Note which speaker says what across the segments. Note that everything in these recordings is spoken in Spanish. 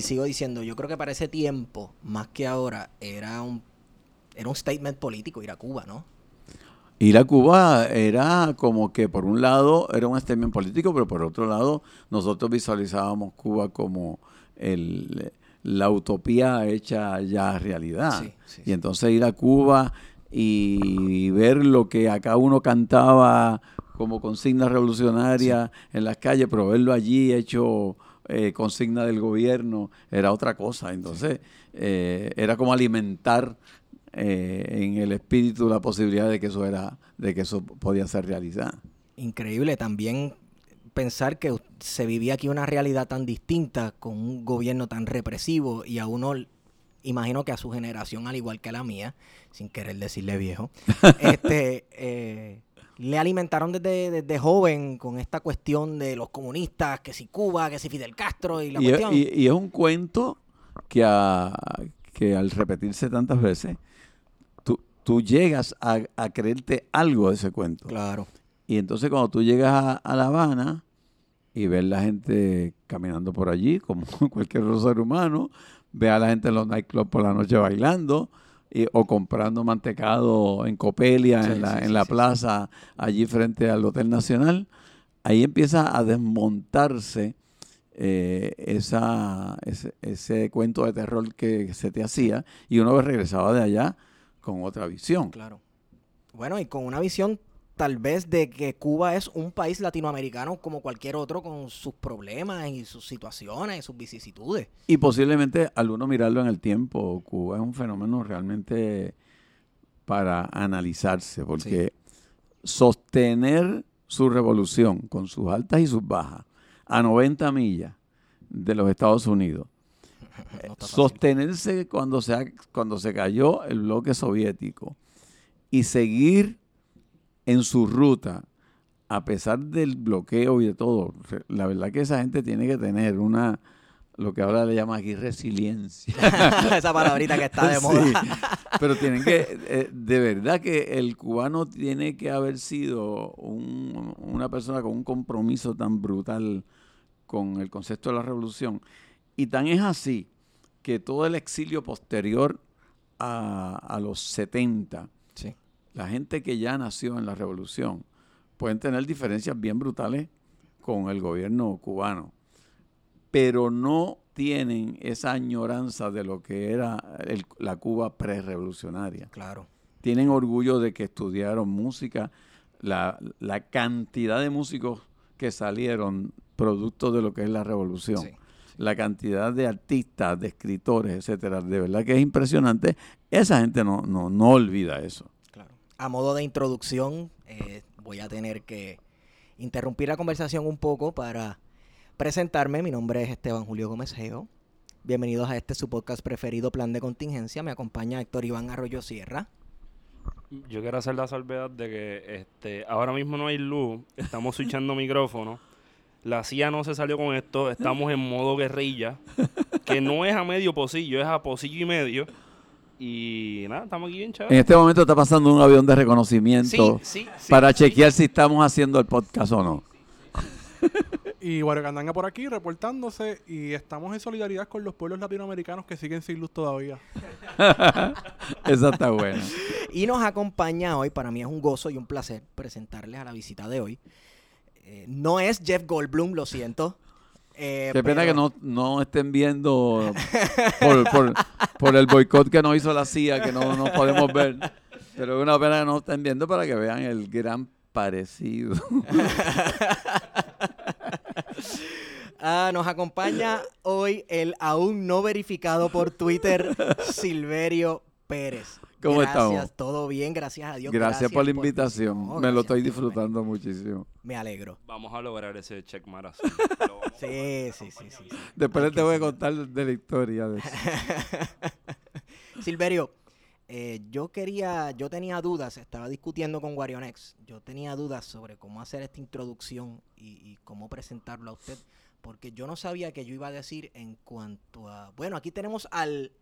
Speaker 1: Y sigo diciendo, yo creo que para ese tiempo, más que ahora, era un, era un statement político ir a Cuba, ¿no?
Speaker 2: Ir a Cuba era como que por un lado era un statement político, pero por otro lado nosotros visualizábamos Cuba como el, la utopía hecha ya realidad.
Speaker 1: Sí, sí,
Speaker 2: y entonces ir a Cuba y ver lo que acá uno cantaba como consigna revolucionaria en las calles, pero verlo allí hecho eh, consigna del gobierno era otra cosa. Entonces eh, era como alimentar eh, en el espíritu la posibilidad de que eso era, de que eso podía ser realizado.
Speaker 1: Increíble también pensar que se vivía aquí una realidad tan distinta con un gobierno tan represivo y a uno, imagino que a su generación, al igual que a la mía, sin querer decirle viejo, este, eh, le alimentaron desde, desde joven con esta cuestión de los comunistas, que si Cuba, que si Fidel Castro y la
Speaker 2: Y, es-
Speaker 1: cuestión.
Speaker 2: y- y es un cuento que, a- que al repetirse tantas veces, tú, tú llegas a, a creerte algo de ese cuento.
Speaker 1: Claro.
Speaker 2: Y entonces cuando tú llegas a, a La Habana y ves la gente caminando por allí, como cualquier otro ser humano, ve a la gente en los nightclubs por la noche bailando y- o comprando mantecado en Copelia,
Speaker 1: Sí,
Speaker 2: en la,
Speaker 1: sí,
Speaker 2: en la plaza, allí frente al Hotel Nacional, ahí empieza a desmontarse eh, esa, ese, ese cuento de terror que se te hacía y uno regresaba de allá con otra visión.
Speaker 1: Claro. Bueno, y con una visión tal vez de que Cuba es un país latinoamericano como cualquier otro con sus problemas y sus situaciones y sus vicisitudes.
Speaker 2: Y posiblemente al uno mirarlo en el tiempo, Cuba es un fenómeno realmente para analizarse, porque sostener su revolución con sus altas y sus bajas a 90 millas de los Estados Unidos,
Speaker 1: No
Speaker 2: sostenerse cuando se, cuando se cayó el bloque soviético y seguir en su ruta a pesar del bloqueo y de todo, la verdad que esa gente tiene que tener una, lo que ahora le llama aquí resiliencia.
Speaker 1: Esa palabrita que está de
Speaker 2: Sí,
Speaker 1: moda.
Speaker 2: pero tienen que, eh, de verdad que el cubano tiene que haber sido un- una persona con un compromiso tan brutal con el concepto de la revolución. Y tan es así que todo el exilio posterior a, a los 70,
Speaker 1: Sí.
Speaker 2: La gente que ya nació en la revolución, pueden tener diferencias bien brutales con el gobierno cubano, pero no tienen esa añoranza de lo que era el- la Cuba pre-revolucionaria.
Speaker 1: Claro.
Speaker 2: Tienen orgullo de que estudiaron música, la, la cantidad de músicos que salieron producto de lo que es la revolución
Speaker 1: Sí.
Speaker 2: la cantidad de artistas, de escritores, etcétera, de verdad que es impresionante. Esa gente no, no, no olvida eso.
Speaker 1: A modo de introducción, eh, voy a tener que interrumpir la conversación un poco para presentarme. Mi nombre es Esteban Julio Gómez Geo. Bienvenidos a este su podcast preferido, Plan de Contingencia. Me acompaña Héctor Iván Arroyo Sierra.
Speaker 3: Yo quiero hacer la salvedad de que este, ahora mismo no hay luz, estamos switchando micrófono. La CIA no se salió con esto, estamos en modo guerrilla, que no es a medio pocillo, es a pocillo y medio. Y nada, estamos aquí bien
Speaker 2: En
Speaker 3: chévere.
Speaker 2: este momento está pasando un avión de reconocimiento
Speaker 3: Sí, sí, sí,
Speaker 2: para
Speaker 3: sí.
Speaker 2: chequear si estamos haciendo el podcast o no.
Speaker 4: Y Wario Candanga por aquí reportándose y estamos en solidaridad con los pueblos latinoamericanos que siguen sin luz todavía.
Speaker 2: Esa está buena.
Speaker 1: Y nos acompaña hoy, para mí es un gozo y un placer presentarles a la visita de hoy. Eh, no es Jeff Goldblum, lo siento. Eh,
Speaker 2: Qué pena que no, no estén viendo por, por- por el boicot que nos hizo la CIA, que no nos podemos ver. Pero es una pena que no estén viendo para que vean el gran parecido.
Speaker 1: Ah, nos acompaña hoy el aún no verificado por Twitter Silverio Pérez.
Speaker 2: ¿Cómo
Speaker 1: gracias,
Speaker 2: estamos?
Speaker 1: todo bien, gracias a Dios.
Speaker 2: Gracias, por la invitación.
Speaker 1: No,
Speaker 2: Me lo
Speaker 1: gracias
Speaker 2: estoy disfrutando muchísimo.
Speaker 1: Me alegro.
Speaker 3: Vamos a lograr ese check a
Speaker 1: Sí, sí, sí, sí. sí.
Speaker 2: Después
Speaker 1: Hay
Speaker 2: te
Speaker 1: que
Speaker 2: voy a
Speaker 1: sí.
Speaker 2: contar de la historia de eso.
Speaker 1: Silverio, eh, yo quería, yo tenía dudas, estaba discutiendo con Warionex, yo tenía dudas sobre cómo hacer esta introducción y, y cómo presentarlo a usted, porque yo no sabía que yo iba a decir en cuanto a... Bueno, aquí tenemos al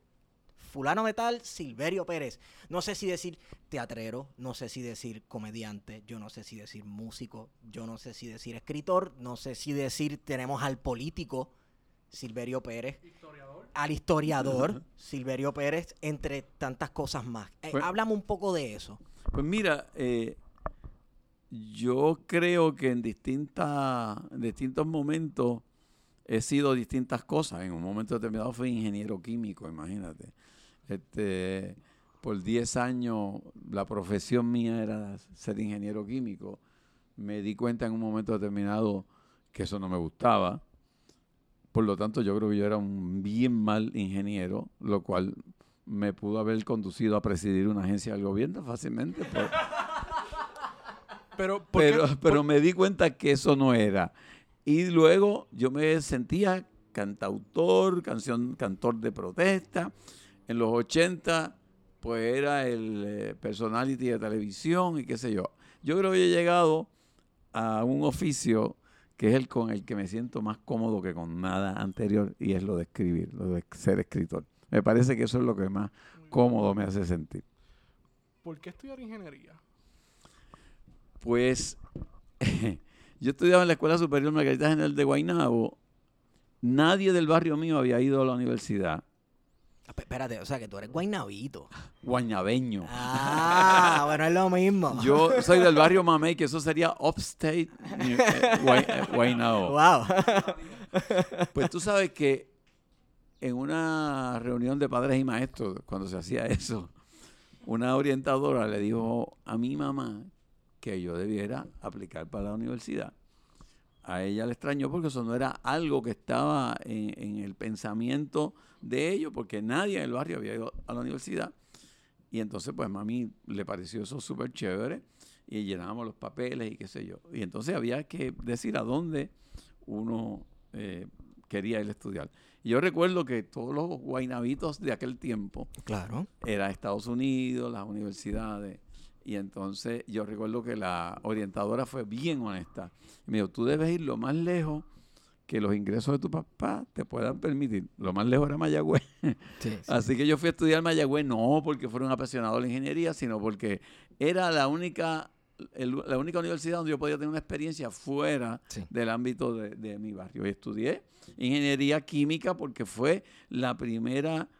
Speaker 1: fulano de tal, Silverio Pérez. No sé si decir teatrero, no sé si decir comediante, yo no sé si decir músico, yo no sé si decir escritor, no sé si decir tenemos al político Silverio Pérez, al historiador Silverio Pérez, entre tantas cosas más. Eh,
Speaker 2: Pues-
Speaker 1: háblame un poco de eso.
Speaker 2: Pues mira, eh, yo creo que en distintas, en distintos momentos he sido distintas cosas. En un momento determinado fui ingeniero químico, imagínate. Este, por 10 años la profesión mía era ser ingeniero químico. Me di cuenta en un momento determinado que eso no me gustaba. Por lo tanto, yo creo que yo era un bien mal ingeniero, lo cual me pudo haber conducido a presidir una agencia del gobierno fácilmente. por-
Speaker 4: Pero, ¿por qué-
Speaker 2: pero,
Speaker 4: por-
Speaker 2: pero me di cuenta que eso no era. Y luego yo me sentía cantautor, canción, cantor de protesta. En los 80, pues era el eh, personality de televisión y qué sé yo. Yo creo que he llegado a un oficio que es el con el que me siento más cómodo que con nada anterior y es lo de escribir, lo de ser escritor. Me parece que eso es lo que más cómodo me hace sentir.
Speaker 4: ¿por qué estudiar ingeniería?
Speaker 2: Pues yo estudiaba en la Escuela Superior Margarita General de Guaynabo. Nadie del barrio mío había ido a la universidad.
Speaker 1: Ah, Espérate, o sea que tú eres guaynabito.
Speaker 2: Guañabeño.
Speaker 1: Ah, bueno, es lo mismo.
Speaker 2: Yo soy del barrio Mamey, que eso sería upstate eh, eh, Guaynabo.
Speaker 1: Wow.
Speaker 2: Pues tú sabes que en una reunión de padres y maestros, cuando se hacía eso, una orientadora le dijo a mi mamá que yo debiera aplicar para la universidad. A ella le extrañó porque eso no era algo que estaba en, en el pensamiento de ellos, porque nadie en el barrio había ido a la universidad. Y entonces, pues, mami le pareció eso súper chévere y llenábamos los papeles y qué sé yo. Y entonces había que decir a dónde uno eh, quería ir a estudiar. Y yo recuerdo que todos los guaynabitos de aquel tiempo
Speaker 1: Claro.
Speaker 2: era Estados Unidos, las universidades. Y entonces yo recuerdo que la orientadora fue bien honesta. Y me dijo, tú debes ir lo más lejos que los ingresos de tu papá te puedan permitir. Lo más lejos era Mayagüez.
Speaker 1: Sí,
Speaker 2: Así que yo fui a estudiar Mayagüez no porque fuera un apasionado de la ingeniería, sino porque era la única, el- la única universidad donde yo podía tener una experiencia fuera
Speaker 1: Sí.
Speaker 2: del ámbito de, de mi barrio. Y estudié ingeniería química porque fue la primera,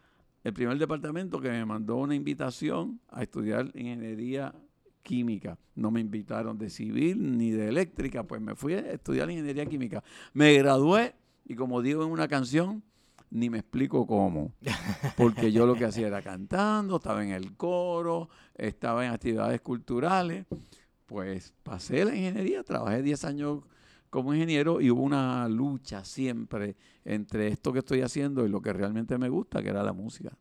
Speaker 2: el primer departamento que me mandó una invitación a estudiar ingeniería química. No me invitaron de civil ni de eléctrica, pues me fui a estudiar ingeniería química. Me gradué y como digo en una canción, ni me explico cómo. Porque yo lo que hacía era cantando, estaba en el coro, estaba en actividades culturales. Pues pasé la ingeniería, trabajé 10 años como ingeniero y hubo una lucha siempre entre esto que estoy haciendo y lo que realmente me gusta, que era la música.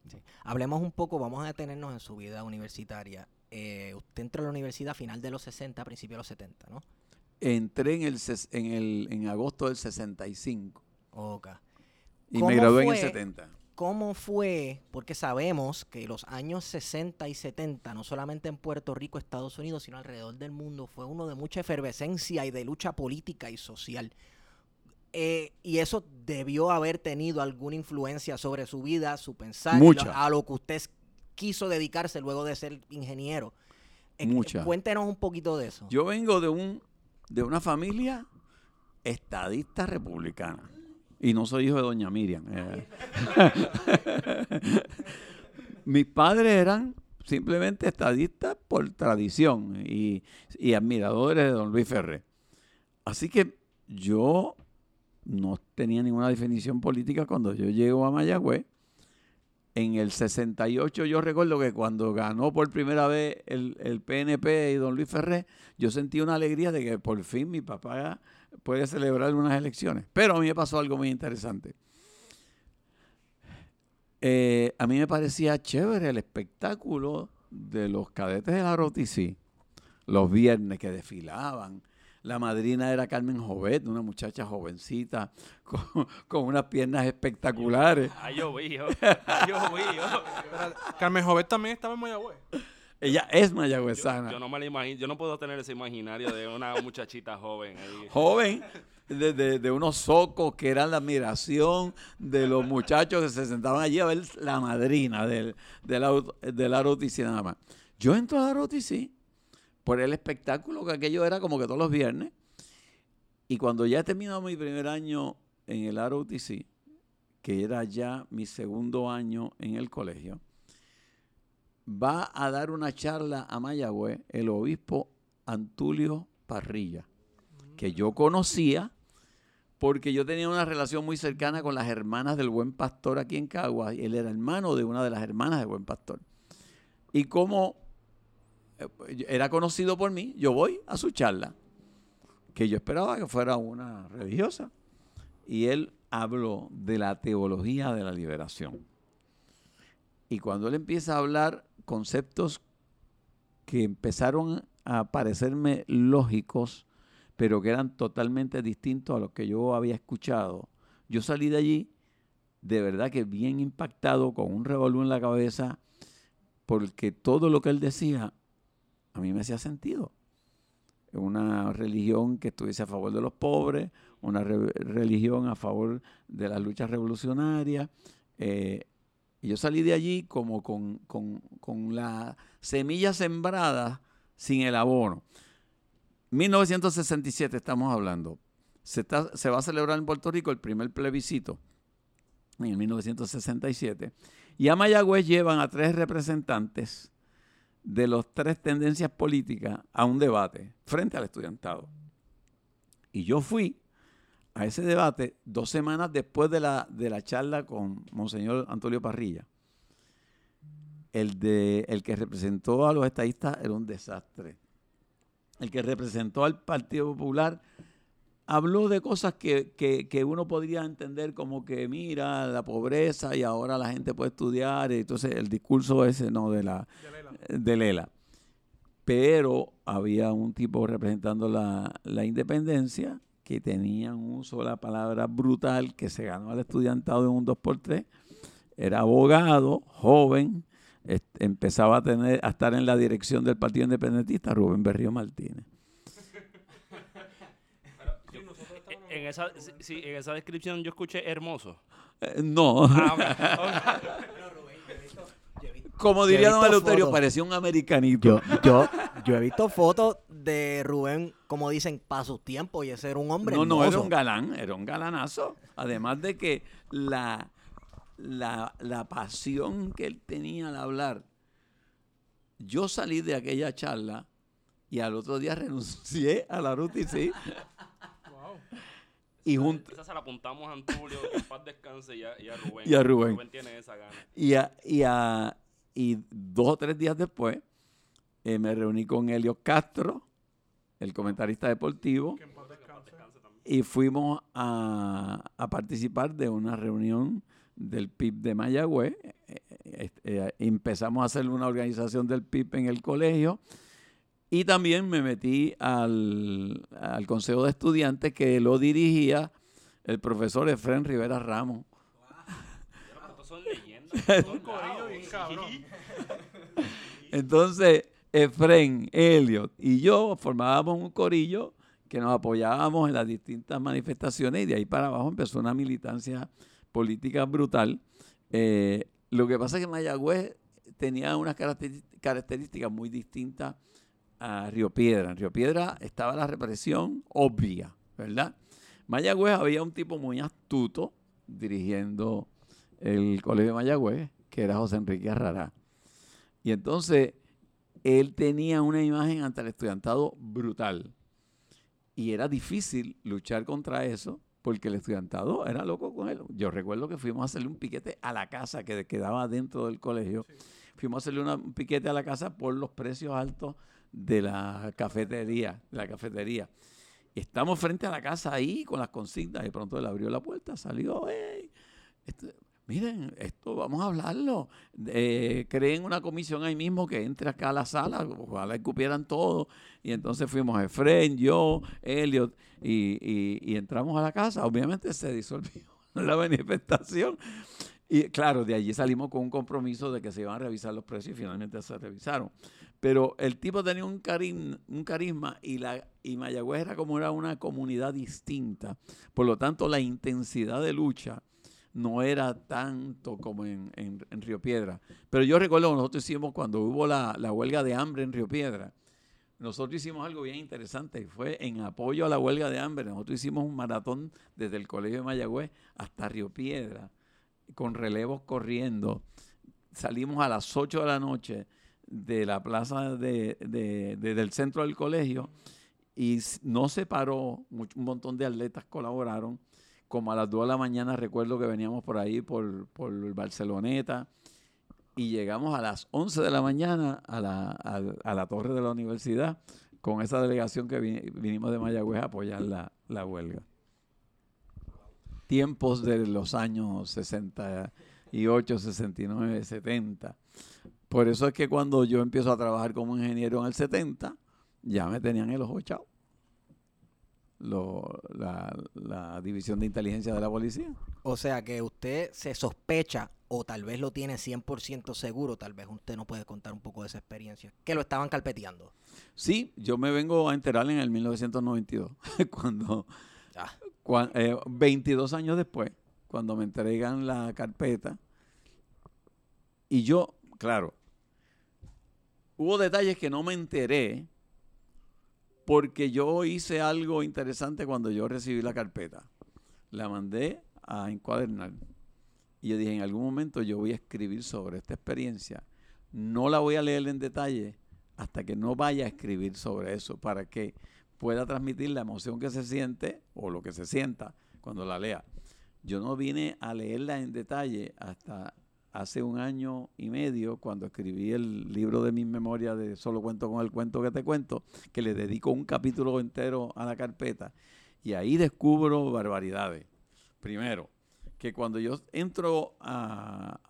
Speaker 1: Hablemos un poco, vamos a detenernos en su vida universitaria. Eh, usted entró a la universidad a final de los 60, principio de los 70, ¿no?
Speaker 2: Entré en el, en el en agosto del 65
Speaker 1: Ok.
Speaker 2: y
Speaker 1: ¿Cómo
Speaker 2: me gradué en el
Speaker 1: fue?
Speaker 2: 70.
Speaker 1: ¿Cómo fue? Porque sabemos que los años 60 y 70, no solamente en Puerto Rico, Estados Unidos, sino alrededor del mundo, fue uno de mucha efervescencia y de lucha política y social. Eh, y eso debió haber tenido alguna influencia sobre su vida, su pensar, lo- a lo que usted quiso dedicarse luego de ser ingeniero. Eh,
Speaker 2: Mucha.
Speaker 1: Cuéntenos un poquito de eso.
Speaker 2: Yo vengo de un de una familia estadista republicana y no soy hijo de doña Miriam. eh. Mis padres eran simplemente estadistas por tradición y, y admiradores de don Luis Ferré. Así que yo no tenía ninguna definición política cuando yo llego a Mayagüez. En el 68 yo recuerdo que cuando ganó por primera vez el, el PNP y don Luis Ferré, yo sentí una alegría de que por fin mi papá puede celebrar unas elecciones. Pero a mí me pasó algo muy interesante. Eh, a mí me parecía chévere el espectáculo de los cadetes de la ROTC, los viernes que desfilaban. La madrina era Carmen Jovet, una muchacha jovencita con, con unas piernas espectaculares.
Speaker 3: Ay, yo vi, yo. Ay, yo vi, yo.
Speaker 4: Carmen Jovet también estaba en Mayagüez.
Speaker 2: Ella es mayagüezana.
Speaker 3: yo no me la imagino, yo no puedo tener ese imaginario de una muchachita joven ahí.
Speaker 2: Joven, de, de- de unos socos que eran la admiración de los muchachos que se sentaban allí a ver la madrina del, del, del ROTC nada más. Yo entro a ROTC por el espectáculo que aquello era como que todos los viernes. Y cuando ya he terminado mi primer año en el ROTC, que era ya mi segundo año en el colegio, va a dar una charla a Mayagüez el obispo Antulio Parrilla, que yo conocía porque yo tenía una relación muy cercana con las hermanas del Buen Pastor aquí en Cagua. y Él era hermano de una de las hermanas del Buen Pastor. Y como era conocido por mí, yo voy a su charla, que yo esperaba que fuera una religiosa. Y él habló de la teología de la liberación. Y cuando él empieza a hablar conceptos que empezaron a parecerme lógicos, pero que eran totalmente distintos a los que yo había escuchado, yo salí de allí de verdad que bien impactado, con un revolú en la cabeza, porque todo lo que él decía a mí me hacía sentido. Una religión que estuviese a favor de los pobres, una re- religión a favor de las luchas revolucionarias. eh, y yo salí de allí como con, con, con la semilla sembrada sin el abono. 1967 estamos hablando. Se, está- se va a celebrar en Puerto Rico el primer plebiscito en el 1967. Y a Mayagüez llevan a tres representantes de las tres tendencias políticas a un debate frente al estudiantado. Y yo fui a ese debate dos semanas después de la, de la charla con Monseñor Antonio Parrilla. El, de, el que representó a los estadistas era un desastre. El que representó al Partido Popular habló de cosas que, que- que uno podría entender como que, mira, la pobreza y ahora la gente puede estudiar. Y entonces el discurso ese, ¿no? De la, de Lela. Pero había un tipo representando la, la independencia que tenía un uso de la palabra brutal que se ganó al estudiantado en un 2x3. Era abogado, joven, empezaba a, tener, a estar en la dirección del Partido Independentista, Rubén Berrío Martínez.
Speaker 3: En esa, sí, en esa descripción yo escuché hermoso.
Speaker 2: Eh, no,
Speaker 3: Ah, ok, ok.
Speaker 2: como
Speaker 1: Yo he
Speaker 2: diría don Eleuterio, parecía un americanito.
Speaker 1: Yo, yo, yo he visto fotos de Rubén, como dicen, para sus tiempos, y ese era un hombre
Speaker 2: No, no, era un galán, era un galanazo. Además de que la, la, la pasión que él tenía al hablar. Yo salí de aquella charla y al otro día renuncié a la RUTC y, junto,
Speaker 3: Esa se la apuntamos a Antulio, que en paz descanse, y a, y a Rubén.
Speaker 2: Y a Rubén.
Speaker 3: Rubén tiene esa gana.
Speaker 2: y, a- y, a- y dos o tres días después eh, me reuní con Helio Castro, el comentarista deportivo, y fuimos a, a participar de una reunión del PIB de Mayagüez. Eh, eh, eh, empezamos a hacer una organización del PIB en el colegio y también me metí al, al Consejo de Estudiantes que lo dirigía el profesor Efren Rivera Ramos.
Speaker 3: Son leyendas.
Speaker 2: Entonces, Efren, Elliot y yo formábamos un corillo que nos apoyábamos en las distintas manifestaciones y de ahí para abajo empezó una militancia política brutal. Eh, lo que pasa es que Mayagüez tenía unas características muy distintas a Río Piedra. En Río Piedra estaba la represión obvia, ¿verdad? Mayagüez había un tipo muy astuto dirigiendo el colegio de Mayagüez, que era José Enrique Arrará. Y entonces él tenía una imagen ante el estudiantado brutal. Y era difícil luchar contra eso porque el estudiantado era loco con él. Yo recuerdo que fuimos a hacerle un piquete a la casa que quedaba dentro del colegio. Fuimos a hacerle una- un piquete a la casa por los precios altos de la cafetería, de la cafetería. Estamos frente a la casa ahí con las consignas de pronto él abrió la puerta, salió, "Ey, esto- miren, esto vamos a hablarlo. Eh, creen una comisión ahí mismo que entre acá a la sala, ojalá escupieran todo. Y entonces fuimos Efren, yo, Elliot, y- y entramos a la casa. Obviamente se disolvió la manifestación. Y claro, de allí salimos con un compromiso de que se iban a revisar los precios y finalmente se revisaron. Pero el tipo tenía un, carisma, un carisma y, la, y Mayagüez era como era una comunidad distinta. Por lo tanto, la intensidad de lucha no era tanto como en, en, en Río Piedra. Pero yo recuerdo que nosotros hicimos cuando hubo la, la huelga de hambre en Río Piedra. Nosotros hicimos algo bien interesante, fue en apoyo a la huelga de hambre. Nosotros hicimos un maratón desde el Colegio de Mayagüez hasta Río Piedra, con relevos corriendo. Salimos a las 8 de la noche de la plaza de, de- de- del centro del colegio y no se paró, un montón de atletas colaboraron. Como a las 2 de la mañana recuerdo que veníamos por ahí, por, por Barceloneta, y llegamos a las 11 de la mañana a la, a, la torre de la universidad con esa delegación que vi- vinimos de Mayagüez a apoyar la, la huelga. Tiempos de los años 68, 69, 70. Por eso es que cuando yo empiezo a trabajar como ingeniero en el 70, ya me tenían el ojo echado. Lo- la, la división de inteligencia de la policía.
Speaker 1: O sea que usted se sospecha o tal vez lo tiene 100% seguro, tal vez usted no puede contar un poco de esa experiencia, que lo estaban carpeteando.
Speaker 2: Sí, yo me vengo a enterar en el 1992, cuando,
Speaker 1: Ah,
Speaker 2: cua- eh, 22 años después, cuando me entregan la carpeta. Y yo, claro, hubo detalles que no me enteré porque yo hice algo interesante cuando yo recibí la carpeta. La mandé a encuadernar. Y yo dije, en algún momento yo voy a escribir sobre esta experiencia. No la voy a leer en detalle hasta que no vaya a escribir sobre eso, para que pueda transmitir la emoción que se siente o lo que se sienta cuando la lea. Yo no vine a leerla en detalle hasta hace un año y medio, cuando escribí el libro de mis memorias de Solo cuento con el cuento que te cuento, que le dedico un capítulo entero a la carpeta. Y ahí descubro barbaridades. Primero, que cuando yo entro a,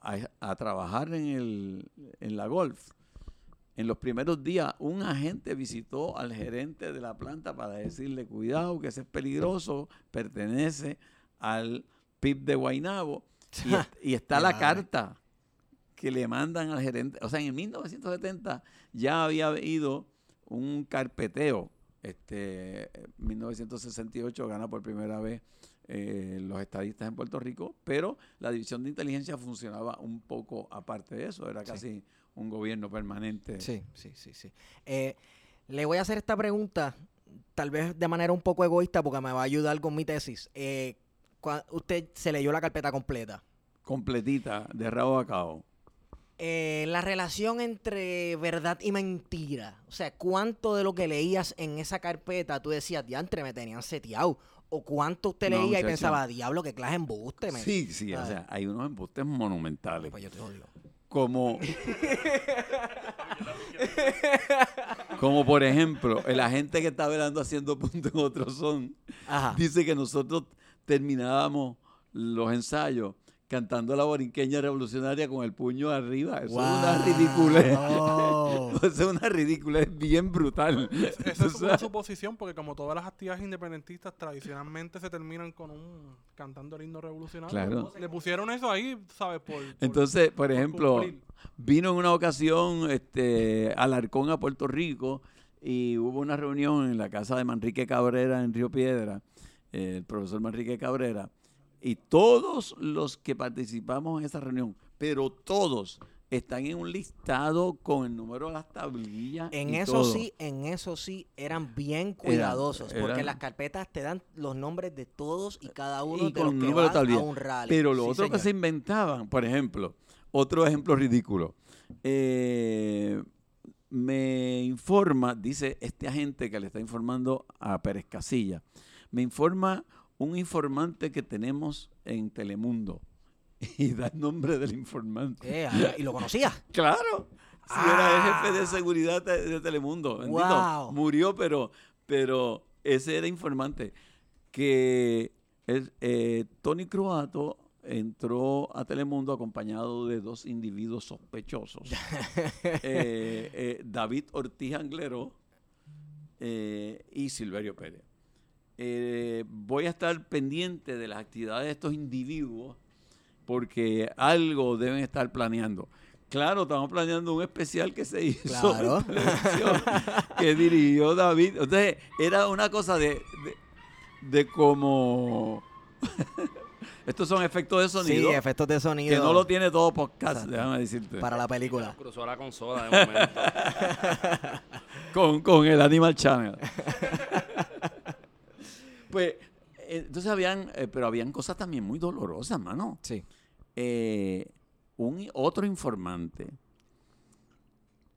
Speaker 2: trabajar en, el, en la Golf, en los primeros días un agente visitó al gerente de la planta para decirle, cuidado, que ese es peligroso, pertenece al PIB de Guaynabo. Y, est- y está la carta que le mandan al gerente. O sea, en 1970 ya había habido un carpeteo. Este, 1968 gana por primera vez eh, los estadistas en Puerto Rico, pero la división de inteligencia funcionaba un poco aparte de eso, era
Speaker 1: Sí.
Speaker 2: casi un gobierno permanente.
Speaker 1: Sí, sí, sí, sí. Eh, le voy a hacer esta pregunta, tal vez de manera un poco egoísta, porque me va a ayudar con mi tesis. Eh, usted se leyó la carpeta completa.
Speaker 2: Completita, de rabo a cabo.
Speaker 1: Eh, la relación entre verdad y mentira. O sea, ¿cuánto de lo que leías en esa carpeta tú decías, diantre, me tenían seteado? ¿O cuánto usted
Speaker 2: No,
Speaker 1: leía y pensaba, diablo, qué clase de embuste? me-".
Speaker 2: Sí, sí, o sea, hay unos embustes monumentales.
Speaker 1: Pues yo te odio.
Speaker 2: Como, como por ejemplo, el agente que está velando haciendo punto en otro son,
Speaker 1: Ajá.
Speaker 2: dice que nosotros terminábamos los ensayos cantando la borinqueña revolucionaria con el puño arriba. Eso es una
Speaker 1: Wow.
Speaker 2: ridiculez.
Speaker 1: Oh.
Speaker 2: Eso es una ridiculez bien brutal.
Speaker 4: Esa es una suposición porque como todas las actividades independentistas tradicionalmente se terminan con un cantando el himno revolucionario.
Speaker 2: Claro.
Speaker 4: Le pusieron eso ahí, ¿sabes? Por, por-
Speaker 2: Entonces, por
Speaker 4: por
Speaker 2: ejemplo,
Speaker 4: cumplir.
Speaker 2: vino en una ocasión este, Alarcón a Puerto Rico y hubo una reunión en la casa de Manrique Cabrera en Río Piedra, el profesor Manrique Cabrera, y todos los que participamos en esa reunión, pero todos están en un listado con el número de las tablillas.
Speaker 1: En
Speaker 2: y
Speaker 1: eso
Speaker 2: todo.
Speaker 1: sí, en eso sí eran bien cuidadosos, porque
Speaker 2: eran-
Speaker 1: las carpetas te dan los nombres de todos y cada uno
Speaker 2: y
Speaker 1: de
Speaker 2: con
Speaker 1: los que
Speaker 2: número de
Speaker 1: van a un rally.
Speaker 2: Pero lo
Speaker 1: Sí,
Speaker 2: otro que se inventaban, por ejemplo, otro ejemplo ridículo. eh, me informa, dice este agente que le está informando a Pérez Casilla, me informa un informante que tenemos en Telemundo. Y da el nombre del informante.
Speaker 1: Eh, ah, ¿Y lo conocía?
Speaker 2: Claro. Si era el jefe de seguridad de, Telemundo.
Speaker 1: Wow.
Speaker 2: Murió, pero, pero ese era informante. Que eh, Tony Croato entró a Telemundo acompañado de dos individuos sospechosos. Eh, eh, David Ortiz Anglero eh, y Silverio Pérez. Eh, voy a estar pendiente de las actividades de estos individuos porque algo deben estar planeando. Claro, estamos planeando un especial que se hizo
Speaker 1: Claro.
Speaker 2: que dirigió David. Entonces, era una cosa de, de, de como... Estos son efectos de
Speaker 1: Sí,
Speaker 2: sonido
Speaker 1: efectos de sonido.
Speaker 2: que no lo tiene todo podcast,
Speaker 1: Exacto.
Speaker 2: déjame decirte.
Speaker 1: para la película.
Speaker 3: Cruzó la consola de momento.
Speaker 2: con, con el Animal Channel. Pues, eh, entonces habían, eh, pero habían cosas también muy dolorosas, mano.
Speaker 1: Sí.
Speaker 2: Eh, un otro informante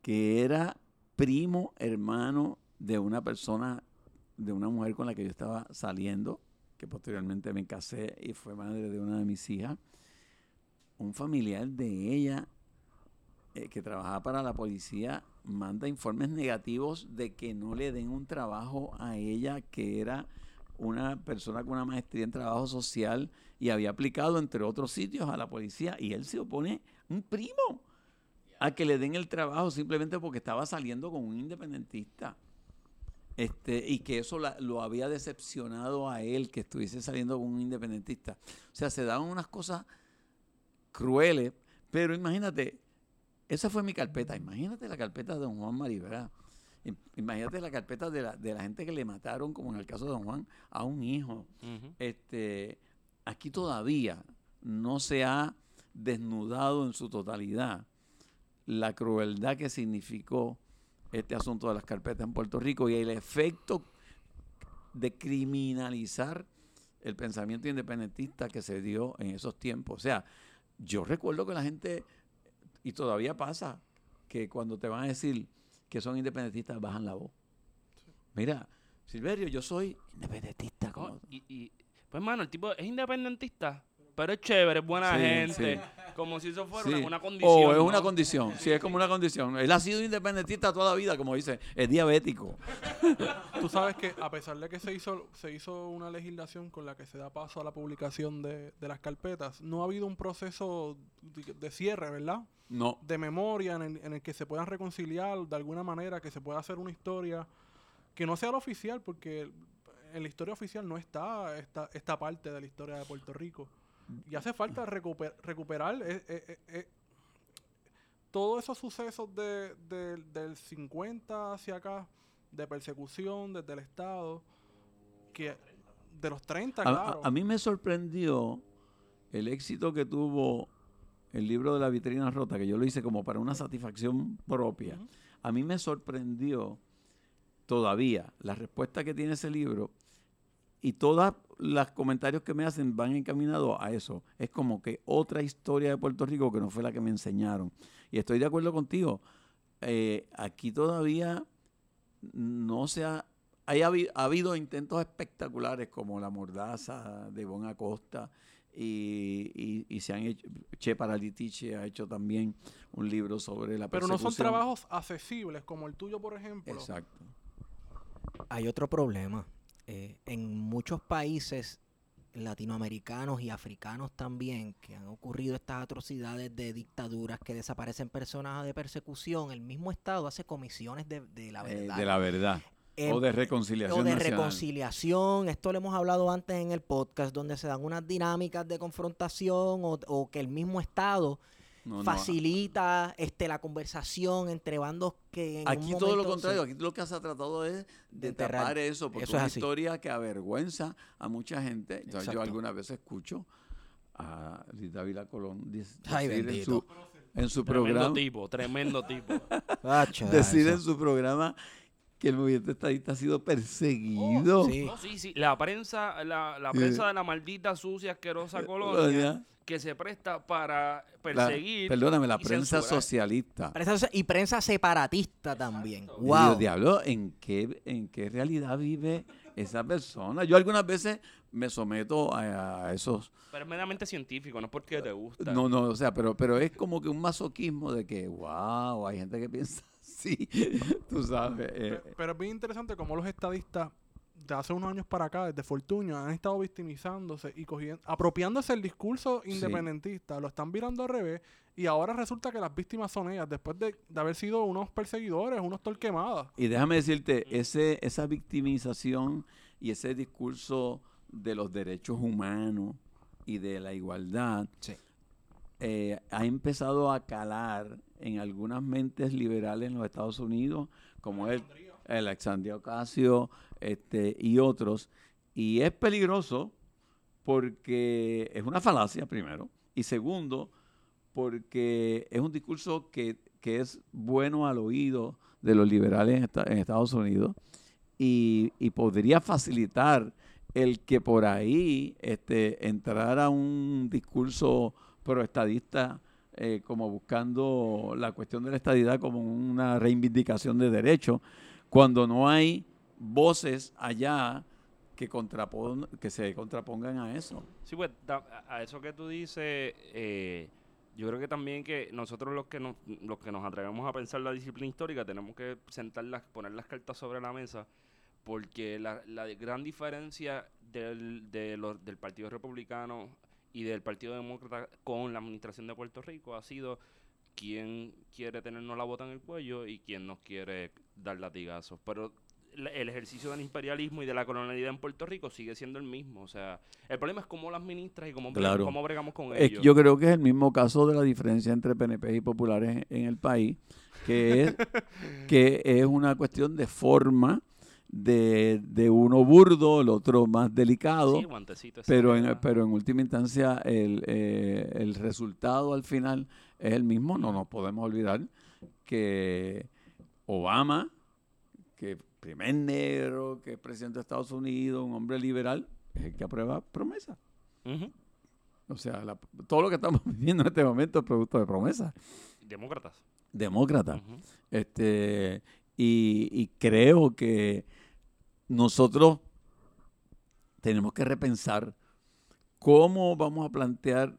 Speaker 2: que era primo hermano de una persona, de una mujer con la que yo estaba saliendo, que posteriormente me casé y fue madre de una de mis hijas, un familiar de ella eh, que trabajaba para la policía manda informes negativos de que no le den un trabajo a ella que era una persona con una maestría en trabajo social y había aplicado entre otros sitios a la policía y él se opone, un primo, a que le den el trabajo simplemente porque estaba saliendo con un independentista. Este, y que eso lo había decepcionado a él que estuviese saliendo con un independentista. O sea, se daban unas cosas crueles, pero imagínate, esa fue mi carpeta. Imagínate la carpeta de Don Juan Maribra. Im- Imagínate la carpeta de la, de la gente que le mataron, como en el caso de Don Juan, a un hijo. Este, aquí todavía no se ha desnudado en su totalidad la crueldad que significó este asunto de las carpetas en Puerto Rico y el efecto de criminalizar el pensamiento independentista que se dio en esos tiempos. O sea, yo recuerdo que la gente, y todavía pasa, que cuando te van a decir que son independentistas, bajan la voz. Mira, Silverio, yo soy independentista. Como-
Speaker 3: y, y- pues, mano, el tipo es independentista, pero es chévere, es buena
Speaker 2: Sí,
Speaker 3: gente.
Speaker 2: sí.
Speaker 3: Como si eso fuera
Speaker 2: Sí.
Speaker 3: una, una condición.
Speaker 2: O es una
Speaker 3: ¿no?
Speaker 2: condición, sí, es como una condición. Él ha sido independentista toda la vida, como dice, es diabético.
Speaker 4: Tú sabes que a pesar de que se hizo, se hizo una legislación con la que se da paso a la publicación de, de las carpetas, no ha habido un proceso de, de cierre, ¿verdad?
Speaker 2: No,
Speaker 4: De memoria en el, en el que se puedan reconciliar de alguna manera, que se pueda hacer una historia que no sea la oficial, porque en la historia oficial no está esta, esta parte de la historia de Puerto Rico. Y hace falta recuper- recuperar eh, eh, eh, todos esos sucesos de, de- del 50 hacia acá, de persecución desde el Estado, que de los 30,
Speaker 2: a,
Speaker 4: claro.
Speaker 2: a mí me sorprendió el éxito que tuvo el libro de la vitrina rota, que yo lo hice como para una satisfacción propia. A mí me sorprendió todavía la respuesta que tiene ese libro y todos los comentarios que me hacen van encaminados a eso. Es como que otra historia de Puerto Rico que no fue la que me enseñaron. Y estoy de acuerdo contigo. Eh, aquí todavía no se ha... hay ha habido intentos espectaculares como La Mordaza de Bon Acosta y, y- y se han hecho... Che Paralitiche ha hecho también un libro sobre la
Speaker 4: Pero no son trabajos accesibles como el tuyo, por ejemplo.
Speaker 2: Exacto.
Speaker 1: Hay otro problema. Eh, en muchos países latinoamericanos y africanos también, que han ocurrido estas atrocidades de dictaduras que desaparecen personas de persecución, el mismo Estado hace comisiones de, de la
Speaker 2: Eh,
Speaker 1: verdad.
Speaker 2: de la verdad.
Speaker 1: Eh,
Speaker 2: o de reconciliación
Speaker 1: o de
Speaker 2: nacional.
Speaker 1: reconciliación, esto lo hemos hablado antes en el podcast, donde se dan unas dinámicas de confrontación o, o que el mismo Estado
Speaker 2: No, no,
Speaker 1: facilita este la conversación entre bandos que en un
Speaker 2: Aquí todo lo contrario,
Speaker 1: sí.
Speaker 2: aquí lo que se ha tratado es de,
Speaker 1: De enterrar.
Speaker 2: tapar eso, porque
Speaker 1: Eso
Speaker 2: es una
Speaker 1: así.
Speaker 2: historia que avergüenza a mucha gente. Entonces yo algunas veces escucho a Rita Vila Colón
Speaker 1: Ay,
Speaker 2: decir en su, en su
Speaker 3: Tremendo
Speaker 2: programa,
Speaker 3: tipo, tremendo tipo.
Speaker 2: Decir en su programa que el movimiento estadista ha sido perseguido.
Speaker 1: Sí.
Speaker 3: No, sí, sí. La prensa, la, la prensa de la maldita, sucia, asquerosa
Speaker 2: Eh,
Speaker 3: colonia que se presta para
Speaker 2: La-
Speaker 3: perseguir.
Speaker 2: perdóname, la
Speaker 3: y
Speaker 2: prensa
Speaker 3: censurar.
Speaker 2: socialista.
Speaker 1: Prensa- y prensa separatista también.
Speaker 2: Y
Speaker 1: Wow.
Speaker 2: Dios, diablo, ¿en qué, ¿en qué realidad vive esa persona? Yo algunas veces me someto a, a esos
Speaker 3: Pero es meramente científico, no es porque te gusta.
Speaker 2: No, no, o sea, pero, pero es como que un masoquismo de que, wow, hay gente que piensa así, tú sabes. eh,
Speaker 4: Pe- Pero es bien interesante cómo los estadistas de hace unos años para acá, desde Fortunio, han estado victimizándose y cogiendo, apropiándose el discurso
Speaker 2: Sí.
Speaker 4: independentista, lo están virando al revés y ahora resulta que las víctimas son ellas, después de, de haber sido unos perseguidores, unos torquemadas.
Speaker 2: y déjame decirte, ese, esa victimización y ese discurso de los derechos humanos y de la igualdad,
Speaker 1: Sí.
Speaker 2: eh, ha empezado a calar en algunas mentes liberales en los Estados Unidos, como el Alexandria Ocasio este, y otros. Y es peligroso porque es una falacia, primero, y segundo, porque es un discurso que, que es bueno al oído de los liberales en, esta- en Estados Unidos y, y podría facilitar el que por ahí este, entrara un discurso proestadista eh, como buscando la cuestión de la estadidad como una reivindicación de derechos, cuando no hay voces allá que, contrapon- que se contrapongan a eso.
Speaker 3: Sí, pues a eso que tú dices, eh, yo creo que también que nosotros los que nos, los que nos atrevemos a pensar la disciplina histórica tenemos que sentarlas, poner las cartas sobre la mesa, porque la, la gran diferencia del, de los- del Partido Republicano y del Partido Demócrata con la administración de Puerto Rico ha sido quién quiere tenernos la bota en el cuello y quién nos quiere dar latigazos. Pero el ejercicio del imperialismo y de la colonialidad en Puerto Rico sigue siendo el mismo. O sea, el problema es cómo lo administras y cómo,
Speaker 2: Claro.
Speaker 3: cómo bregamos con
Speaker 2: Es-
Speaker 3: ellos.
Speaker 2: yo creo que es el mismo caso de la diferencia entre PNP y populares en, en el país, que es, que es una cuestión de forma, de, de uno burdo, el otro más delicado,
Speaker 3: Sí, guantecito
Speaker 2: pero, en, pero en última instancia el, eh, el resultado al final es el mismo. No nos podemos olvidar que Obama, que primer negro, que es presidente de Estados Unidos, un hombre liberal, es el que aprueba promesa. O sea, la- todo lo que estamos viviendo en este momento es producto de promesas.
Speaker 3: Demócratas.
Speaker 2: Demócrata.
Speaker 3: Ujú.
Speaker 2: Este, y, y creo que nosotros tenemos que repensar cómo vamos a plantear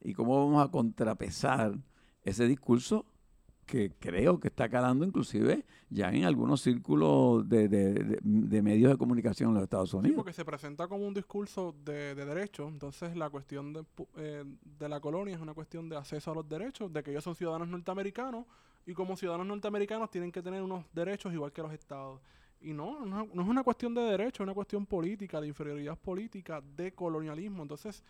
Speaker 2: y cómo vamos a contrapesar ese discurso que creo que está calando inclusive ya en algunos círculos de, de- de- de medios de comunicación en los Estados
Speaker 4: Sí,
Speaker 2: Unidos.
Speaker 4: porque se presenta como un discurso de, de derechos, entonces la cuestión de, eh, de la colonia es una cuestión de acceso a los derechos, de que ellos son ciudadanos norteamericanos y como ciudadanos norteamericanos tienen que tener unos derechos igual que los estados. Y no, no, no es una cuestión de derechos, es una cuestión política, de inferioridad política, de colonialismo. Entonces,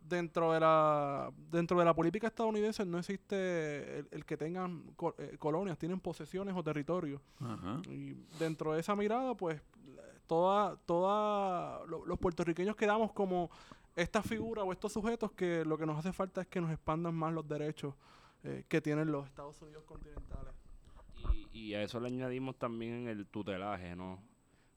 Speaker 4: dentro de la dentro de la política estadounidense no existe el, el que tengan co- eh, colonias, tienen posesiones o territorios.
Speaker 2: Ajá.
Speaker 4: Y dentro de esa mirada, pues, toda, toda lo- los puertorriqueños quedamos como esta figura o estos sujetos que lo que nos hace falta es que nos expandan más los derechos eh, que tienen los Estados Unidos continentales.
Speaker 3: Y, y a eso le añadimos también el tutelaje, ¿no?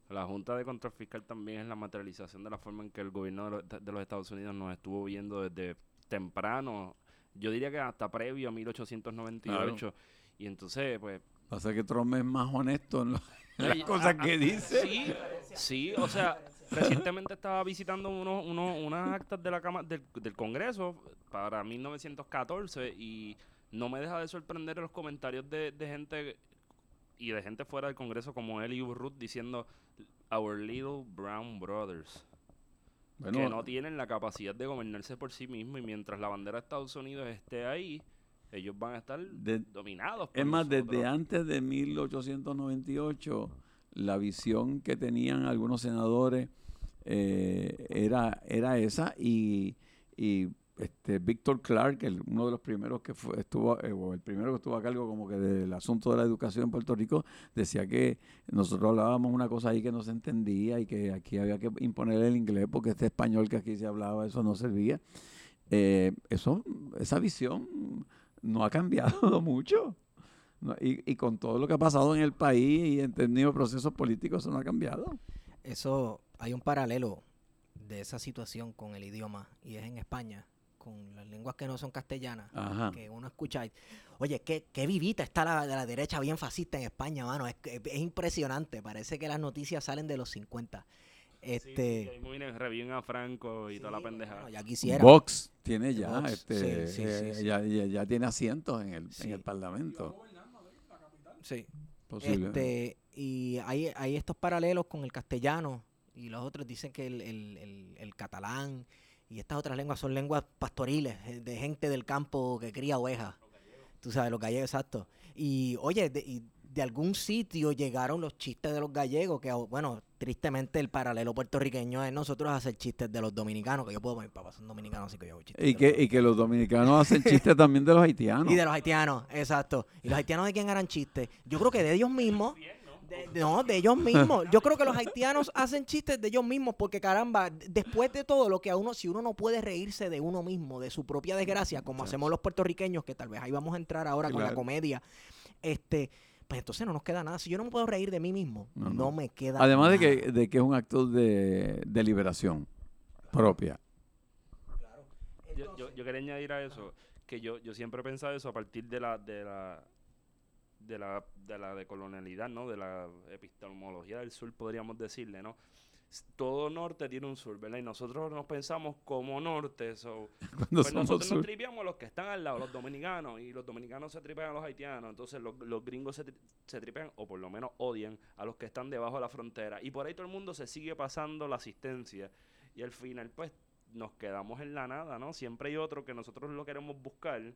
Speaker 3: La Junta de Control Fiscal también es la materialización de la forma en que el gobierno de los, de los Estados Unidos nos estuvo viendo desde temprano, yo diría que hasta previo a 1898. Y entonces, pues...
Speaker 2: Pasa que Trump es más honesto en, lo- en las cosas que dice.
Speaker 3: Sí, sí, o sea, recientemente estaba visitando unos, unos, unas actas de la cama, del, del Congreso para 1914 y no me deja de sorprender los comentarios de, de gente y de gente fuera del Congreso como él y Ruth diciendo Our Little Brown Brothers.
Speaker 2: Bueno,
Speaker 3: que no tienen la capacidad de gobernarse por sí mismos y mientras la bandera de Estados Unidos esté ahí, ellos van a estar
Speaker 2: de-
Speaker 3: dominados. por
Speaker 2: Es más,
Speaker 3: nosotros.
Speaker 2: desde antes de 1898, la visión que tenían algunos senadores eh, era, era esa y, y este Víctor Clark, el- uno de los primeros que fue, estuvo, eh, o el primero que estuvo a cargo como que del asunto de la educación en Puerto Rico, decía que nosotros hablábamos una cosa ahí que no se entendía y que aquí había que imponer el inglés porque este español que aquí se hablaba, eso no servía. Eh, eso, esa visión no ha cambiado mucho. Y, y con todo lo que ha pasado en el país y en términos de procesos políticos, eso no ha cambiado.
Speaker 1: Eso, hay un paralelo de esa situación con el idioma y es en España, con las lenguas que no son castellanas,
Speaker 2: Ajá.
Speaker 1: que uno escucha, y, oye, qué, qué vivita está la de la derecha bien fascista en España, mano, es, que- es impresionante, parece que las noticias salen de los 50.
Speaker 3: Sí,
Speaker 1: Este,
Speaker 3: sí, reviven a Franco y toda la pendejada.
Speaker 1: bueno, ya quisiera.
Speaker 2: Vox tiene ya,
Speaker 1: Vox,
Speaker 2: este,
Speaker 1: sí, sí, sí,
Speaker 2: eh,
Speaker 1: sí.
Speaker 2: Ya, ya- ya tiene asientos en el,
Speaker 1: Sí.
Speaker 2: en el Parlamento.
Speaker 1: Sí.
Speaker 2: Posible.
Speaker 1: Este, y hay, hay estos paralelos con el castellano y los otros dicen que el, el- el- el catalán y estas otras lenguas son lenguas pastoriles, eh, de gente del campo que cría ovejas. Tú sabes, los gallegos, exacto. Y oye, de- y de algún sitio llegaron los chistes de los gallegos, que bueno, tristemente el paralelo puertorriqueño es nosotros hacer chistes de los dominicanos, que yo puedo, mis papás son dominicanos, así que yo hago chistes.
Speaker 2: Y que,
Speaker 1: los-
Speaker 2: y que los dominicanos hacen chistes también de los haitianos.
Speaker 1: y de los haitianos, exacto. ¿Y los haitianos de quién harán chistes? Yo creo que de ellos mismos. De- de- no, de ellos mismos. Yo creo que los haitianos hacen chistes de ellos mismos porque caramba, después de todo lo que a uno, si uno no puede reírse de uno mismo, de su propia desgracia, como hacemos los puertorriqueños, que tal vez ahí vamos a entrar ahora con la
Speaker 2: Claro.
Speaker 1: comedia, este, pues entonces no nos queda nada. Si yo no me puedo reír de mí mismo,
Speaker 2: No,
Speaker 1: no,
Speaker 2: no.
Speaker 1: me queda
Speaker 2: Además de
Speaker 1: nada.
Speaker 2: que, de que es un acto de, de liberación propia.
Speaker 3: Yo, yo, yo quería añadir a eso que yo, yo siempre he pensado eso a partir de la de la de la de la decolonialidad, ¿no? De la epistemología del sur, podríamos decirle, ¿no? Todo norte tiene un sur, ¿verdad? Y nosotros nos pensamos como norte, so, pues nosotros nos
Speaker 2: sur.
Speaker 3: tripeamos a los que están al lado, los dominicanos, y los dominicanos se tripean a los haitianos, entonces los, los gringos se, tri- se tripean, o por lo menos odian, a los que están debajo de la frontera. Y por ahí todo el mundo se sigue pasando la asistencia. Y al final, pues, nos quedamos en la nada, ¿no? Siempre hay otro que nosotros lo queremos buscar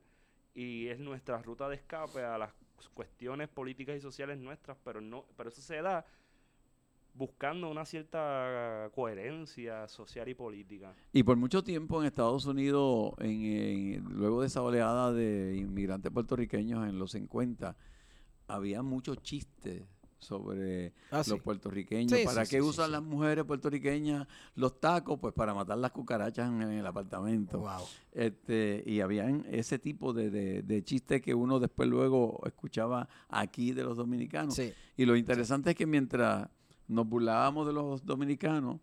Speaker 3: y es nuestra ruta de escape a las cuestiones políticas y sociales nuestras, pero no, pero eso se da buscando una cierta coherencia social y política.
Speaker 2: Y por mucho tiempo en Estados Unidos, en- luego de esa oleada de inmigrantes puertorriqueños en los 50, había muchos chistes sobre
Speaker 1: Ah, sí.
Speaker 2: los puertorriqueños.
Speaker 1: Sí,
Speaker 2: ¿Para
Speaker 1: sí,
Speaker 2: qué usan las mujeres puertorriqueñas los tacos? Pues para matar las cucarachas en, el apartamento.
Speaker 1: Wow.
Speaker 2: Este, y habían ese tipo de, de, de chistes que uno después luego escuchaba aquí de los dominicanos. Y lo interesante es que mientras nos burlábamos de los dominicanos,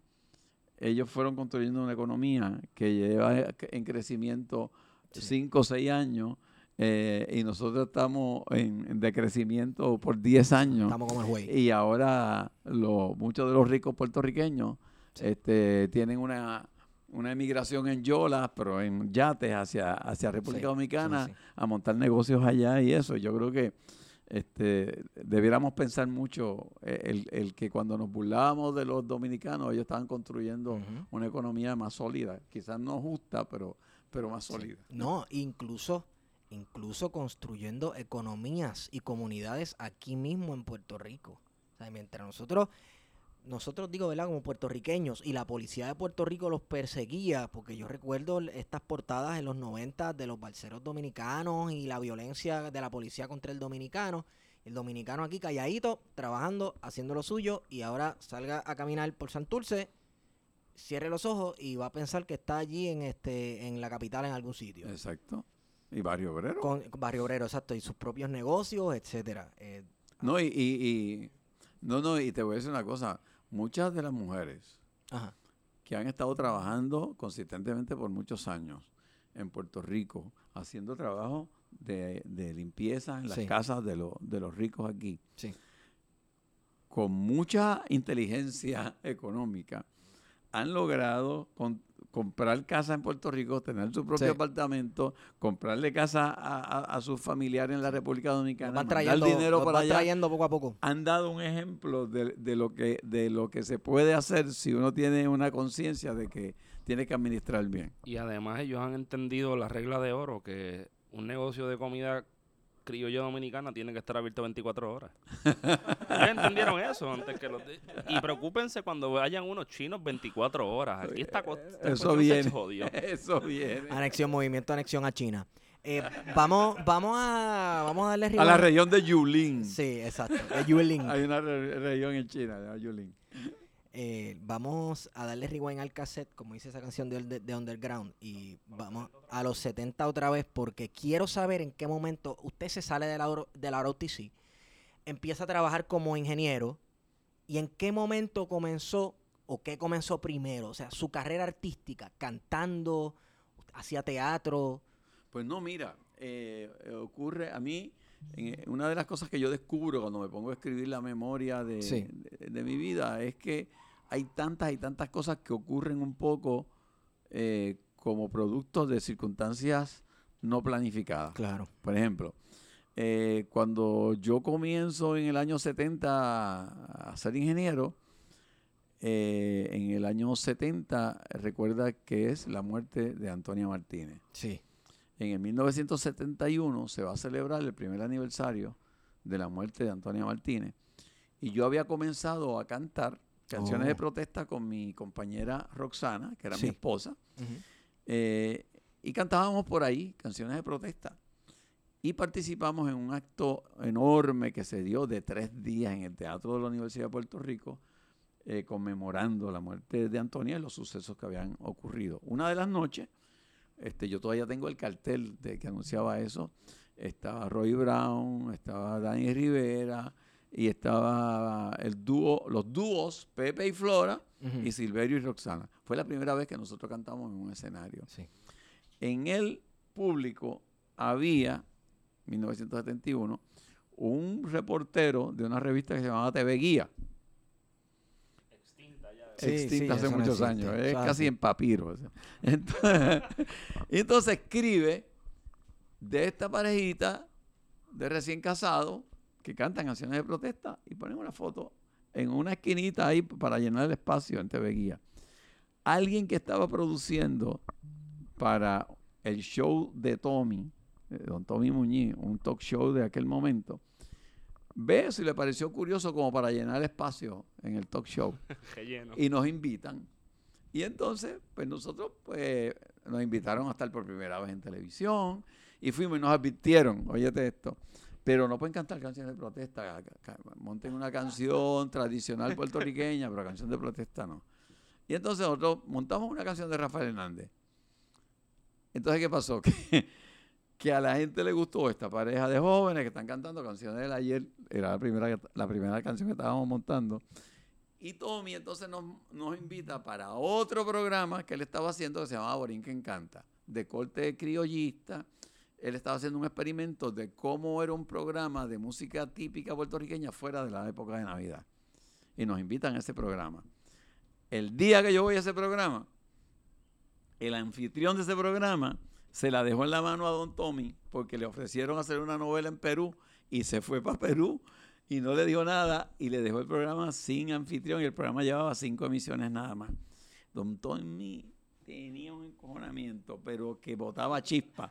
Speaker 2: ellos fueron construyendo una economía que lleva en crecimiento
Speaker 1: Sí.
Speaker 2: 5 o 6 años eh, y nosotros estamos en, en decrecimiento por 10 años.
Speaker 1: Estamos como el güey.
Speaker 2: Y ahora lo- muchos de los ricos puertorriqueños
Speaker 1: Sí.
Speaker 2: este, tienen una, una emigración en yolas, pero en yates hacia, hacia República
Speaker 1: Sí,
Speaker 2: Dominicana
Speaker 1: sí,
Speaker 2: a montar negocios allá y eso. Yo creo que este, debiéramos pensar mucho eh, el, el que cuando nos burlábamos de los dominicanos, ellos estaban construyendo una economía más sólida, quizás no justa, pero, pero más sólida.
Speaker 1: No, incluso, incluso construyendo economías y comunidades aquí mismo en Puerto Rico. O sea, mientras nosotros, nosotros digo, ¿verdad? Como puertorriqueños y la policía de Puerto Rico los perseguía, porque yo recuerdo estas portadas en los 90 de los balseros dominicanos y la violencia de la policía contra el dominicano. El dominicano aquí calladito, trabajando, haciendo lo suyo y ahora salga a caminar por Santurce, cierre los ojos y va a pensar que está allí en este en la capital en algún sitio.
Speaker 2: Exacto. Y Barrio Obrero.
Speaker 1: Con con Barrio Obrero, exacto, y sus propios negocios, etcétera. Eh,
Speaker 2: No, y, y, y- no, no, y te voy a decir una cosa. Muchas de las mujeres
Speaker 1: ajá.
Speaker 2: que han estado trabajando consistentemente por muchos años en Puerto Rico, haciendo trabajo de, de limpieza en las
Speaker 1: Sí.
Speaker 2: casas de, los de los ricos aquí,
Speaker 1: Sí.
Speaker 2: con mucha inteligencia económica, han logrado con- comprar casa en Puerto Rico, tener su propio
Speaker 1: Sí.
Speaker 2: apartamento, comprarle casa a, a- a sus familiares en la República Dominicana, mandar
Speaker 1: trayendo,
Speaker 2: dinero para allá.
Speaker 1: trayendo poco a poco.
Speaker 2: Han dado un ejemplo de, de lo que, de lo que se puede hacer si uno tiene una conciencia de que tiene que administrar bien.
Speaker 3: Y además ellos han entendido la regla de oro, que un negocio de comida criolla dominicana tiene que estar abierto 24 horas. Ellos entendieron eso antes que los... de- Y preocúpense cuando vayan unos chinos 24 horas. Aquí está...
Speaker 2: Eso viene.
Speaker 3: jodió.
Speaker 2: Eso viene.
Speaker 1: Anexión, movimiento anexión a China. Eh, vamos, vamos a vamos a darle
Speaker 2: A la región de Yulin.
Speaker 1: Sí, exacto. de Yuelin.
Speaker 2: Hay una re- región en China, de Yulin.
Speaker 1: Eh, vamos a darle rewind al cassette, como dice esa canción de, de- de Underground, y vamos a los 70 otra vez, porque quiero saber en qué momento usted se sale de la, de la ROTC, empieza a trabajar como ingeniero, y en qué momento comenzó, o qué comenzó primero, o sea, su carrera artística, cantando, hacía teatro.
Speaker 2: Pues no, mira, eh, ocurre a mí, en- eh, una de las cosas que yo descubro cuando me pongo a escribir la memoria de,
Speaker 1: Sí.
Speaker 2: de- de mi vida es que hay tantas y tantas cosas que ocurren un poco eh, como producto de circunstancias no planificadas.
Speaker 1: Claro.
Speaker 2: Por ejemplo, eh, cuando yo comienzo en el año 70 a ser ingeniero, eh, en el año 70 recuerda que es la muerte de Antonia Martínez.
Speaker 1: Sí.
Speaker 2: En el 1971 se va a celebrar el primer aniversario de la muerte de Antonia Martínez. Y yo había comenzado a cantar canciones de
Speaker 1: Oh.
Speaker 2: protesta con mi compañera Roxana, que era
Speaker 1: Sí.
Speaker 2: mi esposa. Eh, y cantábamos por ahí canciones de protesta. Y participamos en un acto enorme que se dio de tres días en el Teatro de la Universidad de Puerto Rico, eh, conmemorando la muerte de Antonia y los sucesos que habían ocurrido. Una de las noches, este, yo todavía tengo el cartel de que anunciaba eso, estaba Roy Brown, estaba Dani Rivera y estaba el dúo, los dúos Pepe y Flora y Silverio y Roxana. Fue la primera vez que nosotros cantamos en un escenario.
Speaker 1: Sí.
Speaker 2: En el público había, 1971, un reportero de una revista que se llamaba TV Guía,
Speaker 3: Extinta ya.
Speaker 1: Sí,
Speaker 2: extinta
Speaker 1: sí,
Speaker 2: hace
Speaker 1: no
Speaker 2: muchos
Speaker 1: existe,
Speaker 2: años, es
Speaker 1: es
Speaker 2: casi en papiro. o sea. Entonces, entonces escribe de esta parejita de recién casados que cantan canciones de protesta y ponen una foto en una esquinita ahí para llenar el espacio en TV Guía. Alguien que estaba produciendo para el show de Tommy, de don Tommy Muñiz, un talk show de aquel momento, ve y le pareció curioso como para llenar el espacio en el talk show y nos invitan. Y entonces, pues nosotros pues nos invitaron a estar por primera vez en televisión y fuimos y nos advirtieron, óyete esto, pero no pueden cantar canciones de protesta, monten una canción tradicional puertorriqueña, pero canción de protesta no. Y entonces nosotros montamos una canción de Rafael Hernández. Entonces, ¿qué pasó? Que, que a la gente le gustó esta pareja de jóvenes que están cantando canciones del ayer, era la primera, la primera canción que estábamos montando. Y Tommy entonces nos, nos invita para otro programa que él estaba haciendo que se llamaba Borinquen Canta, de corte criollista. Él estaba haciendo un experimento de cómo era un programa de música típica puertorriqueña fuera de la época de Navidad. Y nos invitan a ese programa. El día que yo voy a ese programa, el anfitrión de ese programa se la dejó en la mano a don Tommy porque le ofrecieron hacer una novela en Perú y se fue para Perú y no le dijo nada y le dejó el programa sin anfitrión y el programa llevaba cinco emisiones nada más. Don Tommy tenía un encojonamiento, pero que botaba chispa.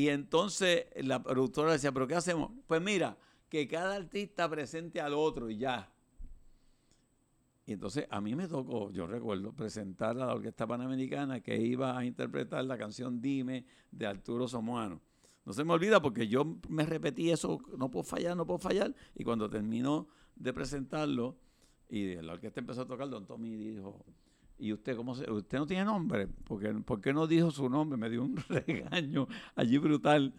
Speaker 2: Y entonces la productora decía, ¿pero qué hacemos? Pues mira, que cada artista presente al otro y ya. Y entonces a mí me tocó, yo recuerdo, presentar a la Orquesta Panamericana que iba a interpretar la canción Dime de Arturo Somoano. No se me olvida porque yo me repetí eso, no puedo fallar, no puedo fallar. Y cuando terminó de presentarlo y la orquesta empezó a tocar, don Tommy dijo, ¿y usted cómo se, usted no tiene nombre? Porque, ¿Por qué no dijo su nombre? Me dio un regaño allí brutal.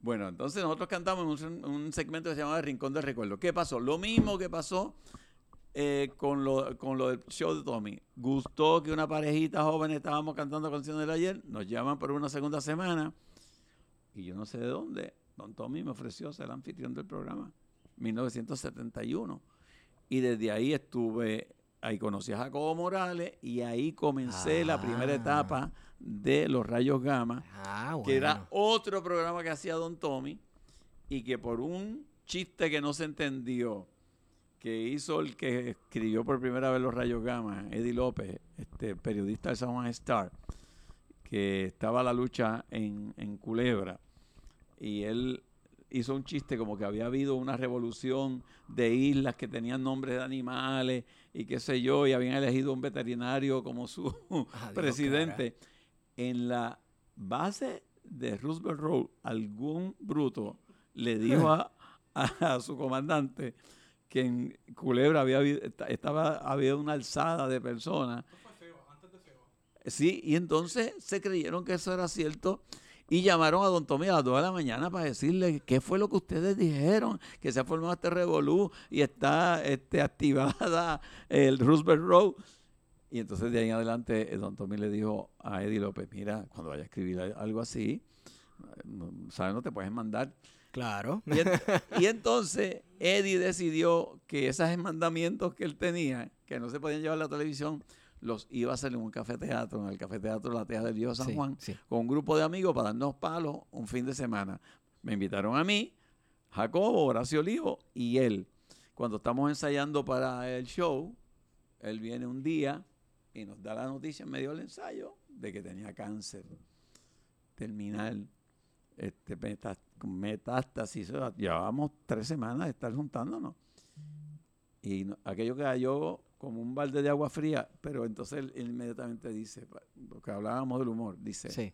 Speaker 2: Bueno, entonces nosotros cantamos en un, un segmento que se llamaba Rincón del Recuerdo. ¿Qué pasó? Lo mismo que pasó eh, con, lo, con lo del show de Tommy. Gustó que una parejita joven estábamos cantando canciones del ayer, nos llaman por una segunda semana y yo no sé de dónde. Don Tommy me ofreció ser anfitrión del programa, 1971. Y desde ahí estuve, ahí conocí a Jacobo Morales y ahí comencé la primera
Speaker 1: Ah.
Speaker 2: etapa de Los Rayos Gamma
Speaker 1: Ah, bueno.
Speaker 2: que era otro programa que hacía Don Tommy y que por un chiste que no se entendió, que hizo el que escribió por primera vez Los Rayos Gamma, Eddie López, este periodista del San Juan Star, que estaba a la lucha en, en Culebra, y él hizo un chiste como que había habido una revolución de islas que tenían nombres de animales y qué sé yo, y habían elegido un veterinario como su
Speaker 1: Adiós,
Speaker 2: presidente. En la base de Roosevelt Road, algún bruto le dijo a, a su comandante que en Culebra había, estaba, había una alzada de personas. Sí, y entonces se creyeron que eso era cierto y llamaron a don Tommy a las 2 de la mañana para decirle qué fue lo que ustedes dijeron, que se ha formado este revolú y está este, activada el Roosevelt Road. Y entonces de ahí en adelante eh, don Tommy le dijo a Eddie López, mira, cuando vaya a escribir algo así, no- ¿sabes? No te puedes mandar.
Speaker 1: Claro.
Speaker 2: Y entonces Eddie decidió que esos mandamientos que él tenía, que no se podían llevar a la televisión, los iba a hacer en un café teatro, en el café teatro La Teja del Viejo San
Speaker 1: Sí,
Speaker 2: Juan,
Speaker 1: sí.
Speaker 2: con un grupo de amigos para darnos palos un fin de semana. Me invitaron a mí, Jacobo, Horacio Olivo y él. Cuando estamos ensayando para el show, él viene un día y nos da la noticia en medio del ensayo de que tenía cáncer terminal este, metástasis. Llevábamos tres semanas de estar juntándonos. Y no- aquello cayó como un balde de agua fría, pero entonces él, él inmediatamente dice, porque hablábamos del humor, dice,
Speaker 1: Sí.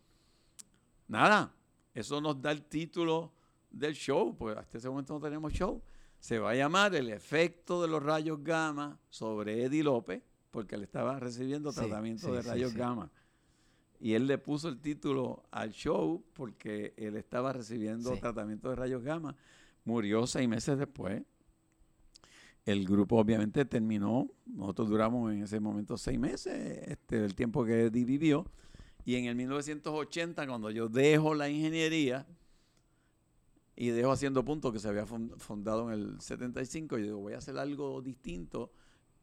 Speaker 2: nada, eso nos da el título del show, porque hasta ese momento no tenemos show. Se va a llamar El efecto de los rayos gamma sobre Eddie López, porque él estaba recibiendo
Speaker 1: Sí,
Speaker 2: tratamiento
Speaker 1: sí,
Speaker 2: de rayos gamma. Y él le puso el título al show porque él estaba recibiendo tratamiento de rayos gamma. Murió seis meses después. El grupo obviamente terminó. Nosotros duramos en ese momento seis meses, este, el tiempo que Eddie vivió. Y en el 1980, cuando yo dejo la ingeniería y dejo haciendo puntos que se había fun- fundado en el 75, yo digo, voy a hacer algo distinto.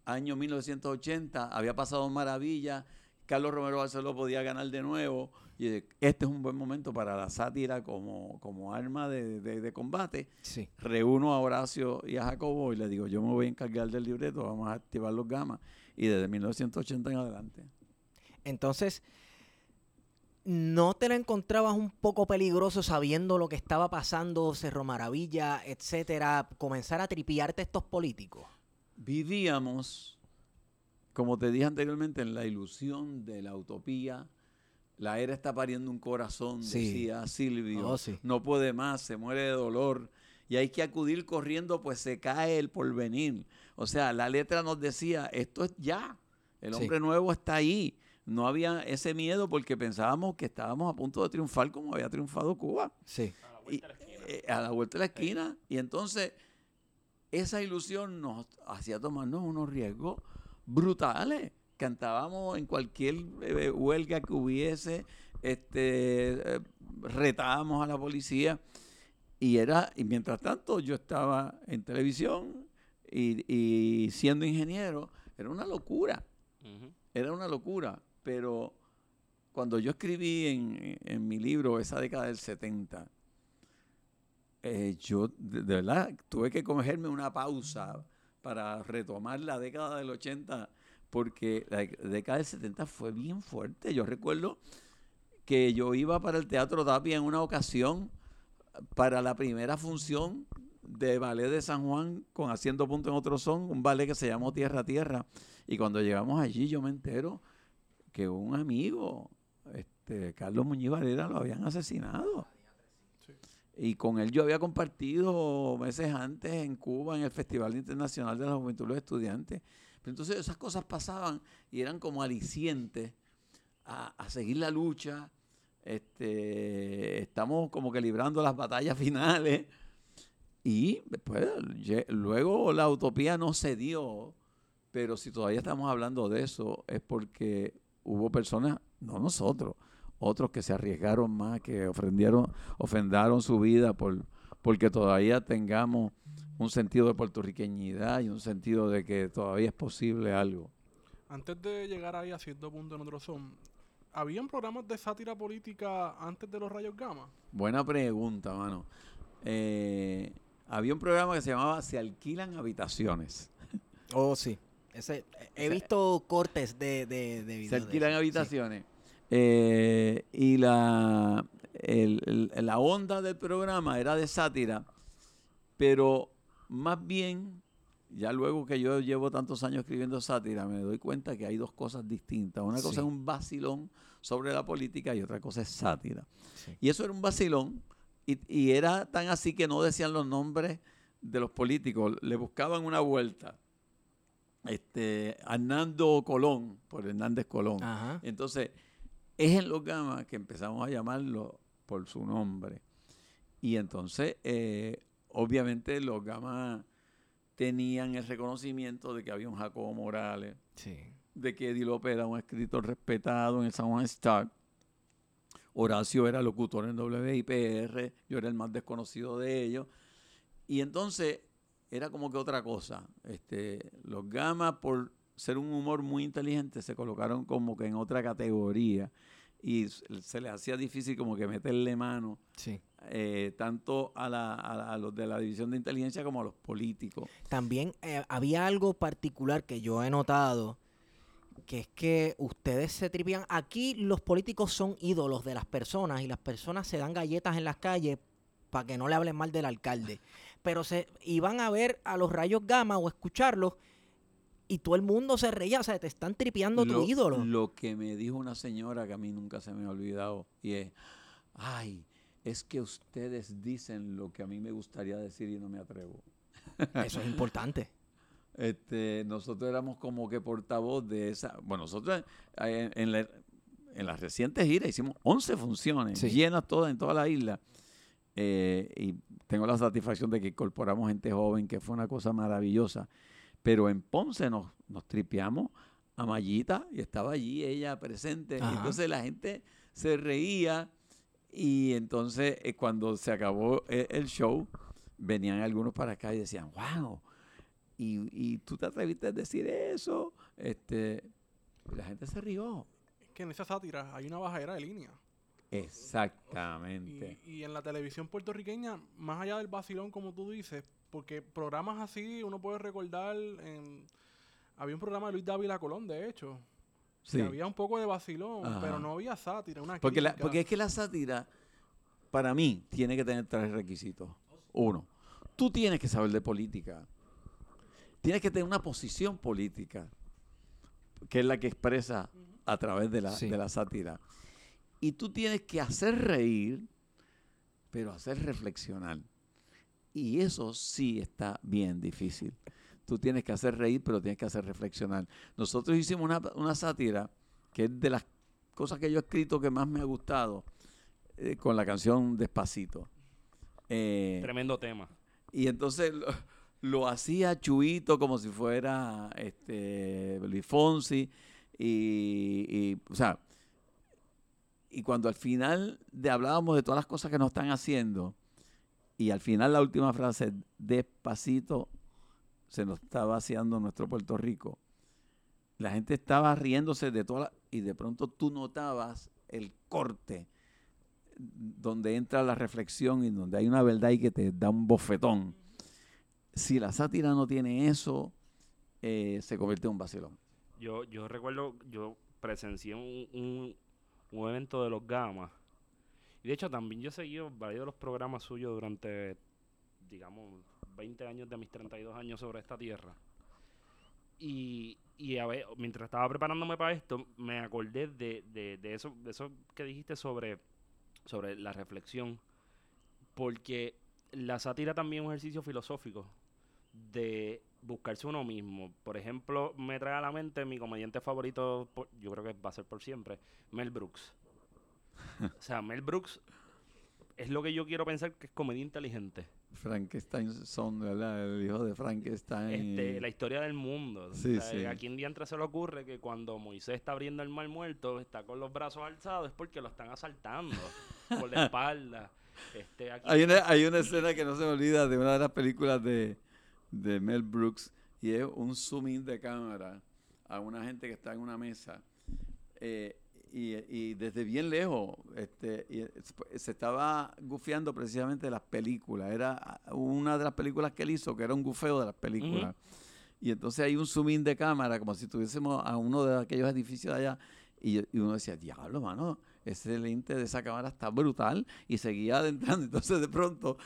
Speaker 2: Año 1980, había pasado maravilla. Carlos Romero Barceló podía ganar de nuevo. Y dije, este es un buen momento para la sátira como, como arma de, de- de combate
Speaker 1: Sí.
Speaker 2: reúno a Horacio y a Jacobo y le digo, yo me voy a encargar del libreto, vamos a activar los gamas. Y desde 1980 en adelante.
Speaker 1: Entonces, ¿no te la encontrabas un poco peligroso sabiendo lo que estaba pasando, Cerro Maravilla, etcétera, comenzar a tripiarte estos políticos?
Speaker 2: Vivíamos, como te dije anteriormente, en la ilusión de la utopía. La era está pariendo un corazón,
Speaker 1: Sí.
Speaker 2: decía Silvio.
Speaker 1: Oh, sí.
Speaker 2: No puede más, se muere de dolor. Y hay que acudir corriendo, pues se cae el porvenir. O sea, la letra nos decía, esto es ya. El
Speaker 1: Sí.
Speaker 2: hombre nuevo está ahí. No había ese miedo porque pensábamos que estábamos a punto de triunfar como había triunfado Cuba.
Speaker 1: Sí.
Speaker 2: Y, eh, a la vuelta de la esquina. Y entonces esa ilusión nos hacía tomarnos unos riesgos brutales. Cantábamos en cualquier eh, huelga que hubiese, este, eh, retábamos a la policía. Y era, y mientras tanto yo estaba en televisión y, y siendo ingeniero, era una locura era una locura, pero cuando yo escribí en, en mi libro esa década del 70, eh, yo de, de verdad tuve que cogerme una pausa para retomar la década del 80, porque la década del 70 fue bien fuerte. Yo recuerdo que yo iba para el Teatro Tapia en una ocasión para la primera función de ballet de San Juan con Haciendo Punto en Otro Son, un ballet que se llamó Tierra Tierra. Y cuando llegamos allí yo me entero que un amigo, este, Carlos Muñiz Varela, lo habían asesinado. Y con él yo había compartido meses antes en Cuba en el Festival Internacional de la Juventud de los Estudiantes. Pero entonces esas cosas pasaban y eran como alicientes a, a seguir la lucha. Este, estamos como que librando las batallas finales. Y después, luego la utopía no se dio, pero si todavía estamos hablando de eso es porque hubo personas, no nosotros, otros que se arriesgaron más, que ofendieron, ofendaron su vida por porque todavía tengamos un sentido de puertorriqueñidad y un sentido de que todavía es posible algo.
Speaker 4: Antes de llegar ahí a cierto punto en otro son, ¿habían programas de sátira política antes de los rayos gamma?
Speaker 2: Buena pregunta, mano. Eh, había un programa que se llamaba Se alquilan habitaciones.
Speaker 1: Oh, sí. Ese, he visto cortes de, de, de
Speaker 2: se
Speaker 1: videos de
Speaker 2: alquilan
Speaker 1: sí.
Speaker 2: Eh, y la, el- el- la onda del programa era de sátira, pero más bien, ya luego que yo llevo tantos años escribiendo sátira, me doy cuenta que hay dos cosas distintas. Una cosa es un vacilón sobre la política y otra cosa es sátira.
Speaker 1: Sí.
Speaker 2: Y eso era un vacilón, y, y era tan así que no decían los nombres de los políticos, le buscaban una vuelta. Este, Hernando Colón, por Hernández Colón.
Speaker 1: Ajá.
Speaker 2: Entonces, es en los gamas que empezamos a llamarlo por su nombre. Y entonces, eh, obviamente, los gamas tenían el reconocimiento de que había un Jacobo Morales,
Speaker 1: Sí.
Speaker 2: de que Eddie López era un escritor respetado en el San Juan Star. Horacio era locutor en WIPR, yo era el más desconocido de ellos. Y entonces era como que otra cosa. Este, los gamas, por ser un humor muy inteligente, se colocaron como que en otra categoría. Y se les hacía difícil como que meterle mano
Speaker 1: Sí.
Speaker 2: eh, tanto a, la- a la- a los de la división de inteligencia como a los políticos.
Speaker 1: También eh, había algo particular que yo he notado que es que ustedes se tripian. Aquí los políticos son ídolos de las personas y las personas se dan galletas en las calles para que no le hablen mal del alcalde. Pero se iban a ver a los rayos gamma o escucharlos y todo el mundo se reía. O sea, te están tripeando tu
Speaker 2: lo,
Speaker 1: ídolo.
Speaker 2: Lo que me dijo una señora que a mí nunca se me ha olvidado y es, ay, es que ustedes dicen lo que a mí me gustaría decir y no me atrevo.
Speaker 1: Eso es importante.
Speaker 2: Este, nosotros éramos como que portavoz de esa. Bueno, nosotros eh, en, en la- en las recientes giras hicimos 11 funciones,
Speaker 1: Sí.
Speaker 2: llenas todas en toda la isla. Eh, y tengo la satisfacción de que incorporamos gente joven, que fue una cosa maravillosa. Pero en Ponce nos, nos tripeamos a Mayita y estaba allí ella presente.
Speaker 1: Ajá.
Speaker 2: entonces la gente se reía y entonces eh, cuando se acabó eh, el show, venían algunos para acá y decían, wow, y, y tú te atreviste a decir eso. Este, la gente se rió.
Speaker 4: Es que en esa sátira hay una bajadera de línea.
Speaker 2: Exactamente.
Speaker 4: Y, y en la televisión puertorriqueña, más allá del vacilón, como tú dices, porque programas así uno puede recordar. En, había un programa de Luis Dávila Colón, de hecho. que
Speaker 2: Sí.
Speaker 4: había un poco de vacilón,
Speaker 2: Ajá.
Speaker 4: pero no había sátira. Una
Speaker 2: Porque, la- porque es que la sátira, para mí, tiene que tener tres requisitos. Uno, tú tienes que saber de política. Tienes que tener una posición política, que es la que expresa a través de la,
Speaker 1: Sí.
Speaker 2: de la sátira. Y tú tienes que hacer reír, pero hacer reflexionar. Y eso sí está bien difícil. Tú tienes que hacer reír, pero tienes que hacer reflexionar. Nosotros hicimos una, una sátira que es de las cosas que yo he escrito que más me ha gustado eh, con la canción Despacito. Eh,
Speaker 3: Tremendo tema.
Speaker 2: y entonces lo, lo hacía Chuito como si fuera este Luis Fonsi. Y, y, o sea, y cuando al final de hablábamos de todas las cosas que nos están haciendo, y al final la última frase, despacito, se nos está vaciando nuestro Puerto Rico. La gente estaba riéndose de todas. Y de pronto tú notabas el corte donde entra la reflexión y donde hay una verdad y que te da un bofetón. Si la sátira no tiene eso, eh, se convierte en un vacilón.
Speaker 3: Yo, yo recuerdo, yo presencié un, un, un evento de los Gamas. Y de hecho también yo he seguido varios de los programas suyos durante, digamos, 20 años de mis 32 años sobre esta tierra. Y, y a ver, mientras estaba preparándome para esto, me acordé de, de, de eso, de eso que dijiste sobre, sobre la reflexión. Porque la sátira también es un ejercicio filosófico de buscarse uno mismo. Por ejemplo, me trae a la mente mi comediante favorito, por- yo creo que va a ser por siempre, Mel Brooks. O sea, Mel Brooks es lo que yo quiero pensar que es comedia inteligente.
Speaker 2: Frankenstein son, ¿verdad? El hijo de Frankenstein.
Speaker 3: Este, la historia del mundo.
Speaker 2: Sí,
Speaker 3: O sea,
Speaker 2: sí.
Speaker 3: ¿A quién diantre se le ocurre que cuando Moisés está abriendo el mar muerto, está con los brazos alzados, es porque lo están asaltando por la espalda? Este, aquí-
Speaker 2: Hay una, hay una escena que no se me olvida de una de las películas de, de Mel Brooks y es un zoom in de cámara a una gente que está en una mesa eh, y, y desde bien lejos este, y es- se estaba gufiando precisamente de las películas. Era una de las películas que él hizo que era un gufeo de las películas. Y entonces hay un zoom in de cámara como si estuviésemos a uno de aquellos edificios de allá y, uno decía, diablo, mano, ese lente de esa cámara está brutal. Y seguía adentrando. Entonces, de pronto,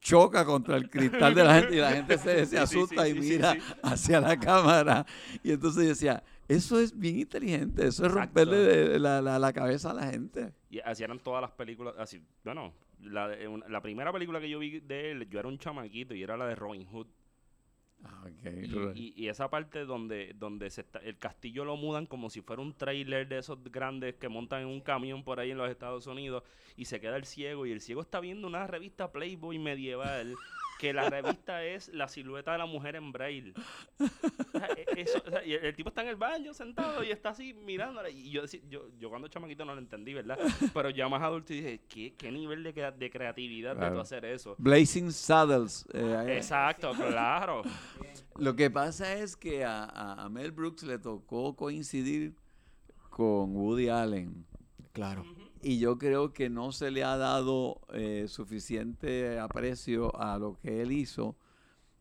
Speaker 2: choca contra el cristal de la gente y la gente se, se
Speaker 3: Sí, sí,
Speaker 2: asusta
Speaker 3: sí,
Speaker 2: y mira hacia la cámara. Y entonces yo decía, eso es bien inteligente. Eso es romperle de- la, la- la cabeza a la gente.
Speaker 3: Y así eran todas las películas. Así, bueno, la, de- una- la primera película que yo vi de él, yo era un chamaquito y era la de Robin Hood.
Speaker 2: Ah.
Speaker 3: Y, y- y esa parte donde, donde se está- el castillo lo mudan como si fuera un trailer de esos grandes que montan en un camión por ahí en los Estados Unidos y se queda el ciego y el ciego está viendo una revista Playboy medieval que la revista es la silueta de la mujer en braille. O sea, e- eso- o sea, y el, el tipo está en el baño sentado y está así mirándola y yo, yo, yo cuando chamaquito no lo entendí, ¿verdad? Pero ya más adulto dije, ¿qué, qué nivel de, de creatividad de tú
Speaker 2: Claro.
Speaker 3: hacer eso?
Speaker 2: Blazing Saddles. eh,
Speaker 3: Exacto, claro.
Speaker 2: Lo que pasa es que a, a- a Mel Brooks le tocó coincidir con Woody Allen.
Speaker 1: Claro.
Speaker 2: Y yo creo que no se le ha dado eh, suficiente aprecio a lo que él hizo,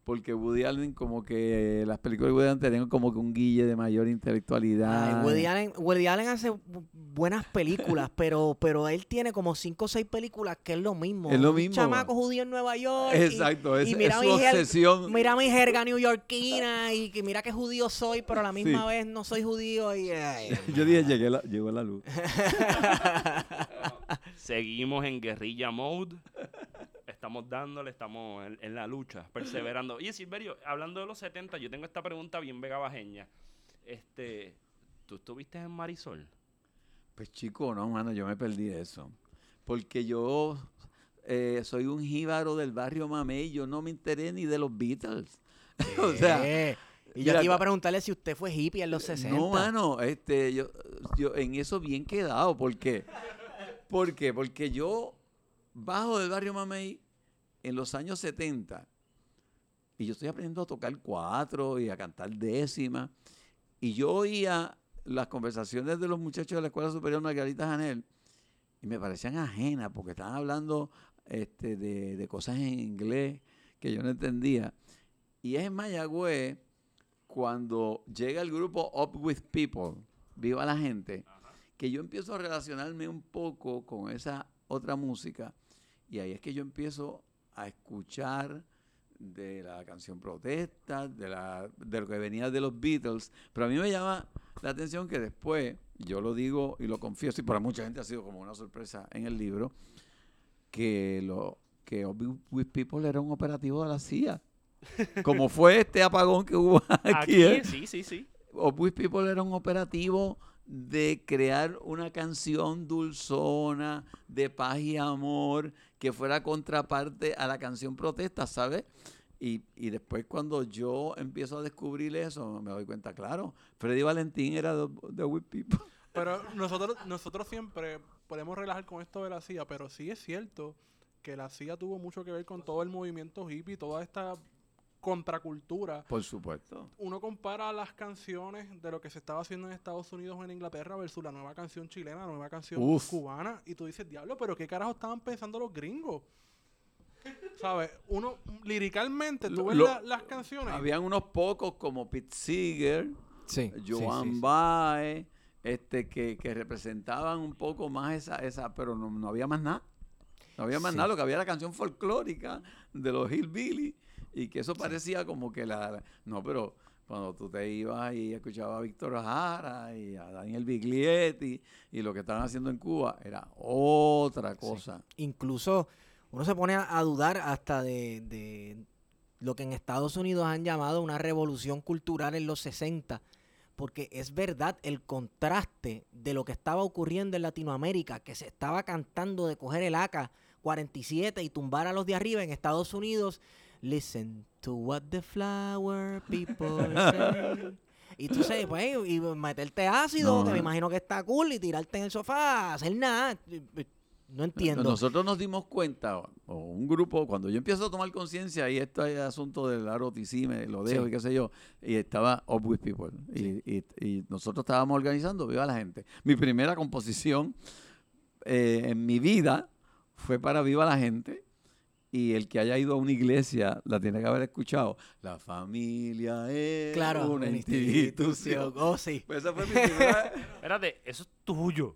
Speaker 2: porque Woody Allen como que las películas de Woody Allen tenían como que un guille de mayor intelectualidad.
Speaker 1: Ay, Woody, Allen, Woody Allen hace bu- buenas películas, pero, pero él tiene como cinco o seis películas que es lo mismo.
Speaker 2: Es lo
Speaker 1: Un
Speaker 2: mismo.
Speaker 1: chamaco judío en Nueva York. y-
Speaker 2: Exacto, es,
Speaker 1: y
Speaker 2: es
Speaker 1: mira
Speaker 2: su
Speaker 1: mi jer-
Speaker 2: obsesión.
Speaker 1: Mira mi jerga neoyorquina y que mira qué judío soy, pero a la misma
Speaker 2: Sí.
Speaker 1: vez no soy judío y... ay,
Speaker 2: Yo dije, llegué la, llegó la luz.
Speaker 3: Seguimos en guerrilla mode. Estamos dándole, estamos en, en la lucha, perseverando. Oye, Silverio, hablando de los 70, yo tengo esta pregunta bien vegabajeña. Este, ¿tú estuviste en Marisol?
Speaker 2: Pues chico, no, mano, yo me perdí eso. Porque yo eh, soy un jíbaro del barrio Mamey, yo no me enteré ni de los Beatles. o sea,
Speaker 1: Eh, y yo
Speaker 2: mira,
Speaker 1: te iba a preguntarle si usted fue hippie en los 60.
Speaker 2: no, mano, este, yo, yo en eso bien quedado, porque, ¿por qué? Porque yo bajo del barrio Mamey en los años 70 y yo estoy aprendiendo a tocar cuatro y a cantar décima y yo oía las conversaciones de los muchachos de la Escuela Superior Margarita Janel y me parecían ajenas porque estaban hablando este, de, de cosas en inglés que yo no entendía. Y es en Mayagüez cuando llega el grupo Up With People, Viva la Gente, que yo empiezo a relacionarme un poco con esa otra música y ahí es que yo empiezo a escuchar de la canción protesta, de, la, de lo que venía de los Beatles, pero a mí me llama la atención que después, yo lo digo y lo confieso, y para mucha gente ha sido como una sorpresa en el libro, que lo que With People era un operativo de la CIA. Como fue este apagón que hubo aquí.
Speaker 3: Aquí,
Speaker 2: ¿eh?
Speaker 3: sí, sí, sí.
Speaker 2: With People era un operativo de crear una canción dulzona, de paz y amor, que fuera contraparte a la canción protesta, ¿sabes? Y, y después cuando yo empiezo a descubrir eso, me doy cuenta, claro, Freddy Valentín era de, de With People.
Speaker 4: Pero nosotros, nosotros siempre podemos relajar con esto de la CIA, pero sí es cierto que la CIA tuvo mucho que ver con todo el movimiento hippie, toda esta contracultura.
Speaker 2: Por supuesto.
Speaker 4: Uno compara las canciones de lo que se estaba haciendo en Estados Unidos o en Inglaterra versus la nueva canción chilena, la nueva canción
Speaker 2: Uf.
Speaker 4: cubana, y tú dices, diablo, pero ¿qué carajo estaban pensando los gringos? ¿Sabes? Uno, liricalmente, tú ves
Speaker 2: lo-
Speaker 4: la- las canciones.
Speaker 2: Habían unos pocos como Pete Seeger,
Speaker 1: Sí,
Speaker 2: Joan
Speaker 1: sí, sí, sí.
Speaker 2: Baez, este, que, que representaban un poco más esa, esa pero no, no había más nada. No había más
Speaker 1: Sí.
Speaker 2: nada, lo que había era la canción folclórica de los Hillbilly y que eso parecía como que la, No, pero cuando tú te ibas y escuchabas a Víctor Jara y a Daniel Biglietti y lo que estaban haciendo en Cuba era otra cosa.
Speaker 1: Incluso uno se pone a, a dudar hasta de, de lo que en Estados Unidos han llamado una revolución cultural en los 60, porque es verdad el contraste de lo que estaba ocurriendo en Latinoamérica, que se estaba cantando de coger el AK 47 y tumbar a los de arriba en Estados Unidos. Listen to what the flower people say. Y tú sabes, pues, y meterte ácido,
Speaker 2: No,
Speaker 1: que me
Speaker 2: no.
Speaker 1: imagino que está cool, y tirarte en el sofá, hacer nada. No entiendo.
Speaker 2: Nosotros nos dimos cuenta, o- un grupo, cuando yo empiezo a tomar conciencia, y esto es asunto del aroticime, lo dejo
Speaker 1: Sí.
Speaker 2: y qué sé yo, y estaba Up With People. Y, y- y nosotros estábamos organizando Viva la Gente. Mi primera composición eh, en mi vida fue para Viva la Gente. Y el que haya ido a una iglesia la tiene que haber escuchado. La familia es
Speaker 1: Claro,
Speaker 2: una institución.
Speaker 1: Oh, sí.
Speaker 2: Pues esa fue mi primera,
Speaker 3: Espérate, eso es tuyo.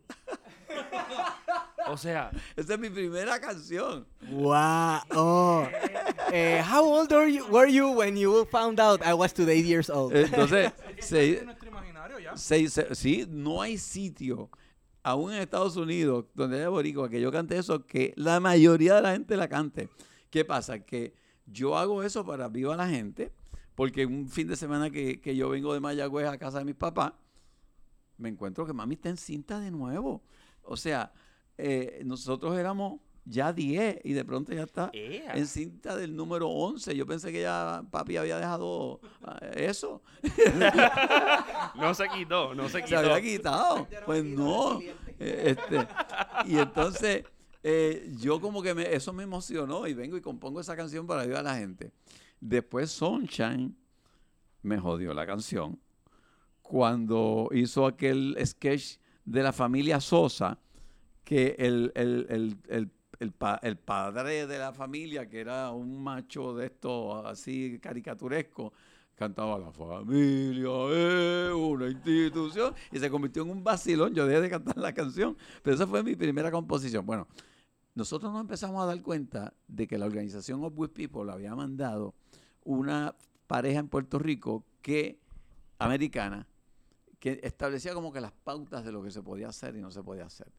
Speaker 3: o sea,
Speaker 2: esa es mi primera canción.
Speaker 1: Wow. Oh. Eh, how old are you, were you when you found out I was today years old?
Speaker 2: Entonces, se,
Speaker 4: en nuestro imaginario ya.
Speaker 2: Se- se- sí, no hay sitio, aún en Estados Unidos, donde haya boricua, que yo cante eso, que la mayoría de la gente la cante. ¿Qué pasa? Que yo hago eso para viva la gente, porque un fin de semana que, que yo vengo de Mayagüez a casa de mis papás, me encuentro que mami está en cinta de nuevo. O sea, eh, nosotros éramos ya 10 y de pronto ya está en cinta del número 11. Yo pensé que ya papi había dejado ah, eso.
Speaker 3: no se quitó, no se
Speaker 2: se
Speaker 3: quitó.
Speaker 2: había quitado. Pues no. Eh, Este, y entonces, eh, yo como que me, eso me emocionó y vengo y compongo esa canción para ayudar a la gente. Después Sunshine me jodió la canción cuando hizo aquel sketch de la familia Sosa que el, el- el- el- el, el padre de la familia, que era un macho de esto así caricaturesco, cantaba La familia es una institución y se convirtió en un vacilón. Yo dejé de cantar la canción, pero esa fue mi primera composición. Bueno, nosotros nos empezamos a dar cuenta de que la organización Up With People había mandado una pareja en Puerto Rico que, americana, que establecía como que las pautas de lo que se podía hacer y no se podía hacer.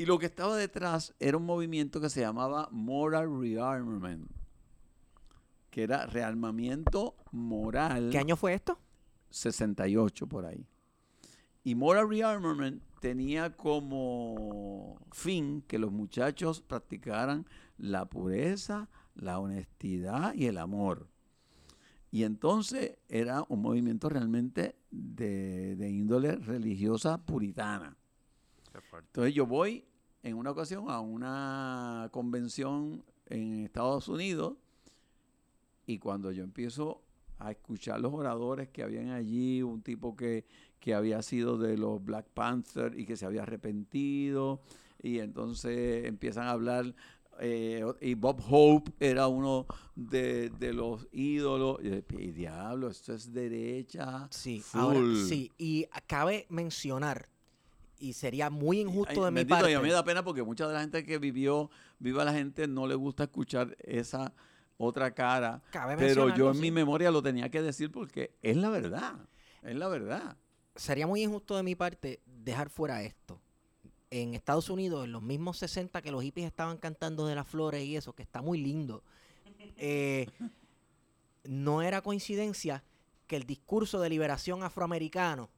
Speaker 2: Y lo que estaba detrás era un movimiento que se llamaba Moral Rearmament, que era rearmamiento moral.
Speaker 1: ¿Qué año fue esto?
Speaker 2: 68 por ahí. Y Moral Rearmament tenía como fin que los muchachos practicaran la pureza, la honestidad y el amor. Y entonces era un movimiento realmente de, de índole religiosa puritana. Entonces yo voy en una ocasión a una convención en Estados Unidos y cuando yo empiezo a escuchar los oradores que habían allí, un tipo que, que había sido de los Black Panther y que se había arrepentido, y entonces empiezan a hablar, eh, y Bob Hope era uno de, de los ídolos, y, yo, "Y diablo, esto es derecha.
Speaker 1: Sí,
Speaker 2: full".
Speaker 1: ahora sí. Y cabe mencionar, y sería muy injusto
Speaker 2: Ay,
Speaker 1: de mi
Speaker 2: bendito,
Speaker 1: parte.
Speaker 2: Y a mí me da pena porque mucha de la gente que vivió, viva la gente, no le gusta escuchar esa otra cara.
Speaker 1: Cabe
Speaker 2: Pero yo en mi memoria lo tenía que decir porque es la verdad. Es la verdad.
Speaker 1: sería muy injusto de mi parte dejar fuera esto. En Estados Unidos, en los mismos 60 que los hippies estaban cantando de las flores y eso, que está muy lindo, eh, no era coincidencia que el discurso de liberación afroamericano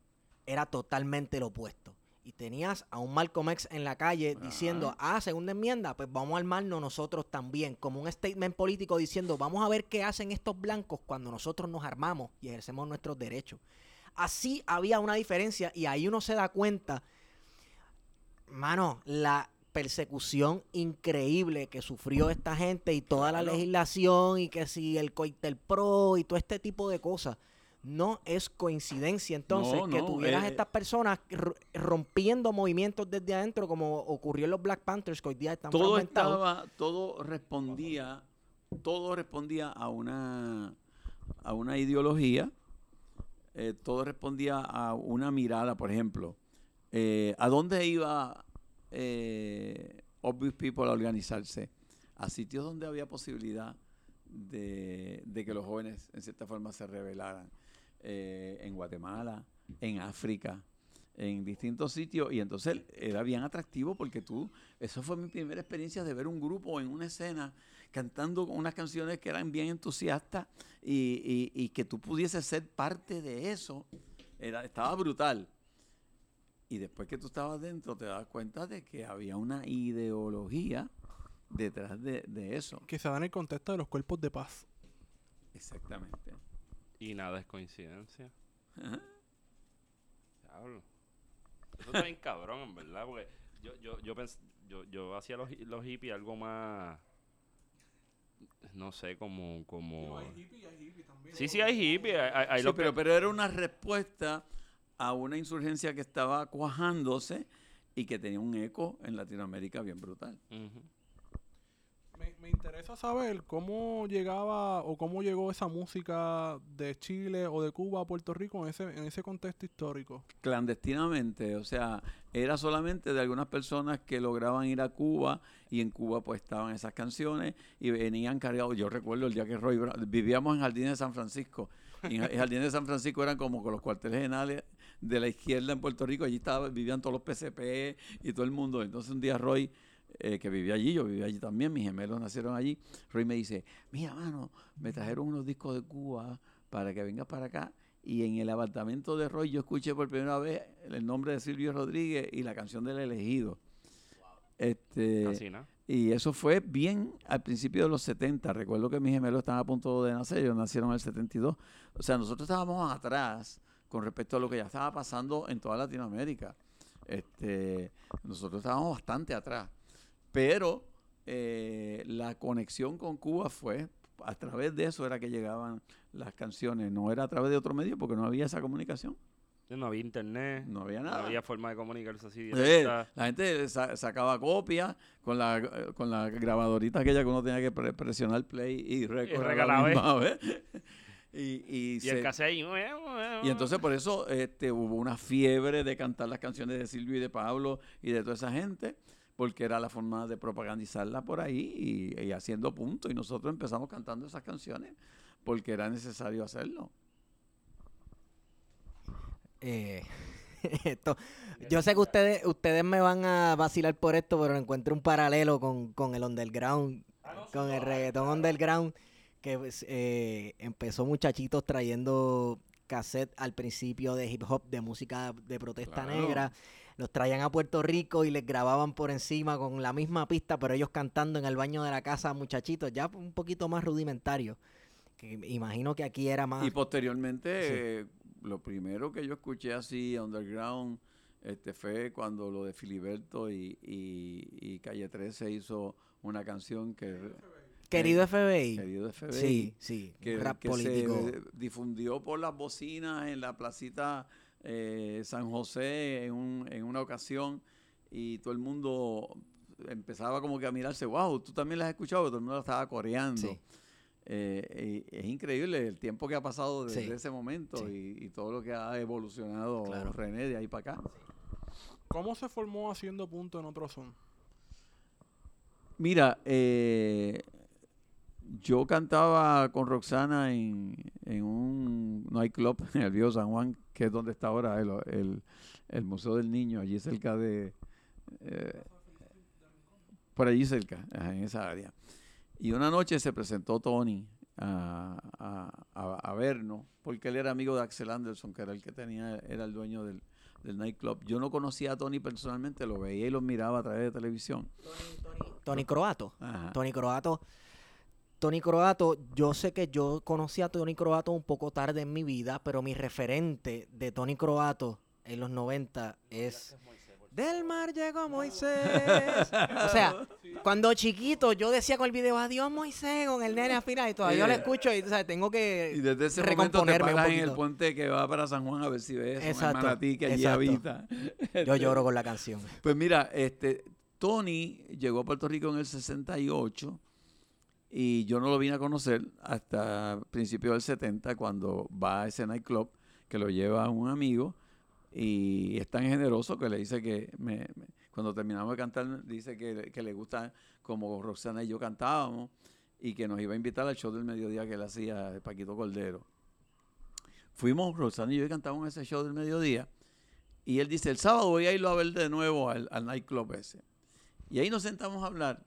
Speaker 1: era totalmente lo opuesto. Y tenías a un Malcolm X en la calle diciendo, ah, segunda enmienda, pues vamos a armarnos nosotros también, como un statement político diciendo, vamos a ver qué hacen estos blancos cuando nosotros nos armamos y ejercemos nuestros derechos. Así había una diferencia y ahí uno se da cuenta, mano, la persecución increíble que sufrió esta gente y toda la legislación y que si el Coitel Pro y todo este tipo de cosas. No es coincidencia entonces
Speaker 2: No,
Speaker 1: que
Speaker 2: no,
Speaker 1: tuvieras
Speaker 2: eh,
Speaker 1: estas personas rompiendo movimientos desde adentro como ocurrió en los Black Panthers que hoy día están
Speaker 2: Todo estaba, todo respondía, todo respondía a una, a una ideología, eh, todo respondía a una mirada, por ejemplo. eh, ¿A dónde iba eh, Obvious People a organizarse? A sitios donde había posibilidad de, de que los jóvenes, en cierta forma, se rebelaran. Eh, en Guatemala, en África, en distintos sitios. Y entonces era bien atractivo porque tú, eso fue mi primera experiencia de ver un grupo en una escena cantando unas canciones que eran bien entusiastas y, y- y que tú pudieses ser parte de eso. Era, estaba brutal. Y después que tú estabas dentro, te das cuenta de que había una ideología detrás de, de eso.
Speaker 4: Que se da en el contexto de los cuerpos de paz.
Speaker 2: Exactamente.
Speaker 3: Y nada es coincidencia. Diablo. Eso está bien cabrón, en verdad, porque yo, yo, yo, pens- yo, yo hacía los, los hippies algo más, no sé, como... como... Sí, sí, hay hippies. Hay, hay- hay
Speaker 2: Sí,
Speaker 3: los
Speaker 2: pero,
Speaker 3: que-
Speaker 2: pero era una respuesta a una insurgencia que estaba cuajándose y que tenía un eco en Latinoamérica bien brutal.
Speaker 4: Me, me interesa saber cómo llegaba o cómo llegó esa música de Chile o de Cuba a Puerto Rico en ese, en ese contexto histórico.
Speaker 2: Clandestinamente, o sea, era solamente de algunas personas que lograban ir a Cuba y en Cuba pues estaban esas canciones y venían cargados. Yo recuerdo el día que Roy vivíamos en Jardines de San Francisco. Y en Jardines de San Francisco eran como con los cuarteles generales de la izquierda en Puerto Rico. Allí estaba, vivían todos los PCP y todo el mundo. Entonces un día Roy, eh, que vivía allí, yo vivía allí también, mis gemelos nacieron allí. Roy me dice, mira, mano, me trajeron unos discos de Cuba para que vengas para acá. Y en el apartamento de Roy yo escuché por primera vez el nombre de Silvio Rodríguez y la canción del elegido. Este,
Speaker 3: Así, ¿no?
Speaker 2: y eso fue bien al principio de los 70. Recuerdo que mis gemelos estaban a punto de nacer, ellos nacieron en el 72. O sea, nosotros estábamos atrás con respecto a lo que ya estaba pasando en toda Latinoamérica. Este, nosotros estábamos bastante atrás. Pero eh, la conexión con Cuba fue, a través de eso era que llegaban las canciones, no era a través de otro medio porque no había esa comunicación.
Speaker 3: No había internet.
Speaker 2: No había
Speaker 3: No
Speaker 2: nada.
Speaker 3: había forma de comunicarse así
Speaker 2: Eh, la gente sa- sacaba copias con la, con la grabadorita aquella que uno tenía que pre- presionar play y record a
Speaker 3: record a
Speaker 2: la
Speaker 3: la vez.
Speaker 2: misma vez. y, y
Speaker 3: Y
Speaker 2: se-
Speaker 3: el cassette ahí.
Speaker 2: y entonces por eso este, hubo una fiebre de cantar las canciones de Silvio y de Pablo y de toda esa gente, porque era la forma de propagandizarla por ahí y, y haciendo punto. Y nosotros empezamos cantando esas canciones porque era necesario hacerlo.
Speaker 1: Eh, esto, yo sé que ustedes, ustedes me van a vacilar por esto, pero encuentro un paralelo con, con el underground, con el reggaetón underground, que pues, eh, empezó muchachitos trayendo cassette al principio de hip hop, de música de protesta
Speaker 2: Claro.
Speaker 1: negra. Los traían a Puerto Rico y les grababan por encima con la misma pista, pero ellos cantando en el baño de la casa, muchachitos, ya un poquito más rudimentario. Que imagino que aquí era más.
Speaker 2: Y posteriormente, eh, lo primero que yo escuché así, underground, este, fue cuando lo de Filiberto y, y, y Calle 13 hizo una canción que...
Speaker 1: Querido FBI.
Speaker 2: Querido FBI.
Speaker 1: Sí, sí,
Speaker 2: que,
Speaker 1: rap
Speaker 2: que
Speaker 1: político.
Speaker 2: se difundió por las bocinas en la placita eh, San José en, un- en una ocasión y todo el mundo empezaba como que a mirarse, wow, tú también la has escuchado, todo el mundo la estaba coreando.
Speaker 1: Sí.
Speaker 2: Eh, y es increíble el tiempo que ha pasado desde
Speaker 1: Sí.
Speaker 2: ese momento
Speaker 1: Sí.
Speaker 2: y, y todo lo que ha evolucionado
Speaker 1: Claro.
Speaker 2: René de ahí para acá.
Speaker 4: ¿Cómo se formó haciendo punto en otro son?
Speaker 2: Mira, eh, yo cantaba con Roxana en, en un nightclub en el Viejo San Juan, que es donde está ahora el, el- el Museo del Niño, allí cerca de... eh, por allí cerca, en esa área. Y una noche se presentó Tony a, a- a- a vernos, porque él era amigo de Axel Anderson, que era el que tenía, era el dueño del, del nightclub. Yo no conocía a Tony personalmente, lo veía y lo miraba a través de televisión.
Speaker 1: Tony Croato.
Speaker 2: Ajá.
Speaker 1: Tony Croato. Tony Croato, yo sé que yo conocí a Tony Croato un poco tarde en mi vida, pero mi referente de Tony Croato en los 90 es Del mar llegó Moisés. o sea, cuando chiquito yo decía con el video Adiós Moisés con el nene final y todavía lo escucho y o sea, tengo que
Speaker 2: Y desde ese momento te en el puente que va para San Juan a ver si ves
Speaker 1: Exacto,
Speaker 2: un manatí que allí
Speaker 1: exacto.
Speaker 2: habita.
Speaker 1: Yo lloro con la canción.
Speaker 2: Pues mira, este Tony llegó a Puerto Rico en el 68 y yo no lo vine a conocer hasta principios del 70 cuando va a ese nightclub que lo lleva un amigo y es tan generoso que le dice que me- cuando terminamos de cantar dice que, que le gusta como Roxana y yo cantábamos y que nos iba a invitar al show del mediodía que él hacía Paquito Cordero. Fuimos, Roxana y yo y cantamos en ese show del mediodía y él dice, el sábado voy a irlo a ver de nuevo al, al nightclub ese. Y ahí nos sentamos a hablar.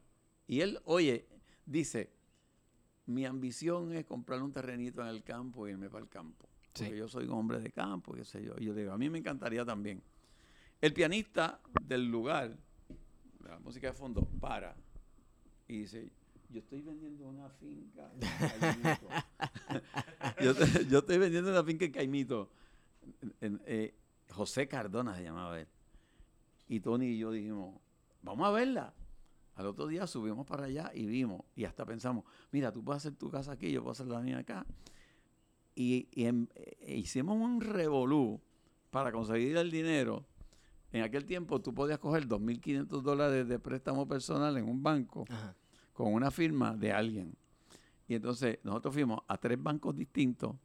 Speaker 2: Y él, oye, dice, mi ambición es comprar un terrenito en el campo y irme para el campo. Porque
Speaker 1: Sí.
Speaker 2: yo soy un hombre de campo, qué sé yo. Y yo digo, a mí me encantaría también. El pianista del lugar, de la música de fondo, para. Y dice, yo estoy vendiendo una finca en Caimito. yo, yo estoy vendiendo una finca en Caimito. En, eh, José Cardona se llamaba él. Y Tony y yo dijimos, vamos a verla. Al otro día subimos para allá y vimos. Y hasta pensamos, mira, tú puedes hacer tu casa aquí, yo puedo hacer la mía acá. Y, y eh, hicimos un revolú para conseguir el dinero. En aquel tiempo tú podías coger 2.500 dólares de préstamo personal en un banco
Speaker 1: Ajá.
Speaker 2: con una firma de alguien. Y entonces nosotros fuimos a tres bancos distintos.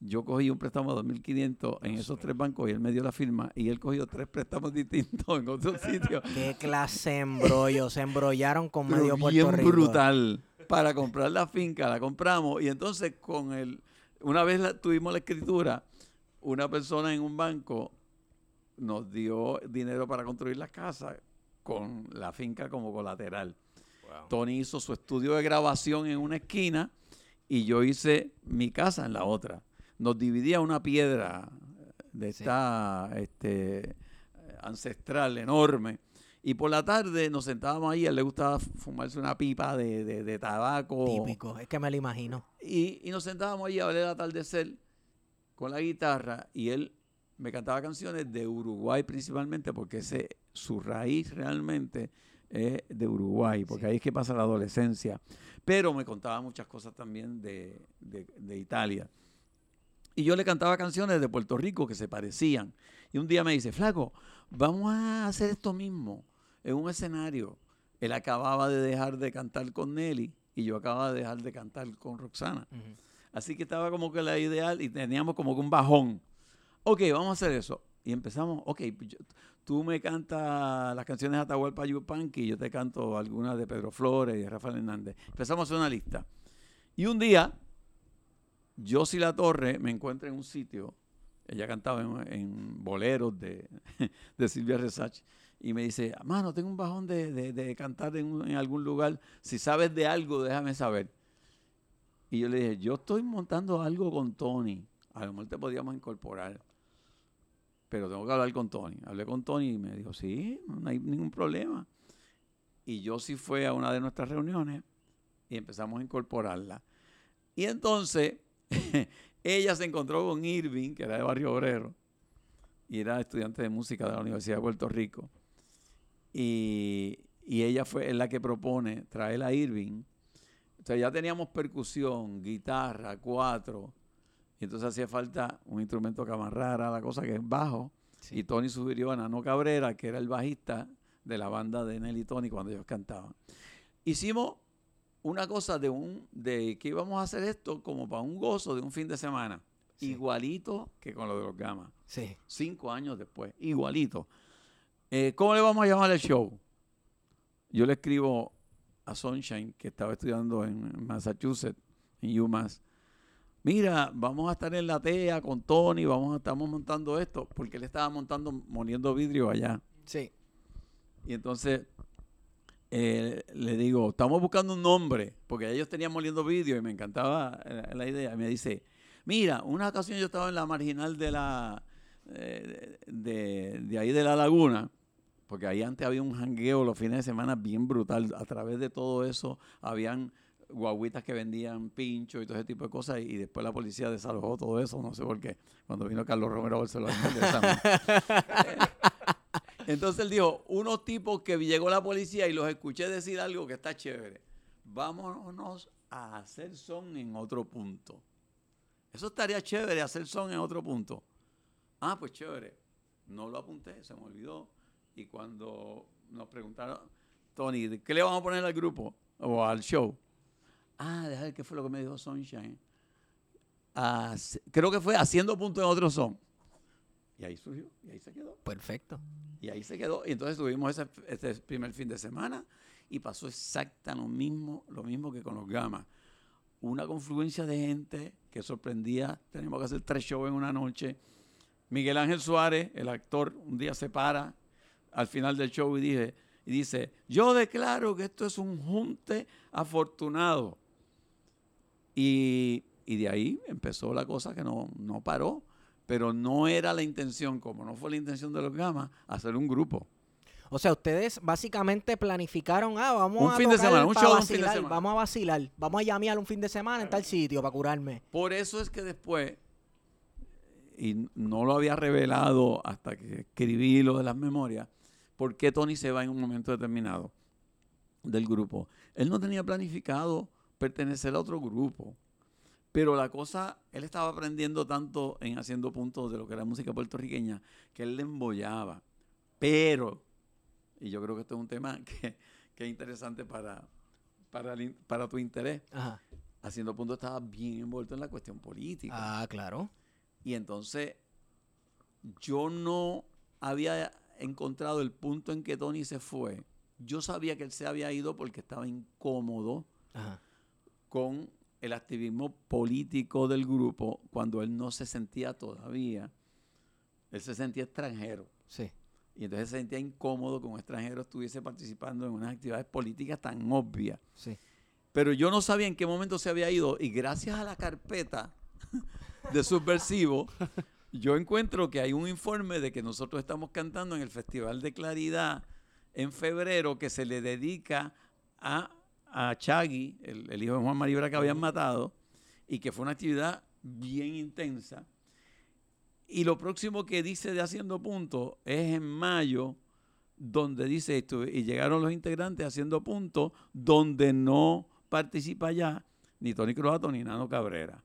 Speaker 2: Yo cogí un préstamo de 2.500 en esos tres bancos y él me dio la firma. Y él cogió tres préstamos distintos en otros sitios.
Speaker 1: Qué clase de embrollo. Se embrollaron con
Speaker 2: Pero
Speaker 1: medio Puerto
Speaker 2: bien
Speaker 1: Rico.
Speaker 2: brutal. Para comprar la finca, la compramos. Y entonces con el... Una vez la- tuvimos la escritura, una persona en un banco nos dio dinero para construir la casa con la finca como colateral. Tony hizo su estudio de grabación en una esquina y yo hice mi casa en la otra. Nos dividía una piedra de
Speaker 1: Sí.
Speaker 2: esta este, ancestral enorme. Y por la tarde nos sentábamos ahí, a él le gustaba fumarse una pipa de, de- de tabaco.
Speaker 1: Típico. Es que me lo imagino.
Speaker 2: Y, y nos sentábamos ahí a ver el atardecer con la guitarra y él me cantaba canciones de Uruguay principalmente porque ese, su raíz realmente es de Uruguay, porque
Speaker 1: Sí.
Speaker 2: ahí es que pasa la adolescencia. Pero me contaba muchas cosas también de, de- de Italia. Y yo le cantaba canciones de Puerto Rico que se parecían. Y un día me dice, flaco, vamos a hacer esto mismo en un escenario. Él acababa de dejar de cantar con Nelly y yo acababa de dejar de cantar con Roxana. Así que estaba como que la ideal y teníamos como que un bajón. Ok, vamos a hacer eso. Y empezamos, ok, yo- tú me cantas las canciones de Atahualpa Yupanqui y yo te canto algunas de Pedro Flores y de Rafael Hernández. Empezamos a hacer una lista. Y un día, Josie La Torre me encuentra en un sitio, ella cantaba en, boleros de, de Silvia Resach, y me dice, mano, tengo un bajón de, de- cantar en, en algún lugar, si sabes de algo, déjame saber. Y yo le dije, yo estoy montando algo con Tony, a lo mejor te podíamos incorporar, pero tengo que hablar con Tony. Hablé con Tony y me dijo, sí, no hay ningún problema. Y yo sí fue a una de nuestras reuniones y empezamos a incorporarla. Y entonces ella se encontró con Irving, que era de Barrio Obrero, y era estudiante de música de la Universidad de Puerto Rico. Y, y ella fue es la que propone traer a Irving. O sea, ya teníamos percusión, guitarra, cuatro. Y entonces hacía falta un instrumento que amarrara la cosa que es bajo.
Speaker 1: Sí.
Speaker 2: Y Tony sugirió a Nano Cabrera, que era el bajista de la banda de Nelly Tony cuando ellos cantaban. Hicimos una cosa de un de que íbamos a hacer esto como para un gozo de un fin de semana.
Speaker 1: Sí.
Speaker 2: Igualito que con lo de los gamas.
Speaker 1: Sí.
Speaker 2: Cinco años después. Igualito. Eh, ¿Cómo le vamos a llamar el show? Yo le escribo a Sunshine, que estaba estudiando en Massachusetts, en UMass. Mira, vamos a estar en la TEA con Tony, vamos a, estamos montando esto, porque él estaba montando, moliendo vidrio allá.
Speaker 1: Sí.
Speaker 2: Y entonces eh, le digo, estamos buscando un nombre, porque ellos tenían moliendo vidrio y me encantaba eh, la idea. Y me dice, mira, una ocasión yo estaba en la marginal de la eh, de, de ahí de la laguna, porque ahí antes había un jangueo los fines de semana bien brutal. A través de todo eso habían guaguitas que vendían pincho y todo ese tipo de cosas y después la policía desalojó todo eso, no sé por qué. Cuando vino Carlos Romero Barcelona. Entonces él dijo, unos tipos que llegó la policía y los escuché decir algo que está chévere. Vámonos a hacer son en otro punto. Eso estaría chévere, hacer son en otro punto. Ah, pues chévere. No lo apunté, se me olvidó. Y cuando nos preguntaron, Tony, ¿qué le vamos a poner al grupo o al show? Ah, déjame ver qué fue lo que me dijo Sunshine. Creo que fue haciendo punto en otro son. Y ahí surgió, y ahí se quedó.
Speaker 1: Perfecto.
Speaker 2: Y ahí se quedó. Y entonces tuvimos ese, ese primer fin de semana y pasó exacta lo mismo, lo mismo que con los gamas. Una confluencia de gente que sorprendía. Tenemos que hacer tres shows en una noche. Miguel Ángel Suárez, el actor, un día se para al final del show y dice, y dice, yo declaro que esto es un junte afortunado. Y, y de ahí empezó la cosa que no, no paró, pero no era la intención, como no fue la intención de los gamas, hacer un grupo.
Speaker 1: O sea, ustedes básicamente planificaron, ah, vamos
Speaker 2: Un
Speaker 1: a
Speaker 2: fin de semana, un show de un fin de
Speaker 1: vacilar,
Speaker 2: semana.
Speaker 1: Vamos a vacilar, vamos a llamear un fin de semana en tal sitio para curarme.
Speaker 2: Por eso es que después, y no lo había revelado hasta que escribí lo de las memorias, por qué Tony se va en un momento determinado del grupo. Él no tenía planificado pertenecer a otro grupo, pero la cosa, él estaba aprendiendo tanto en haciendo puntos de lo que era música puertorriqueña, que él le embollaba. Pero, y yo creo que esto es un tema que, que es interesante para, para, el in- para tu interés,
Speaker 1: Ajá.
Speaker 2: haciendo punto estaba bien envuelto en la cuestión política.
Speaker 1: Ah, claro.
Speaker 2: Y entonces yo no había encontrado el punto en que Tony se fue. Yo sabía que él se había ido porque estaba incómodo
Speaker 1: Ajá.
Speaker 2: con el activismo político del grupo cuando él no se sentía todavía. Él se sentía extranjero.
Speaker 1: Sí.
Speaker 2: Y entonces se sentía incómodo que un extranjero estuviese participando en unas actividades políticas tan obvias.
Speaker 1: Sí.
Speaker 2: Pero yo no sabía en qué momento se había ido y gracias a la carpeta de Subversivo, yo encuentro que hay un informe de que nosotros estamos cantando en el Festival de Claridad en febrero que se le dedica a, a Chagui, el, hijo de Juan Maribra que habían matado, y que fue una actividad bien intensa. Y lo próximo que dice de Haciendo Punto es en mayo, donde dice esto, y llegaron los integrantes haciendo punto, donde no participa ya ni Tony Croato ni Nano Cabrera.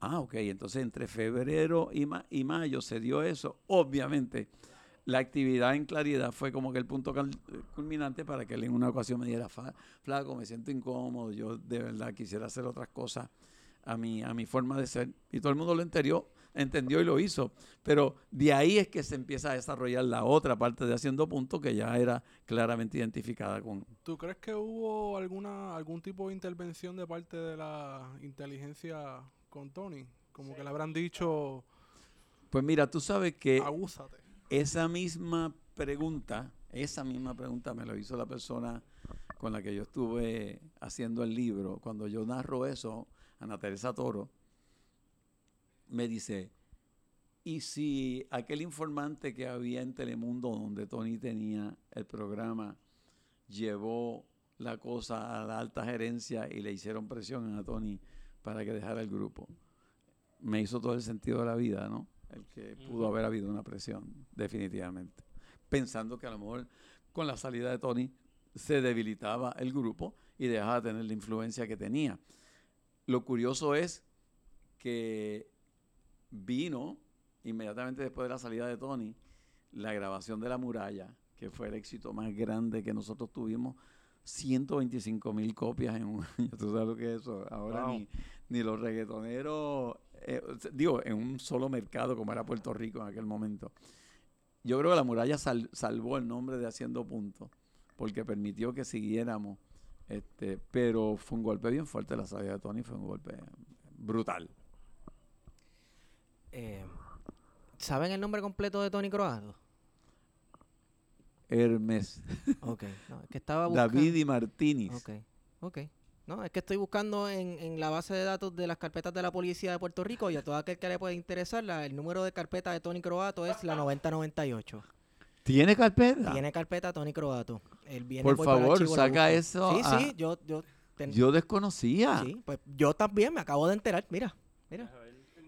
Speaker 2: Ah, ok, entonces entre febrero y, ma- y mayo se dio eso. Obviamente, la actividad en claridad fue como que el punto cal- culminante para que él en una ocasión me diera, "Fa- flaco, me siento incómodo, yo de verdad quisiera hacer otras cosas a mi, a mi forma de ser. Y todo el mundo lo entendió, entendió y lo hizo. Pero de ahí es que se empieza a desarrollar la otra parte de Haciendo Punto que ya era claramente identificada con...
Speaker 4: ¿Tú crees que hubo alguna algún tipo de intervención de parte de la inteligencia con Tony? Como que le habrán dicho,
Speaker 2: Pues mira, tú sabes que...
Speaker 4: abúsate.
Speaker 2: Esa misma pregunta, esa misma pregunta me lo hizo la persona con la que yo estuve haciendo el libro. Cuando yo narro eso, Ana Teresa Toro, me dice, ¿y si aquel informante que había en Telemundo donde Tony tenía el programa llevó la cosa a la alta gerencia y le hicieron presión a Tony para que dejara el grupo? Me hizo todo el sentido de la vida, ¿no? El que pudo haber habido una presión, definitivamente. Pensando que a lo mejor con la salida de Tony se debilitaba el grupo y dejaba de tener la influencia que tenía. Lo curioso es que vino inmediatamente después de la salida de Tony la grabación de La Muralla, que fue el éxito más grande que nosotros tuvimos. 125 mil copias en un año. ¿Tú sabes lo que es eso? Ahora
Speaker 3: Wow.
Speaker 2: ni, ni los reggaetoneros, eh, digo, en un solo mercado como era Puerto Rico en aquel momento. Yo creo que La Muralla sal- salvó el nombre de Haciendo Punto, porque permitió que siguiéramos. Este, pero fue un golpe bien fuerte la salida de Tony, fue un golpe brutal.
Speaker 1: Eh, ¿Saben el nombre completo de Tony Croato?
Speaker 2: Hermes,
Speaker 1: Ok. No, es que estaba buscando.
Speaker 2: David y Martínez.
Speaker 1: Ok, ok. No, es que estoy buscando en, en la base de datos de las carpetas de la Policía de Puerto Rico y a todo aquel que le pueda interesar, la- el número de carpeta de Tony Croato es la 9098.
Speaker 2: ¿Tiene carpeta?
Speaker 1: Tiene carpeta Tony Croato. El viernes
Speaker 2: Por favor, saca eso
Speaker 1: Sí,
Speaker 2: a-
Speaker 1: sí, yo, yo, ten-
Speaker 2: Yo desconocía.
Speaker 1: sí, pues yo también me acabo de enterar. Mira, mira.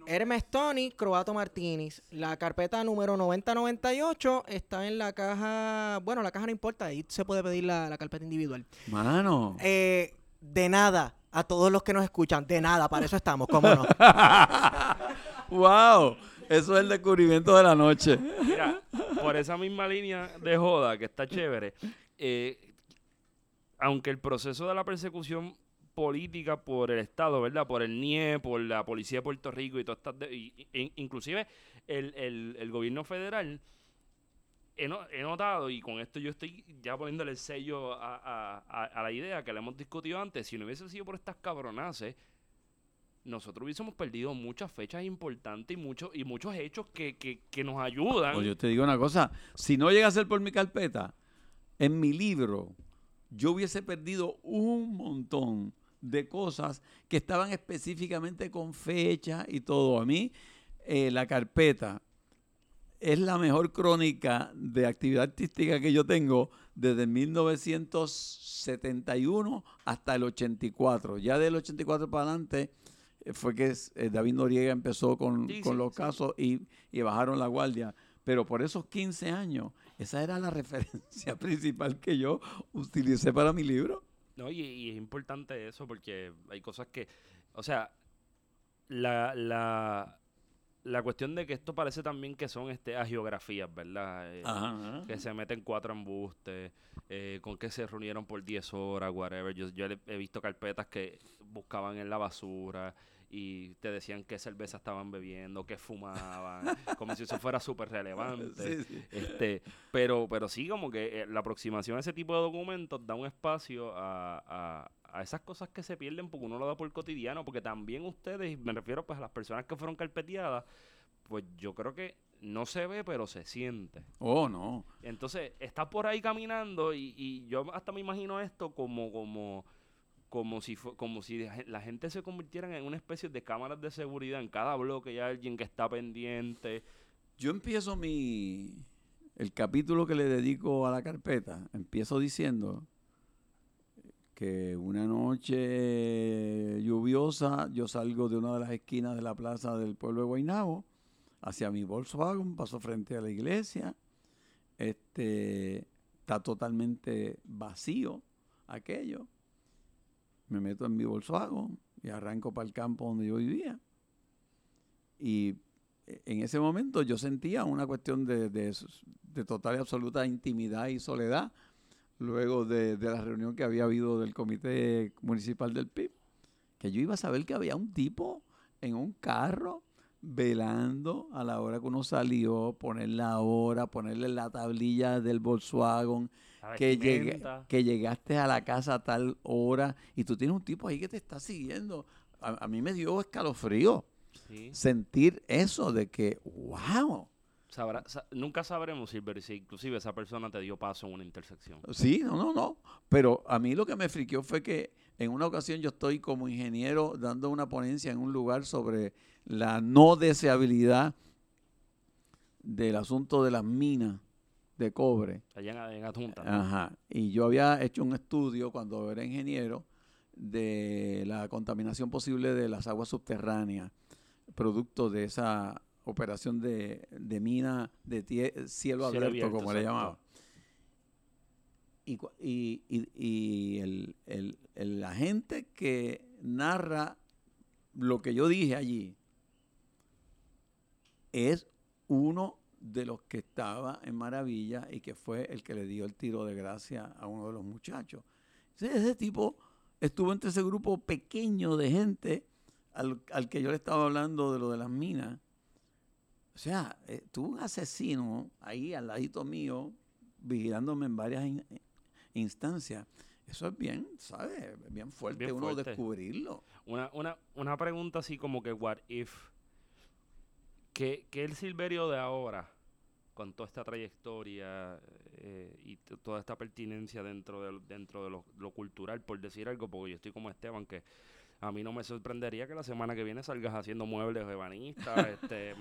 Speaker 1: Hermes Tony, Croato Martínez. La carpeta número 9098 está en la caja. Bueno, la caja no importa, ahí se puede pedir la, la carpeta individual.
Speaker 2: Mano.
Speaker 1: Eh, de nada, a todos los que nos escuchan, de nada, para eso estamos, cómo no.
Speaker 2: ¡Wow! Eso es el descubrimiento de la noche.
Speaker 3: Mira, por esa misma línea de joda que está chévere, eh, aunque el proceso de la persecución política por el Estado, ¿verdad? Por el NIE, por la Policía de Puerto Rico y todas estas... de- y- y- e- inclusive el, el- el gobierno federal, he, no- he notado, y con esto yo estoy ya poniéndole el sello a, la idea que le hemos discutido antes, si no hubiese sido por estas cabronaces, nosotros hubiésemos perdido muchas fechas importantes y muchos y muchos hechos que, nos ayudan.
Speaker 2: Oye, yo te digo una cosa. Si no llega a ser por mi carpeta, en mi libro, yo hubiese perdido un montón de cosas que estaban específicamente con fecha y todo. A mí, eh, la carpeta es la mejor crónica de actividad artística que yo tengo desde 1971 hasta el 84. Ya del 84 para adelante eh, fue que eh, David Noriega empezó con,
Speaker 3: Sí,
Speaker 2: con
Speaker 3: sí,
Speaker 2: los
Speaker 3: sí.
Speaker 2: casos y, y bajaron la guardia. Pero por esos 15 años, esa era la referencia principal que yo utilicé para mi libro.
Speaker 3: No, y, y es importante eso porque hay cosas que, o sea, la, la, la cuestión de que esto parece también que son este geografías, ¿verdad? Eh,
Speaker 2: Ajá.
Speaker 3: Que se meten cuatro embustes, eh, con que se reunieron por 10 horas, whatever. Yo, yo he visto carpetas que buscaban en la basura y te decían qué cerveza estaban bebiendo, qué fumaban, como si eso fuera súper relevante.
Speaker 2: Sí, sí.
Speaker 3: Este, pero, pero sí, como que eh, la aproximación a ese tipo de documentos da un espacio a, a- a esas cosas que se pierden porque uno lo da por cotidiano, porque también ustedes, y me refiero pues a las personas que fueron carpeteadas, pues yo creo que no se ve, pero se siente.
Speaker 2: Oh, no.
Speaker 3: Entonces, estás por ahí caminando y, y yo hasta me imagino esto como, como, como si como si la gen- la gente se convirtieran en una especie de cámaras de seguridad. En cada bloque hay alguien que está pendiente.
Speaker 2: Yo empiezo mi el capítulo que le dedico a la carpeta, empiezo diciendo que una noche lluviosa yo salgo de una de las esquinas de la plaza del pueblo de Guaynabo hacia mi Volkswagen, paso frente a la iglesia, este está totalmente vacío aquello. Me meto en mi Volkswagen y arranco para el campo donde yo vivía. y eh, en ese momento yo sentía una cuestión de, de, de total y absoluta intimidad y soledad luego de, de, la reunión que había habido del comité municipal del PIB, que yo iba a saber que había un tipo en un carro velando a la hora que uno salió, poner la hora, ponerle la tablilla del Volkswagen, que, llegue, que llegaste a la casa a tal hora y tú tienes un tipo ahí que te está siguiendo. A, a mí me dio escalofrío sí. sentir eso de que, wow.
Speaker 3: Sabrá, sa nunca sabremos si, si inclusive esa persona te dio paso en una intersección.
Speaker 2: Sí, no, no, no. Pero a mí lo que me friqueó fue que en una ocasión yo estoy como ingeniero dando una ponencia en un lugar sobre la no deseabilidad del asunto de las minas de cobre.
Speaker 3: Allá en, en Adjunta.
Speaker 2: ¿no? Ajá. Y yo había hecho un estudio cuando era ingeniero de la contaminación posible de las aguas subterráneas, producto de esa operación de, de mina de cielo, cielo abierto, abierto, como le llamaba. Y, y, y, y el, el, el, la gente que narra lo que yo dije allí es uno de los que estaba en Maravilla y que fue el que le dio el tiro de gracia a uno de los muchachos. Entonces, ese tipo estuvo entre ese grupo pequeño de gente al, al, que yo le estaba hablando de lo de las minas. O sea, eh, tuvo un asesino ahí al ladito mío, vigilándome en varias in, instancias. Eso es bien, ¿sabes? Bien fuerte bien uno fuerte. descubrirlo.
Speaker 3: Una, una, una pregunta así como que, what if? Que, que el Silverio de ahora, con toda esta trayectoria eh, y toda esta pertinencia dentro de, dentro de lo, lo, cultural, por decir algo, porque yo estoy como Esteban, que a mí no me sorprendería que la semana que viene salgas haciendo muebles ebanistas, este,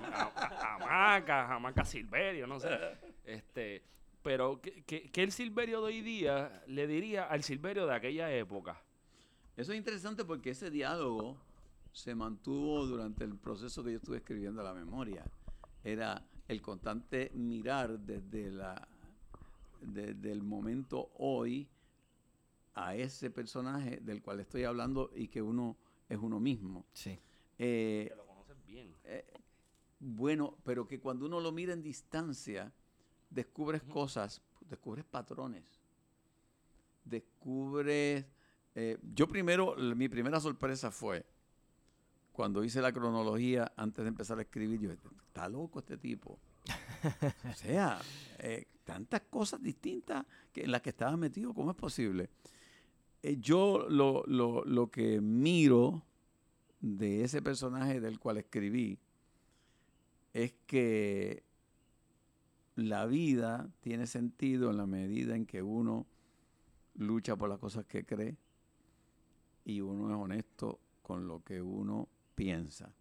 Speaker 3: hamacas, hamacas Silverio, no sé. Este, pero, ¿qué, qué, ¿qué el Silverio de hoy día le diría al Silverio de aquella época?
Speaker 2: Eso es interesante porque ese diálogo se mantuvo durante el proceso que yo estuve escribiendo la memoria. Era el constante mirar desde, la, desde el momento hoy a ese personaje del cual estoy hablando y que uno es uno mismo.
Speaker 3: Sí.
Speaker 2: Eh,
Speaker 3: que lo conoces bien.
Speaker 2: Eh, bueno, pero que cuando uno lo mira en distancia, descubres uh -huh. cosas, descubres patrones, descubres... Eh, yo primero, mi primera sorpresa fue cuando hice la cronología antes de empezar a escribir, yo está loco este tipo. o sea, eh, tantas cosas distintas que en las que estaba metido, ¿cómo es posible? Eh, yo lo, lo, lo, que miro de ese personaje del cual escribí es que la vida tiene sentido en la medida en que uno lucha por las cosas que cree y uno es honesto con lo que uno piensa.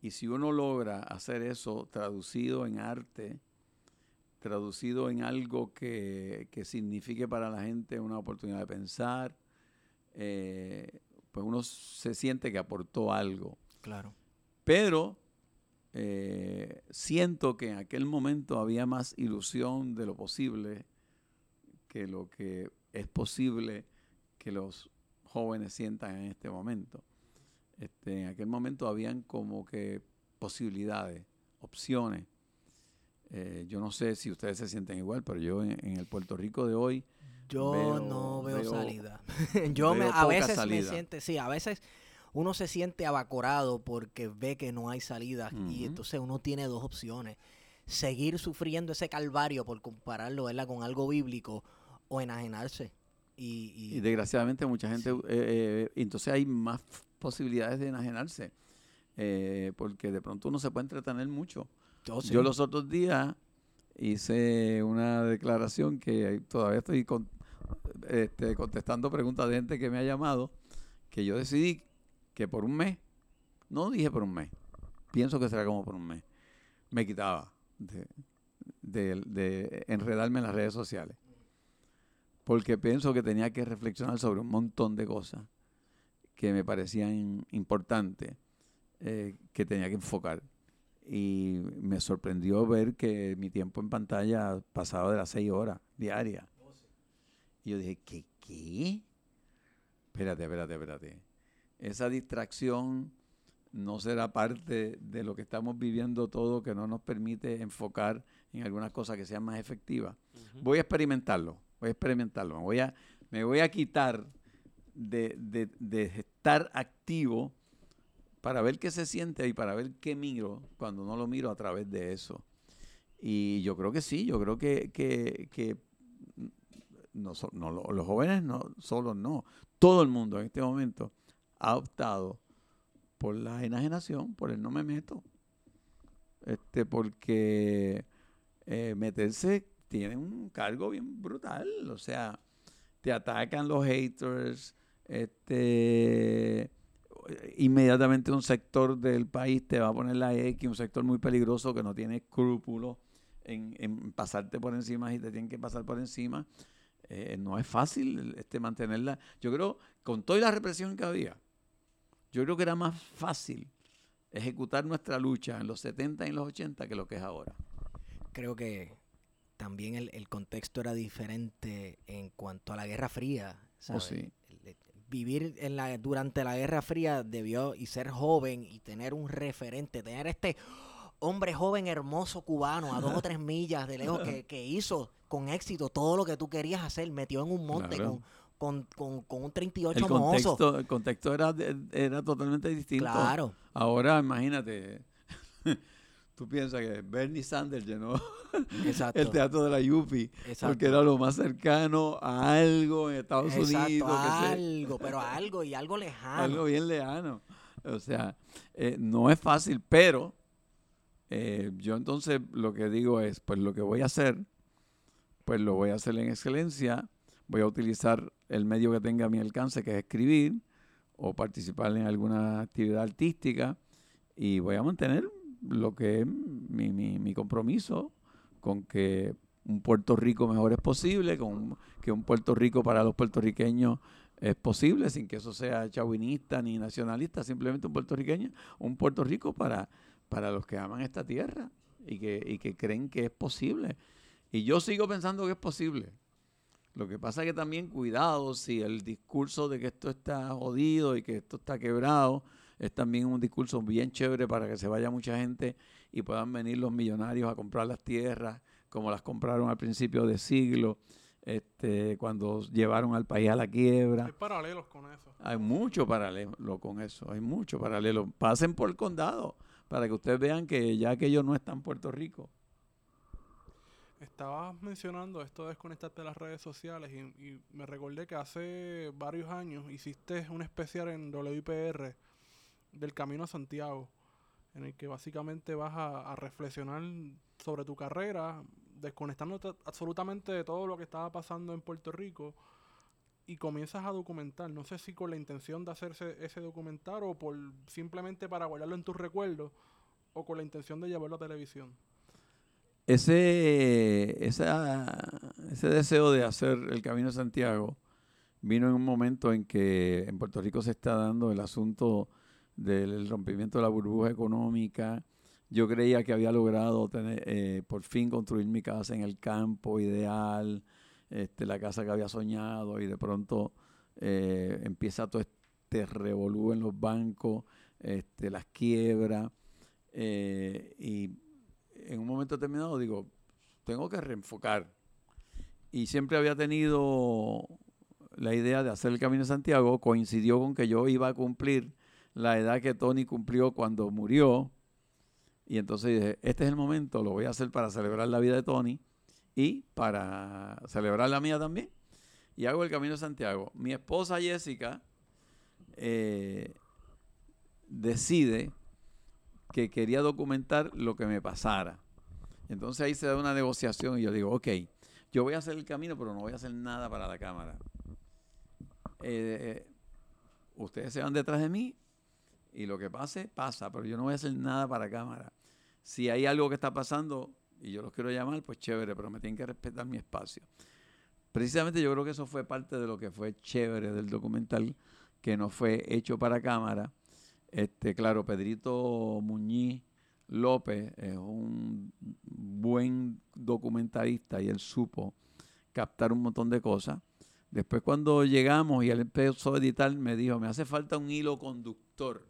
Speaker 2: Y si uno logra hacer eso traducido en arte, traducido en algo que, que signifique para la gente una oportunidad de pensar, eh, pues uno se siente que aportó algo.
Speaker 1: Claro.
Speaker 2: Pero eh, siento que en aquel momento había más ilusión de lo posible que lo que es posible que los jóvenes sientan en este momento. Este, en aquel momento habían como que posibilidades, opciones. Eh, yo no sé si ustedes se sienten igual, pero yo en, en el Puerto Rico de hoy
Speaker 1: yo veo, no veo, veo salida. yo veo me, a veces salida. me siente, sí, a veces uno se siente abacorado porque ve que no hay salida uh -huh. y entonces uno tiene dos opciones. Seguir sufriendo ese calvario por compararlo ¿verdad? con algo bíblico o enajenarse. Y, y,
Speaker 2: y desgraciadamente mucha gente, sí. eh, eh, entonces hay más posibilidades de enajenarse, eh, porque de pronto uno se puede entretener mucho. Oh, sí. Yo los otros días hice una declaración que todavía estoy con, este, contestando preguntas de gente que me ha llamado, que yo decidí que por un mes, no dije por un mes, pienso que será como por un mes, me quitaba de, de, de enredarme en las redes sociales. Porque pienso que tenía que reflexionar sobre un montón de cosas que me parecían importantes, eh, que tenía que enfocar. Y me sorprendió ver que mi tiempo en pantalla pasaba de las seis horas diarias. Y yo dije, ¿qué? ¿Qué? Espérate, espérate, espérate. Esa distracción no será parte de lo que estamos viviendo todo que no nos permite enfocar en algunas cosas que sean más efectivas. Voy a experimentarlo, voy a experimentarlo, me voy a, me voy a quitar de, de- de estar activo para ver qué se siente y para ver qué miro cuando no lo miro a través de eso. Y yo creo que sí, yo creo que, que, que no, no, lo- los jóvenes no, solo no, todo el mundo en este momento ha optado por la enajenación, por el no me meto. Este, porque eh, meterse tiene un cargo bien brutal. O sea, te atacan los haters, este inmediatamente un sector del país te va a poner la X, un sector muy peligroso que no tiene escrúpulos en, en pasarte por encima y te tienen que pasar por encima. Eh, no es fácil este, mantenerla. Yo creo, con toda la represión que había, yo creo que era más fácil ejecutar nuestra lucha en los 70 y en los 80 que lo que es ahora.
Speaker 1: Creo que también el, el contexto era diferente en cuanto a la Guerra Fría.
Speaker 2: Oh,
Speaker 1: ¿sabes?
Speaker 2: sí.
Speaker 1: Vivir en la, durante la Guerra Fría debió y ser joven y tener un referente, tener este hombre joven hermoso cubano a dos o tres millas de lejos que, que hizo con éxito todo lo que tú querías hacer, metió en un monte
Speaker 2: Claro.
Speaker 1: con, con, con, con un 38
Speaker 2: El
Speaker 1: mozo.
Speaker 2: el contexto era, era totalmente distinto.
Speaker 1: Claro.
Speaker 2: Ahora, imagínate, tú piensas que Bernie Sanders llenó
Speaker 1: Exacto.
Speaker 2: el teatro de la Yupi porque era lo más cercano a algo en Estados
Speaker 1: Exacto,
Speaker 2: Unidos. que se-
Speaker 1: algo, pero algo y algo lejano.
Speaker 2: algo bien lejano. O sea, eh, no es fácil, pero eh, yo entonces lo que digo es, pues lo que voy a hacer, pues lo voy a hacer en excelencia, voy a utilizar el medio que tenga a mi alcance, que es escribir, o participar en alguna actividad artística, y voy a mantener lo que es mi, mi- mi compromiso con que un Puerto Rico mejor es posible, con que un Puerto Rico para los puertorriqueños es posible, sin que eso sea chauvinista ni nacionalista, simplemente un puertorriqueño, un Puerto Rico para, para los que aman esta tierra y que, y que creen que es posible. Y yo sigo pensando que es posible. Lo que pasa es que también cuidado si el discurso de que esto está jodido y que esto está quebrado es también un discurso bien chévere para que se vaya mucha gente y puedan venir los millonarios a comprar las tierras como las compraron al principio de siglo, este, cuando llevaron al país a la quiebra.
Speaker 4: Hay paralelos con eso.
Speaker 2: Hay mucho paralelo con eso, hay mucho paralelo. Pasen por el condado para que ustedes vean que ya aquello no está en Puerto Rico.
Speaker 4: Estabas mencionando esto de desconectarte de las redes sociales y, y me recordé que hace varios años hiciste un especial en WIPR del Camino a Santiago, en el que básicamente vas a, reflexionar sobre tu carrera, desconectándote absolutamente de todo lo que estaba pasando en Puerto Rico y comienzas a documentar. No sé si con la intención de hacerse ese documental o por simplemente para guardarlo en tus recuerdos o con la intención de llevarlo a televisión.
Speaker 2: Ese, ese deseo de hacer el Camino de Santiago vino en un momento en que en Puerto Rico se está dando el asunto del rompimiento de la burbuja económica. Yo creía que había logrado tener, eh, por fin construir mi casa en el campo ideal, este, la casa que había soñado y de pronto eh, empieza todo este revolú en los bancos, este, las quiebras eh, y en un momento determinado digo, tengo que reenfocar. Y siempre había tenido la idea de hacer el Camino de Santiago, coincidió con que yo iba a cumplir la edad que Tony cumplió cuando murió. Y entonces dije, este es el momento, lo voy a hacer para celebrar la vida de Tony y para celebrar la mía también. Y hago el Camino de Santiago. Mi esposa Jessica eh, decide que quería documentar lo que me pasara. Entonces ahí se da una negociación y yo digo, ok, yo voy a hacer el camino, pero no voy a hacer nada para la cámara. Eh, eh, ustedes se van detrás de mí y lo que pase, pasa, pero yo no voy a hacer nada para cámara. Si hay algo que está pasando y yo los quiero llamar, pues chévere, pero me tienen que respetar mi espacio. Precisamente yo creo que eso fue parte de lo que fue chévere del documental, que no fue hecho para cámara. Este, claro, Pedrito Muñiz López es un buen documentalista y él supo captar un montón de cosas. Después cuando llegamos y él empezó a editar, me dijo, me hace falta un hilo conductor.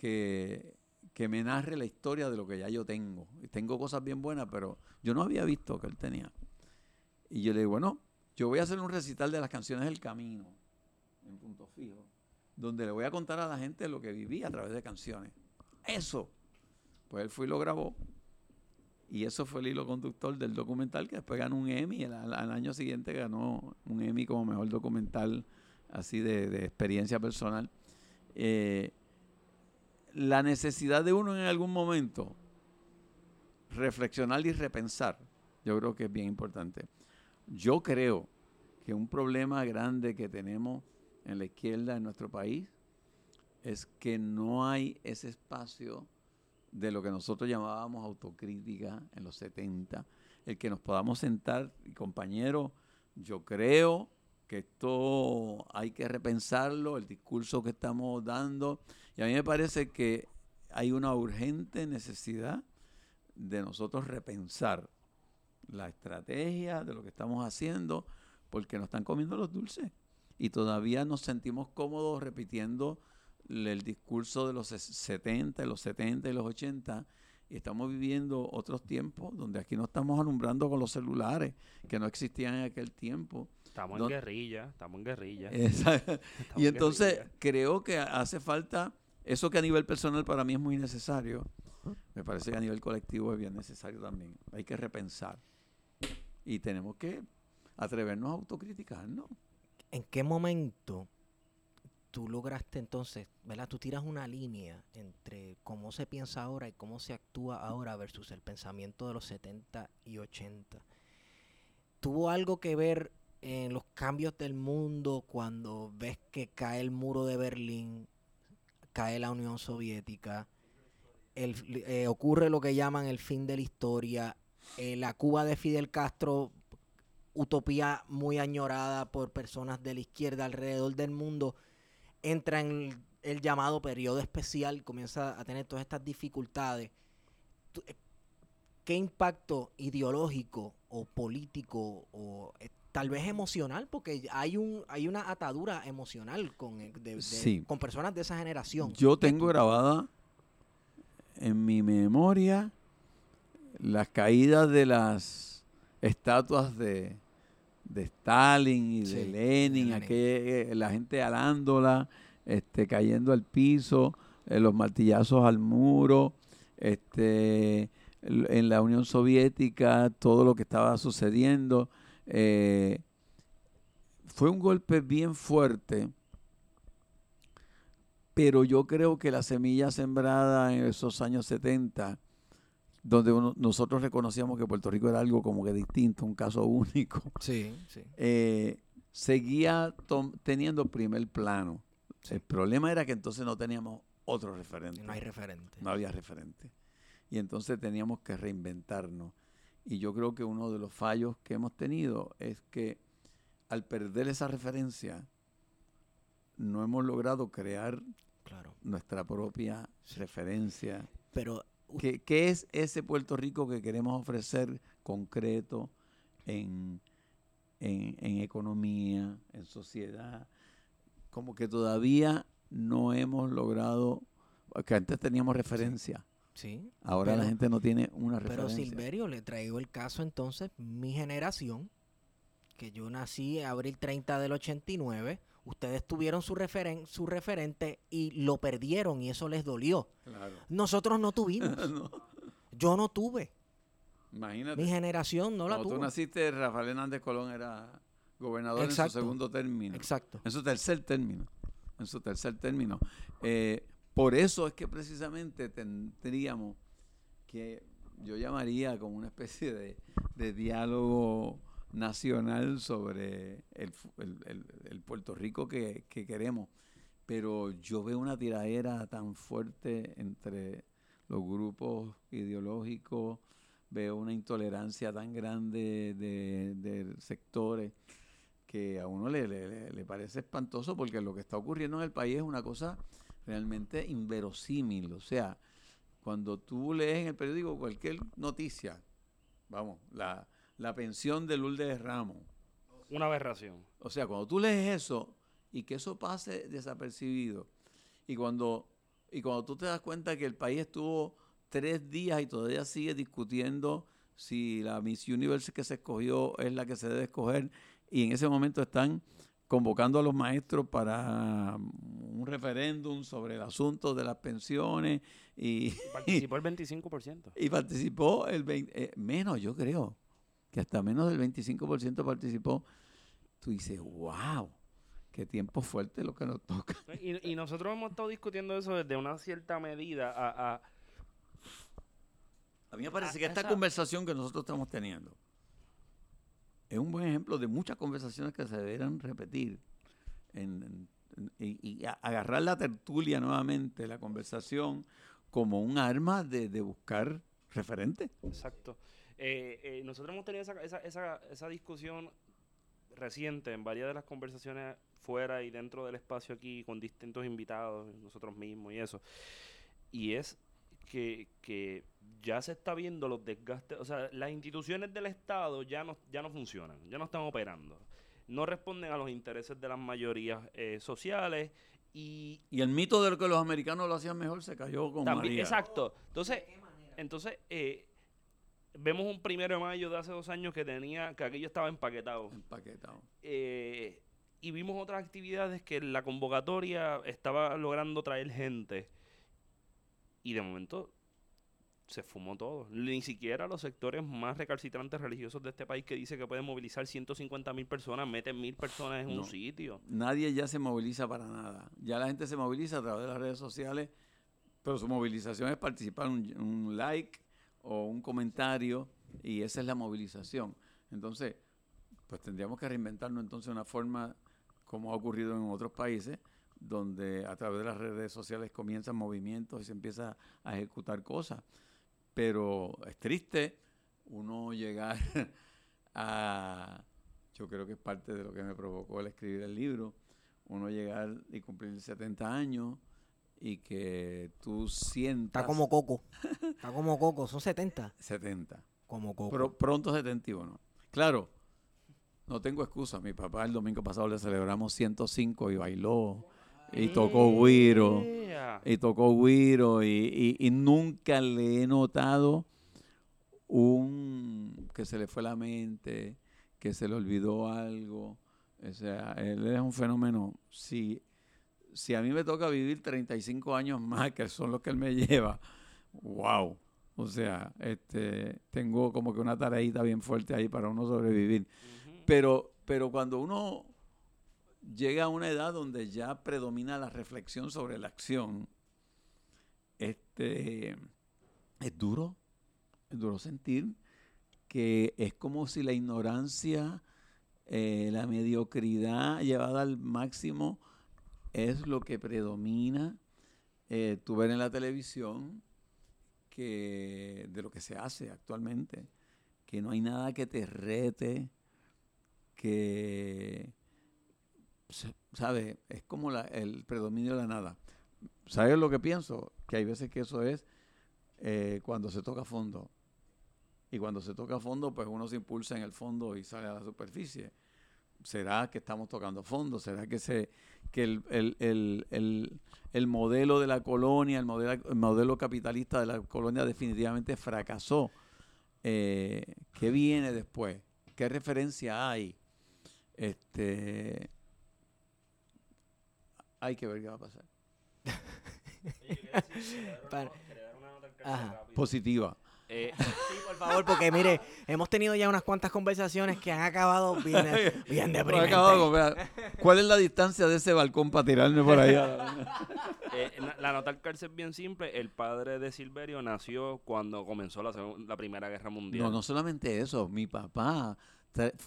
Speaker 2: Que, que me narre la historia de lo que ya yo tengo. Tengo cosas bien buenas, pero yo no había visto que él tenía. Y yo le digo, bueno, yo voy a hacer un recital de las canciones del camino, en punto fijo, donde le voy a contar a la gente lo que viví a través de canciones. Eso. Pues él fue y lo grabó. Y eso fue el hilo conductor del documental que después ganó un Emmy. Al, al año siguiente ganó un Emmy como mejor documental así de, de experiencia personal. Eh, la necesidad de uno en algún momento reflexionar y repensar, yo creo que es bien importante. Yo creo que un problema grande que tenemos en la izquierda en nuestro país es que no hay ese espacio de lo que nosotros llamábamos autocrítica en los 70, el que nos podamos sentar y compañeros, yo creo que esto hay que repensarlo, el discurso que estamos dando, y a mí me parece que hay una urgente necesidad de nosotros repensar la estrategia de lo que estamos haciendo, porque nos están comiendo los dulces. Y todavía nos sentimos cómodos repitiendo el discurso de los 70, los 70 y los 80, y estamos viviendo otros tiempos donde aquí no estamos alumbrando con los celulares que no existían en aquel tiempo.
Speaker 3: Estamos en guerrilla, estamos en guerrilla.
Speaker 2: Esa-
Speaker 3: Estamos
Speaker 2: y
Speaker 3: en
Speaker 2: entonces
Speaker 3: guerrilla.
Speaker 2: creo que hace falta, eso que a nivel personal para mí es muy necesario, me parece que a nivel colectivo es bien necesario también. Hay que repensar. Y tenemos que atrevernos a autocriticarnos.
Speaker 1: ¿En qué momento tú lograste entonces, ¿verdad? Tú tiras una línea entre cómo se piensa ahora y cómo se actúa ahora versus el pensamiento de los 70 y 80. ¿Tuvo algo que ver en los cambios del mundo cuando ves que cae el muro de Berlín, cae la Unión Soviética, el, eh, ocurre lo que llaman el fin de la historia, eh, la Cuba de Fidel Castro utopía muy añorada por personas de la izquierda alrededor del mundo, entra en el, llamado periodo especial, comienza a tener todas estas dificultades. Eh, ¿Qué impacto ideológico o político o tal vez emocional? Porque hay un hay una atadura emocional con, eh, de- de-
Speaker 2: Sí.
Speaker 1: con personas de esa generación.
Speaker 2: Yo tengo grabada en mi memoria las caídas de las estatuas de, de Stalin y de
Speaker 1: Sí, de
Speaker 2: Lenin,
Speaker 1: Lenin.
Speaker 2: aquel- la gente alándola, este, cayendo al piso, eh, los martillazos al muro, este, en la Unión Soviética, todo lo que estaba sucediendo. Eh, fue un golpe bien fuerte pero yo creo que la semilla sembrada en esos años 70, donde uno- nosotros reconocíamos que Puerto Rico era algo como que distinto, un caso único,
Speaker 1: Sí, sí.
Speaker 2: eh, seguía teniendo primer plano.
Speaker 1: Sí.
Speaker 2: El problema era que entonces no teníamos otro referente.
Speaker 1: No hay referente.
Speaker 2: No había referente. Y entonces teníamos que reinventarnos. Y yo creo que uno de los fallos que hemos tenido es que al perder esa referencia, no hemos logrado crear
Speaker 1: Claro.
Speaker 2: nuestra propia referencia.
Speaker 1: Pero
Speaker 2: ¿Qué, qué es ese Puerto Rico que queremos ofrecer concreto en, en, en economía, en sociedad? Como que todavía no hemos logrado, que antes teníamos referencia,
Speaker 1: sí.
Speaker 2: ahora la
Speaker 1: pero-
Speaker 2: gente no tiene una
Speaker 1: Pero
Speaker 2: referencia.
Speaker 1: Silverio, le traigo el caso entonces, mi generación, que yo nací abril 30 del 89, ustedes tuvieron su, referen su referente y lo perdieron y eso les dolió.
Speaker 2: Claro.
Speaker 1: Nosotros no tuvimos,
Speaker 2: No,
Speaker 1: yo no tuve,
Speaker 2: Imagínate.
Speaker 1: mi generación no la
Speaker 2: Cuando tú
Speaker 1: tuvo.
Speaker 2: naciste, Rafael Hernández Colón era gobernador en su segundo término.
Speaker 1: Exacto.
Speaker 2: En su tercer término. En su tercer término. Eh, por eso es que precisamente tendríamos que, yo llamaría como una especie de, de diálogo nacional sobre el, el- el- Puerto Rico que, que queremos. Pero yo veo una tiradera tan fuerte entre los grupos ideológicos, veo una intolerancia tan grande de, de sectores que a uno le- le- le parece espantoso porque lo que está ocurriendo en el país es una cosa realmente inverosímil. O sea, cuando tú lees en el periódico cualquier noticia, vamos, la, la pensión de Lourdes Ramos,
Speaker 3: Una aberración.
Speaker 2: o sea, cuando tú lees eso y que eso pase desapercibido, y cuando Y cuando tú te das cuenta que el país estuvo tres días y todavía sigue discutiendo si la Miss Universe que se escogió es la que se debe escoger, y en ese momento están convocando a los maestros para un referéndum sobre el asunto de las pensiones y,
Speaker 3: Participó el 25%.
Speaker 2: y participó el 20, eh, menos, yo creo, que hasta menos del 25% participó. Tú dices, wow, qué tiempo fuerte lo que nos toca.
Speaker 3: Y, y nosotros hemos estado discutiendo eso desde una cierta medida a, a-
Speaker 2: A mí me parece que esta
Speaker 3: esa-
Speaker 2: conversación que nosotros estamos teniendo es un buen ejemplo de muchas conversaciones que se deberán repetir en- y, agarrar la tertulia nuevamente, la conversación, como un arma de, de buscar referentes.
Speaker 3: Exacto. Eh, eh, nosotros hemos tenido esa, esa, esa, esa discusión reciente en varias de las conversaciones fuera y dentro del espacio aquí con distintos invitados, nosotros mismos y eso. Y es que, que ya se está viendo los desgastes, o sea, las instituciones del Estado ya no, ya no funcionan, ya no están operando. No responden a los intereses de las mayorías eh, sociales y,
Speaker 2: Y el mito de lo que los americanos lo hacían mejor se cayó con
Speaker 3: también,
Speaker 2: María.
Speaker 3: exacto. Entonces, entonces eh, vemos un primero de mayo de hace dos años que tenía, que aquello estaba empaquetado.
Speaker 2: Empaquetado.
Speaker 3: Eh, y vimos otras actividades que la convocatoria estaba logrando traer gente. Y de momento se fumó todo. Ni siquiera los sectores más recalcitrantes religiosos de este país que dice que pueden movilizar 150 mil personas, meten mil personas en
Speaker 2: No.
Speaker 3: un sitio.
Speaker 2: Nadie ya se moviliza para nada. Ya la gente se moviliza a través de las redes sociales, pero su movilización es participar un, un like o un comentario y esa es la movilización. Entonces, pues tendríamos que reinventarnos entonces una forma como ha ocurrido en otros países donde a través de las redes sociales comienzan movimientos y se empieza a ejecutar cosas. Pero es triste uno llegar a, yo creo que es parte de lo que me provocó el escribir el libro, uno llegar y cumplir 70 años y que tú sientas...
Speaker 1: Está como Coco. Está como Coco. Son 70.
Speaker 2: 70.
Speaker 1: Como Coco.
Speaker 2: Pro- pronto 71. Claro, no tengo excusa. Mi papá el domingo pasado le celebramos 105 y bailó y tocó güiro.
Speaker 3: ¡Ea!
Speaker 2: Y tocó güiro y, y- y nunca le he notado un que se le fue la mente, que se le olvidó algo. O sea, él es un fenómeno. Si, si a mí me toca vivir 35 años más, que son los que él me lleva, wow. O sea, este, tengo como que una tareita bien fuerte ahí para uno sobrevivir. Pero, pero cuando uno llega a una edad donde ya predomina la reflexión sobre la acción, este, es duro, es duro sentir que es como si la ignorancia, eh, la mediocridad llevada al máximo es lo que predomina. Eh, tú ver en la televisión que de lo que se hace actualmente, que no hay nada que te rete, que, ¿sabes? Es como la- el predominio de la nada. ¿Sabes lo que pienso? Que hay veces que eso es eh, cuando se toca fondo. Y cuando se toca fondo, pues uno se impulsa en el fondo y sale a la superficie. ¿Será que estamos tocando fondo? ¿Será que, se, que el, el- el- el- el modelo de la colonia, el modelo, el modelo capitalista de la colonia definitivamente fracasó? Eh, ¿Qué viene después? ¿Qué referencia hay? Este, hay que ver qué va a pasar.
Speaker 1: Para- Ajá.
Speaker 2: Positiva.
Speaker 3: Eh,
Speaker 1: Sí, por favor, porque mire, hemos tenido ya unas cuantas conversaciones que han acabado bien, bien
Speaker 2: Pero
Speaker 1: deprimentes.
Speaker 2: acabo de comprar. ¿Cuál es la distancia de ese balcón para tirarme por ahí?
Speaker 3: Eh, na- la nota al cárcel es bien simple. El padre de Silverio nació cuando comenzó la, segun- la Primera Guerra Mundial.
Speaker 2: No, no solamente eso. Mi papá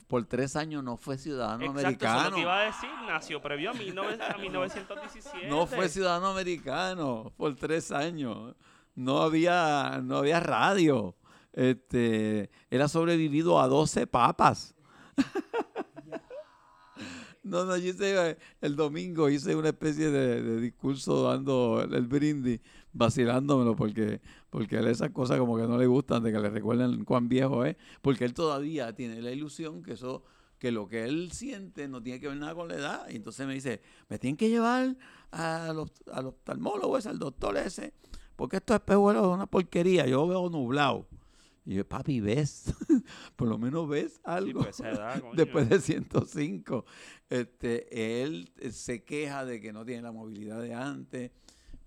Speaker 2: por tres años no fue ciudadano
Speaker 3: Exacto, eso es lo
Speaker 2: americano.
Speaker 3: que iba a decir. Nació previo a, 19 a 1917.
Speaker 2: No fue ciudadano americano por tres años. No había, no había radio. Este, él ha sobrevivido a 12 papas. No, no, yo hice, el domingo hice una especie de, de discurso dando el brindis, vacilándomelo, porque, porque a él esas cosas como que no le gustan, de que le recuerden cuán viejo es, porque él todavía tiene la ilusión que eso, que lo que él siente no tiene que ver nada con la edad. Y entonces me dice, me tienen que llevar al, oft- al oftalmólogo ese, al doctor ese, porque estos espejuelos son una porquería, yo veo nublado. Y yo, papi, ¿ves? Por lo menos ves algo.
Speaker 3: pues, edad.
Speaker 2: Después de 105. Este, él se queja de que no tiene la movilidad de antes,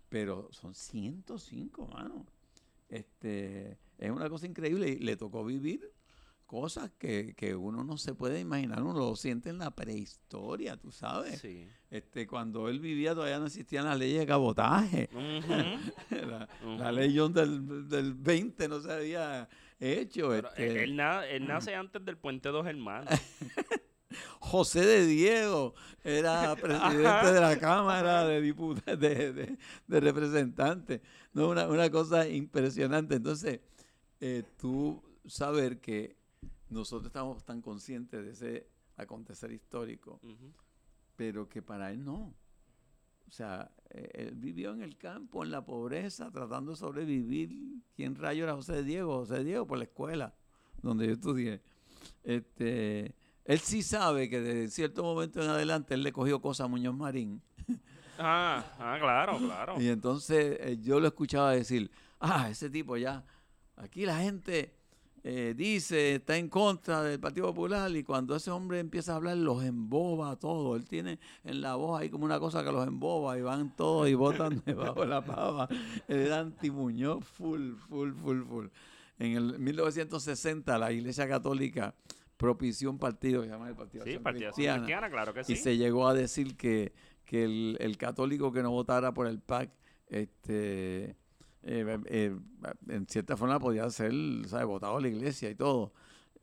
Speaker 2: pero son 105, mano. Este, es una cosa increíble y le tocó vivir cosas que, que uno no se puede imaginar, uno lo siente en la prehistoria, tú sabes.
Speaker 3: Sí.
Speaker 2: Este, cuando él vivía todavía no existían las leyes de cabotaje. La,
Speaker 3: Ujú.
Speaker 2: la ley John del, del 20 no se había hecho. Este.
Speaker 3: él, él na- él nace antes del Puente Dos Hermanos.
Speaker 2: José de Diego era presidente de la Cámara de Diputados, de, de- de Representantes. No, una, una cosa impresionante. Entonces, eh, tú saber que nosotros estamos tan conscientes de ese acontecer histórico, pero que para él no. O sea, eh, él vivió en el campo, en la pobreza, tratando de sobrevivir. ¿Quién rayo era José de Diego? José de Diego por la escuela donde yo estudié. Este, él sí sabe que de cierto momento en adelante él le cogió cosas a Muñoz Marín.
Speaker 3: Ah, ah, claro, claro.
Speaker 2: Y entonces eh, yo lo escuchaba decir, ah, ese tipo ya, aquí la gente eh, dice, está en contra del Partido Popular y cuando ese hombre empieza a hablar los emboba a todos. Él tiene en la voz ahí como una cosa que los emboba y van todos y votan debajo de la pava. Él era anti-Muñoz full, full, full, full. En el 1960 la Iglesia Católica propició un partido que se llama el Partido
Speaker 3: Sí, Partido
Speaker 2: Cristiana.
Speaker 3: Cristiana, claro que sí.
Speaker 2: Y se llegó a decir que, que el, el católico que no votara por el PAC, este, eh, eh, en cierta forma podía ser, ¿sabes? Votado a la iglesia y todo.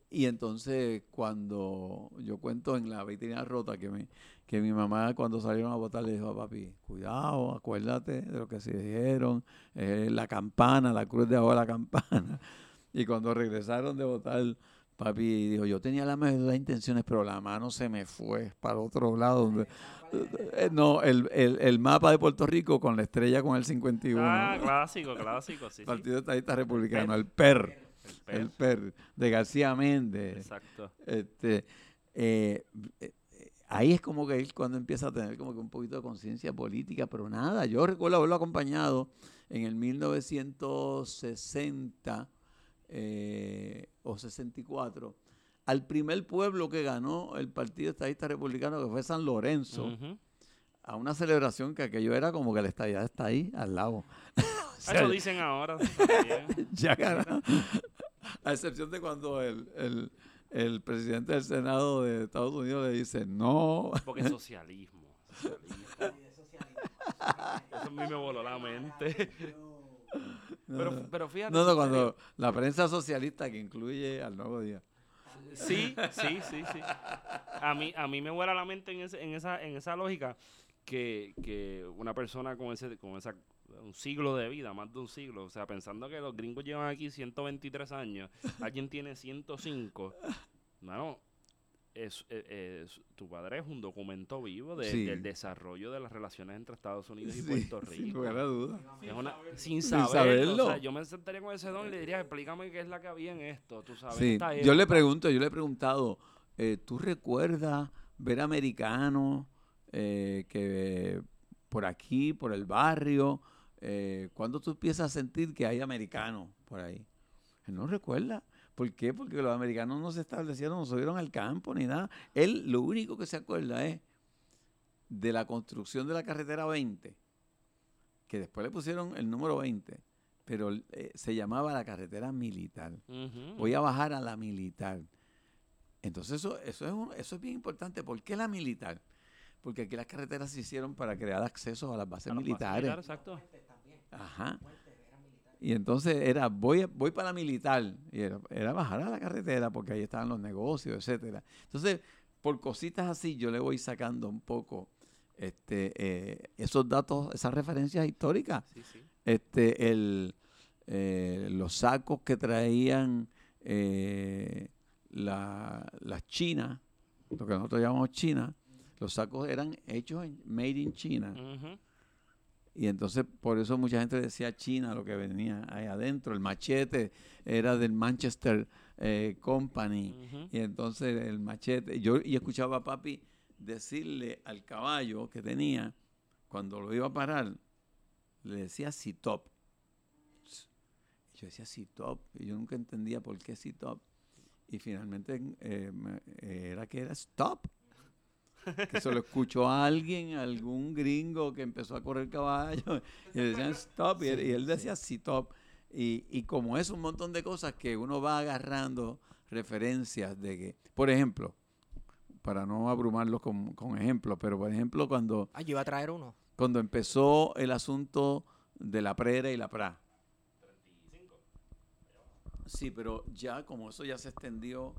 Speaker 2: Y entonces cuando yo cuento en la vitrina rota que mi, que mi mamá cuando salieron a votar le dijo a papi, cuidado, acuérdate de lo que se dijeron, eh, la campana, la cruz de abajo de la campana. Y cuando regresaron de votar, papi dijo, yo tenía las mejores intenciones, pero la mano se me fue para otro lado. donde- eh, no, el, el, el mapa de Puerto Rico con la estrella con el 51.
Speaker 3: Ah, clásico, clásico, sí.
Speaker 2: Partido Estadista Republicano, el PER,
Speaker 3: El
Speaker 2: el
Speaker 3: PER.
Speaker 2: PER, de García Méndez.
Speaker 3: Exacto.
Speaker 2: Este, eh, eh, ahí es como que él cuando empieza a tener como que un poquito de conciencia política, pero nada, yo recuerdo haberlo acompañado en el 1960 eh, o 64 al primer pueblo que ganó el Partido Estadista Republicano, que fue San Lorenzo, a una celebración que aquello era como que la estadía está ahí, al lado. O sea,
Speaker 3: Eso dicen ahora.
Speaker 2: ya ganó. A excepción de cuando el, el- el presidente del Senado de Estados Unidos le dice no.
Speaker 3: Porque es socialismo. socialismo. Eso a mí me voló la mente. Pero, pero fíjate.
Speaker 2: No, no, cuando la prensa socialista que incluye al Nuevo Día.
Speaker 3: Sí, sí, sí, sí. A mí, a mí me vuela la mente en, ese- en, esa, en esa lógica que, que una persona con ese con esa un siglo de vida, más de un siglo, o sea, pensando que los gringos llevan aquí 123 años, alguien tiene 105, no, es, es- es- tu padre es un documento vivo de-
Speaker 2: Sí.
Speaker 3: del desarrollo de las relaciones entre Estados Unidos y Puerto
Speaker 2: sin
Speaker 3: Rico.
Speaker 2: lugar a.
Speaker 3: Es una- sin
Speaker 2: Sin
Speaker 3: saberlo.
Speaker 2: saberlo.
Speaker 3: O sea, yo me sentaría con ese don y le diría, explícame qué es la que había en esto, tú sabes.
Speaker 2: Sí,
Speaker 3: esta
Speaker 2: yo le
Speaker 3: época".
Speaker 2: pregunto, yo le he preguntado, eh, ¿tú recuerdas ver americanos eh, que por aquí, por el barrio, eh, cuando tú empiezas a sentir que hay americanos por ahí? Él no recuerda. ¿Por qué? Porque los americanos no se establecieron, no subieron al campo ni nada. Él lo único que se acuerda es de la construcción de la carretera 20, que después le pusieron el número 20, pero eh, se llamaba la carretera militar voy a bajar a la militar. Entonces eso, eso, es, un- eso es bien importante. ¿Por qué la militar? Porque aquí las carreteras se hicieron para crear acceso a las bases
Speaker 3: A los
Speaker 2: militares.
Speaker 3: militares, exacto.
Speaker 2: Ajá. Y entonces era, voy, voy para la militar. Y era, era bajar a la carretera porque ahí estaban los negocios, etcétera. Entonces, por cositas así, yo le voy sacando un poco este, eh, esos datos, esas referencias históricas
Speaker 3: Sí, sí.
Speaker 2: este el eh, los sacos que traían eh, la, las chinas, lo que nosotros llamamos China, los sacos eran hechos en Made in China.
Speaker 3: Ujú.
Speaker 2: Y entonces por eso mucha gente decía China lo que venía ahí adentro. El machete era del Manchester eh, Company. Y entonces el machete, yo y escuchaba a papi decirle al caballo que tenía, cuando lo iba a parar, le decía Sitop. Y Yo decía Sitop, y yo nunca entendía por qué Sitop. Y finalmente eh, era que era Stop. Que se lo escuchó a alguien, algún gringo que empezó a correr caballo, y le decían Stop, y, él- y él decía Sitop. Y, y como es un montón de cosas que uno va agarrando referencias de que, por ejemplo, para no abrumarlos con, con ejemplos, pero por ejemplo cuando,
Speaker 1: Ah, yo iba a traer uno.
Speaker 2: cuando empezó el asunto de la prera y la pra. Sí, pero ya como eso ya se extendió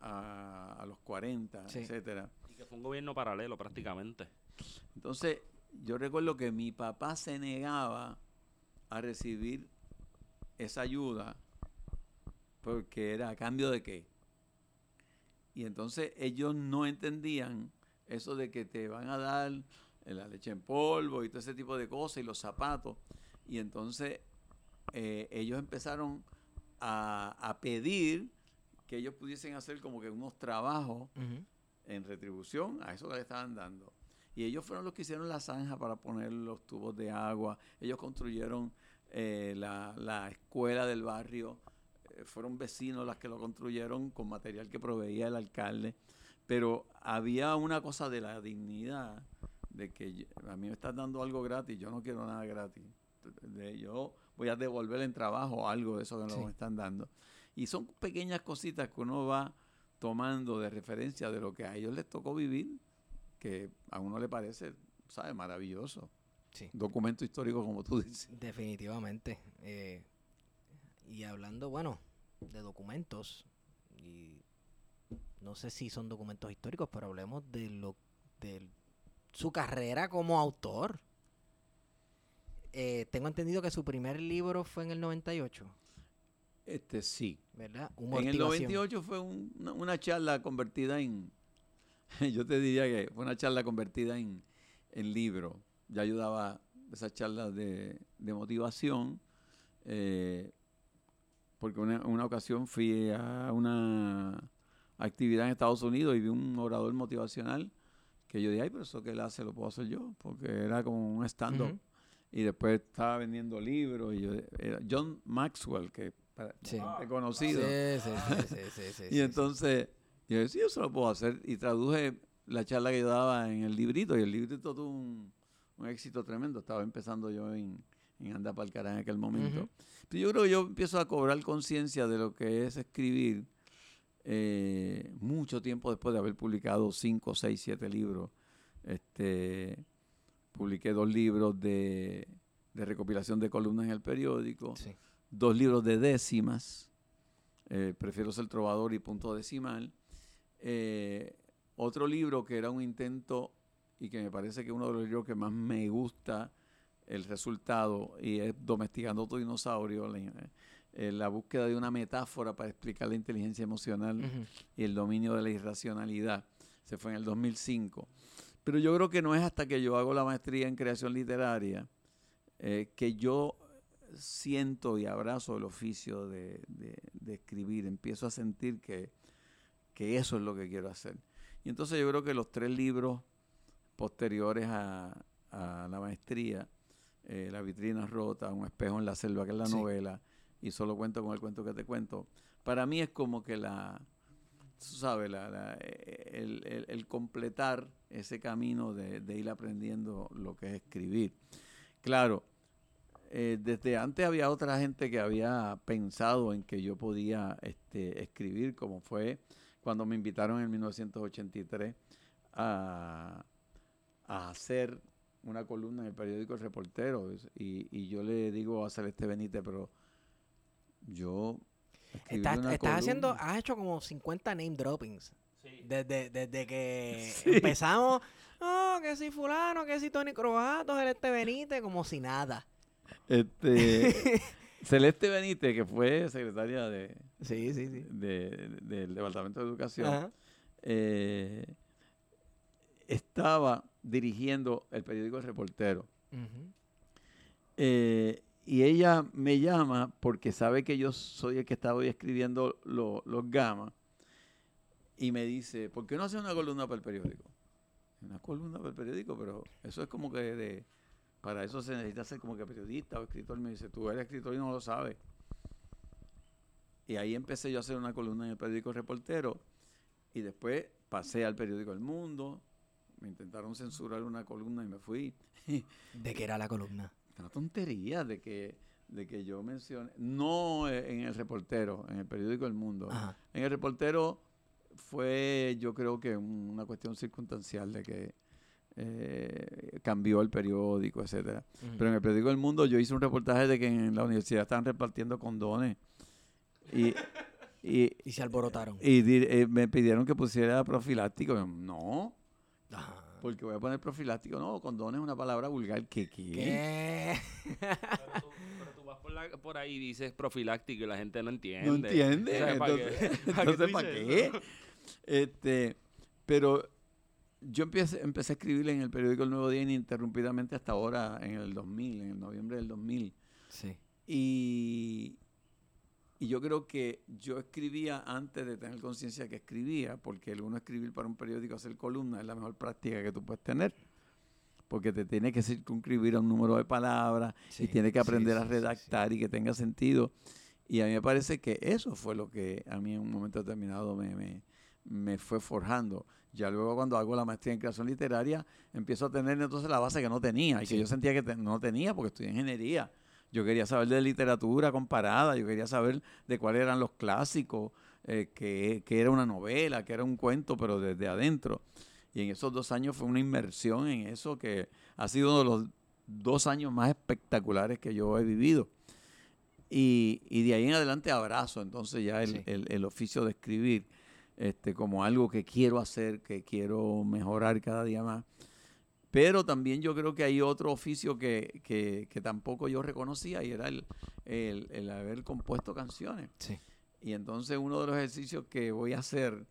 Speaker 2: a, a los 40,
Speaker 1: Sí.
Speaker 2: etcétera.
Speaker 3: Que fue un gobierno paralelo prácticamente.
Speaker 2: Entonces, yo recuerdo que mi papá se negaba a recibir esa ayuda porque era a cambio de qué. Y entonces ellos no entendían eso de que te van a dar la leche en polvo y todo ese tipo de cosas y los zapatos. Y entonces eh, ellos empezaron a, a pedir que ellos pudiesen hacer como que unos trabajos
Speaker 1: Ujú.
Speaker 2: En retribución a eso que le estaban dando. Y ellos fueron los que hicieron la zanja para poner los tubos de agua. Ellos construyeron eh, la, la escuela del barrio. Eh, fueron vecinos las que lo construyeron con material que proveía el alcalde. Pero había una cosa de la dignidad, de que a mí me están dando algo gratis, yo no quiero nada gratis. De- yo voy a devolver en trabajo algo de eso que
Speaker 1: Sí.
Speaker 2: nos están dando. Y son pequeñas cositas que uno va tomando de referencia de lo que a ellos les tocó vivir, que a uno le parece, ¿sabes? Maravilloso.
Speaker 1: Sí.
Speaker 2: Documento histórico, como tú dices.
Speaker 1: Definitivamente. Eh, y hablando, bueno, de documentos, y no sé si son documentos históricos, pero hablemos de lo de su carrera como autor. Eh, tengo entendido que su primer libro fue en el 98,
Speaker 2: Este sí.
Speaker 1: ¿verdad?
Speaker 2: En el
Speaker 1: Humortivación.
Speaker 2: 98 fue un- una, una charla convertida en, yo te diría que fue una charla convertida en, en libro. Ya ayudaba esas charlas de, de motivación, eh, porque una, una ocasión fui a una actividad en Estados Unidos y vi un orador motivacional que yo dije, ay, pero eso que él hace lo puedo hacer yo, porque era como un stand-up. Y después estaba vendiendo libros. Y yo, era John Maxwell, que
Speaker 1: Sí.
Speaker 2: bastante conocido.
Speaker 1: Sí, sí, sí, sí, sí, sí,
Speaker 2: y entonces, yo decía, sí, yo se lo puedo hacer. Y traduje la charla que yo daba en el librito. Y el librito tuvo un, un éxito tremendo. Estaba empezando yo en, en Anda para el Cará en aquel momento. Pero yo creo que yo empiezo a cobrar conciencia de lo que es escribir eh, mucho tiempo después de haber publicado cinco, seis, siete libros. Este, publiqué dos libros de, de recopilación de columnas en el periódico
Speaker 1: sí.
Speaker 2: Dos libros de décimas, eh, Prefiero ser trovador y punto decimal. Eh, otro libro que era un intento y que me parece que uno de los libros que más me gusta el resultado y es Domesticando tu dinosaurio, la, eh, la búsqueda de una metáfora para explicar la inteligencia emocional
Speaker 1: Ujú.
Speaker 2: y el dominio de la irracionalidad. Se fue en el 2005. Pero yo creo que no es hasta que yo hago la maestría en creación literaria eh, que yo siento y abrazo el oficio de, de- de escribir. Empiezo a sentir que, que eso es lo que quiero hacer. Y entonces yo creo que los tres libros posteriores a, a la maestría, eh, La vitrina rota, Un espejo en la selva, que es la
Speaker 1: Sí.
Speaker 2: novela, y solo cuento con el cuento que te cuento, para mí es como que la, sabes, la- la- el, el- el completar ese camino de, de ir aprendiendo lo que es escribir. Claro, eh, desde antes había otra gente que había pensado en que yo podía este, escribir, como fue cuando me invitaron en 1983 a, a hacer una columna en el periódico El Reportero. Y, y yo le digo a Celeste Benítez, pero yo...
Speaker 1: Estás,
Speaker 2: una
Speaker 1: estás haciendo, has hecho como 50 name droppings. Desde, desde que
Speaker 2: Sí.
Speaker 1: empezamos, oh, que si fulano, que si Tony Croato, Celeste Benítez, como si nada.
Speaker 2: Este, Celeste Benítez, que fue secretaria de,
Speaker 1: Sí, sí, sí.
Speaker 2: de- del Departamento de Educación, eh, estaba dirigiendo el periódico El Reportero. Eh, y ella me llama porque sabe que yo soy el que estaba hoy escribiendo lo- los gamas. Y me dice, ¿por qué no haces una columna para el periódico? Una columna para el periódico, pero eso es como que de, para eso se necesita ser como que periodista o escritor. Me dice, tú eres escritor y no lo sabes. Y ahí empecé yo a hacer una columna en el periódico Reportero. Y después pasé al periódico El Mundo. Me intentaron censurar una columna y me fui.
Speaker 1: ¿De qué era la columna?
Speaker 2: Una tontería de que, de que yo mencione. No en el reportero, en el periódico El Mundo.
Speaker 1: Ajá.
Speaker 2: En el reportero fue, yo creo que un- una cuestión circunstancial de que eh, cambió el periódico, etcétera. Pero en el periódico El Mundo yo hice un reportaje de que en la universidad estaban repartiendo condones. Y, y,
Speaker 1: Y se alborotaron.
Speaker 2: y di- eh, me pidieron que pusiera profiláctico. Yo, No,
Speaker 1: Ajá.
Speaker 2: porque voy a poner profiláctico. No, condones es una palabra vulgar. ¿Qué? qué?
Speaker 1: ¿Qué?
Speaker 3: Pero tú, pero tú vas por, la- por ahí y dices profiláctico y la gente no entiende.
Speaker 2: No entiende.
Speaker 3: O sea, ¿para
Speaker 2: entonces,
Speaker 3: qué? ¿Para qué.
Speaker 2: Este, pero yo empecé, empecé a escribir en el periódico El Nuevo Día ininterrumpidamente hasta ahora, en el 2000, en el noviembre del 2000.
Speaker 1: Sí.
Speaker 2: Y, y yo creo que yo escribía antes de tener conciencia que escribía, porque el uno escribir para un periódico, hacer columna, es la mejor práctica que tú puedes tener. Porque te tiene que circunscribir a un número de palabras y tiene que aprender a
Speaker 1: sí, sí, sí.
Speaker 2: redactar y que tenga sentido. Y a mí me parece que eso fue lo que a mí en un momento determinado me, me, me fue forjando. Ya luego cuando hago la maestría en creación literaria, empiezo a tener entonces la base que no tenía y que yo sentía que te- no tenía porque estudié ingeniería. Yo quería saber de literatura comparada, yo quería saber de cuáles eran los clásicos, eh, que, que era una novela, que era un cuento, pero desde adentro. Y en esos dos años fue una inmersión en eso que ha sido uno de los dos años más espectaculares que yo he vivido. Y, y de ahí en adelante abrazo entonces ya el,
Speaker 1: Sí.
Speaker 2: el- el oficio de escribir este, como algo que quiero hacer, que quiero mejorar cada día más. Pero también yo creo que hay otro oficio que, que- que tampoco yo reconocía y era el, el- el haber compuesto canciones.
Speaker 1: Sí.
Speaker 2: Y entonces uno de los ejercicios que voy a hacer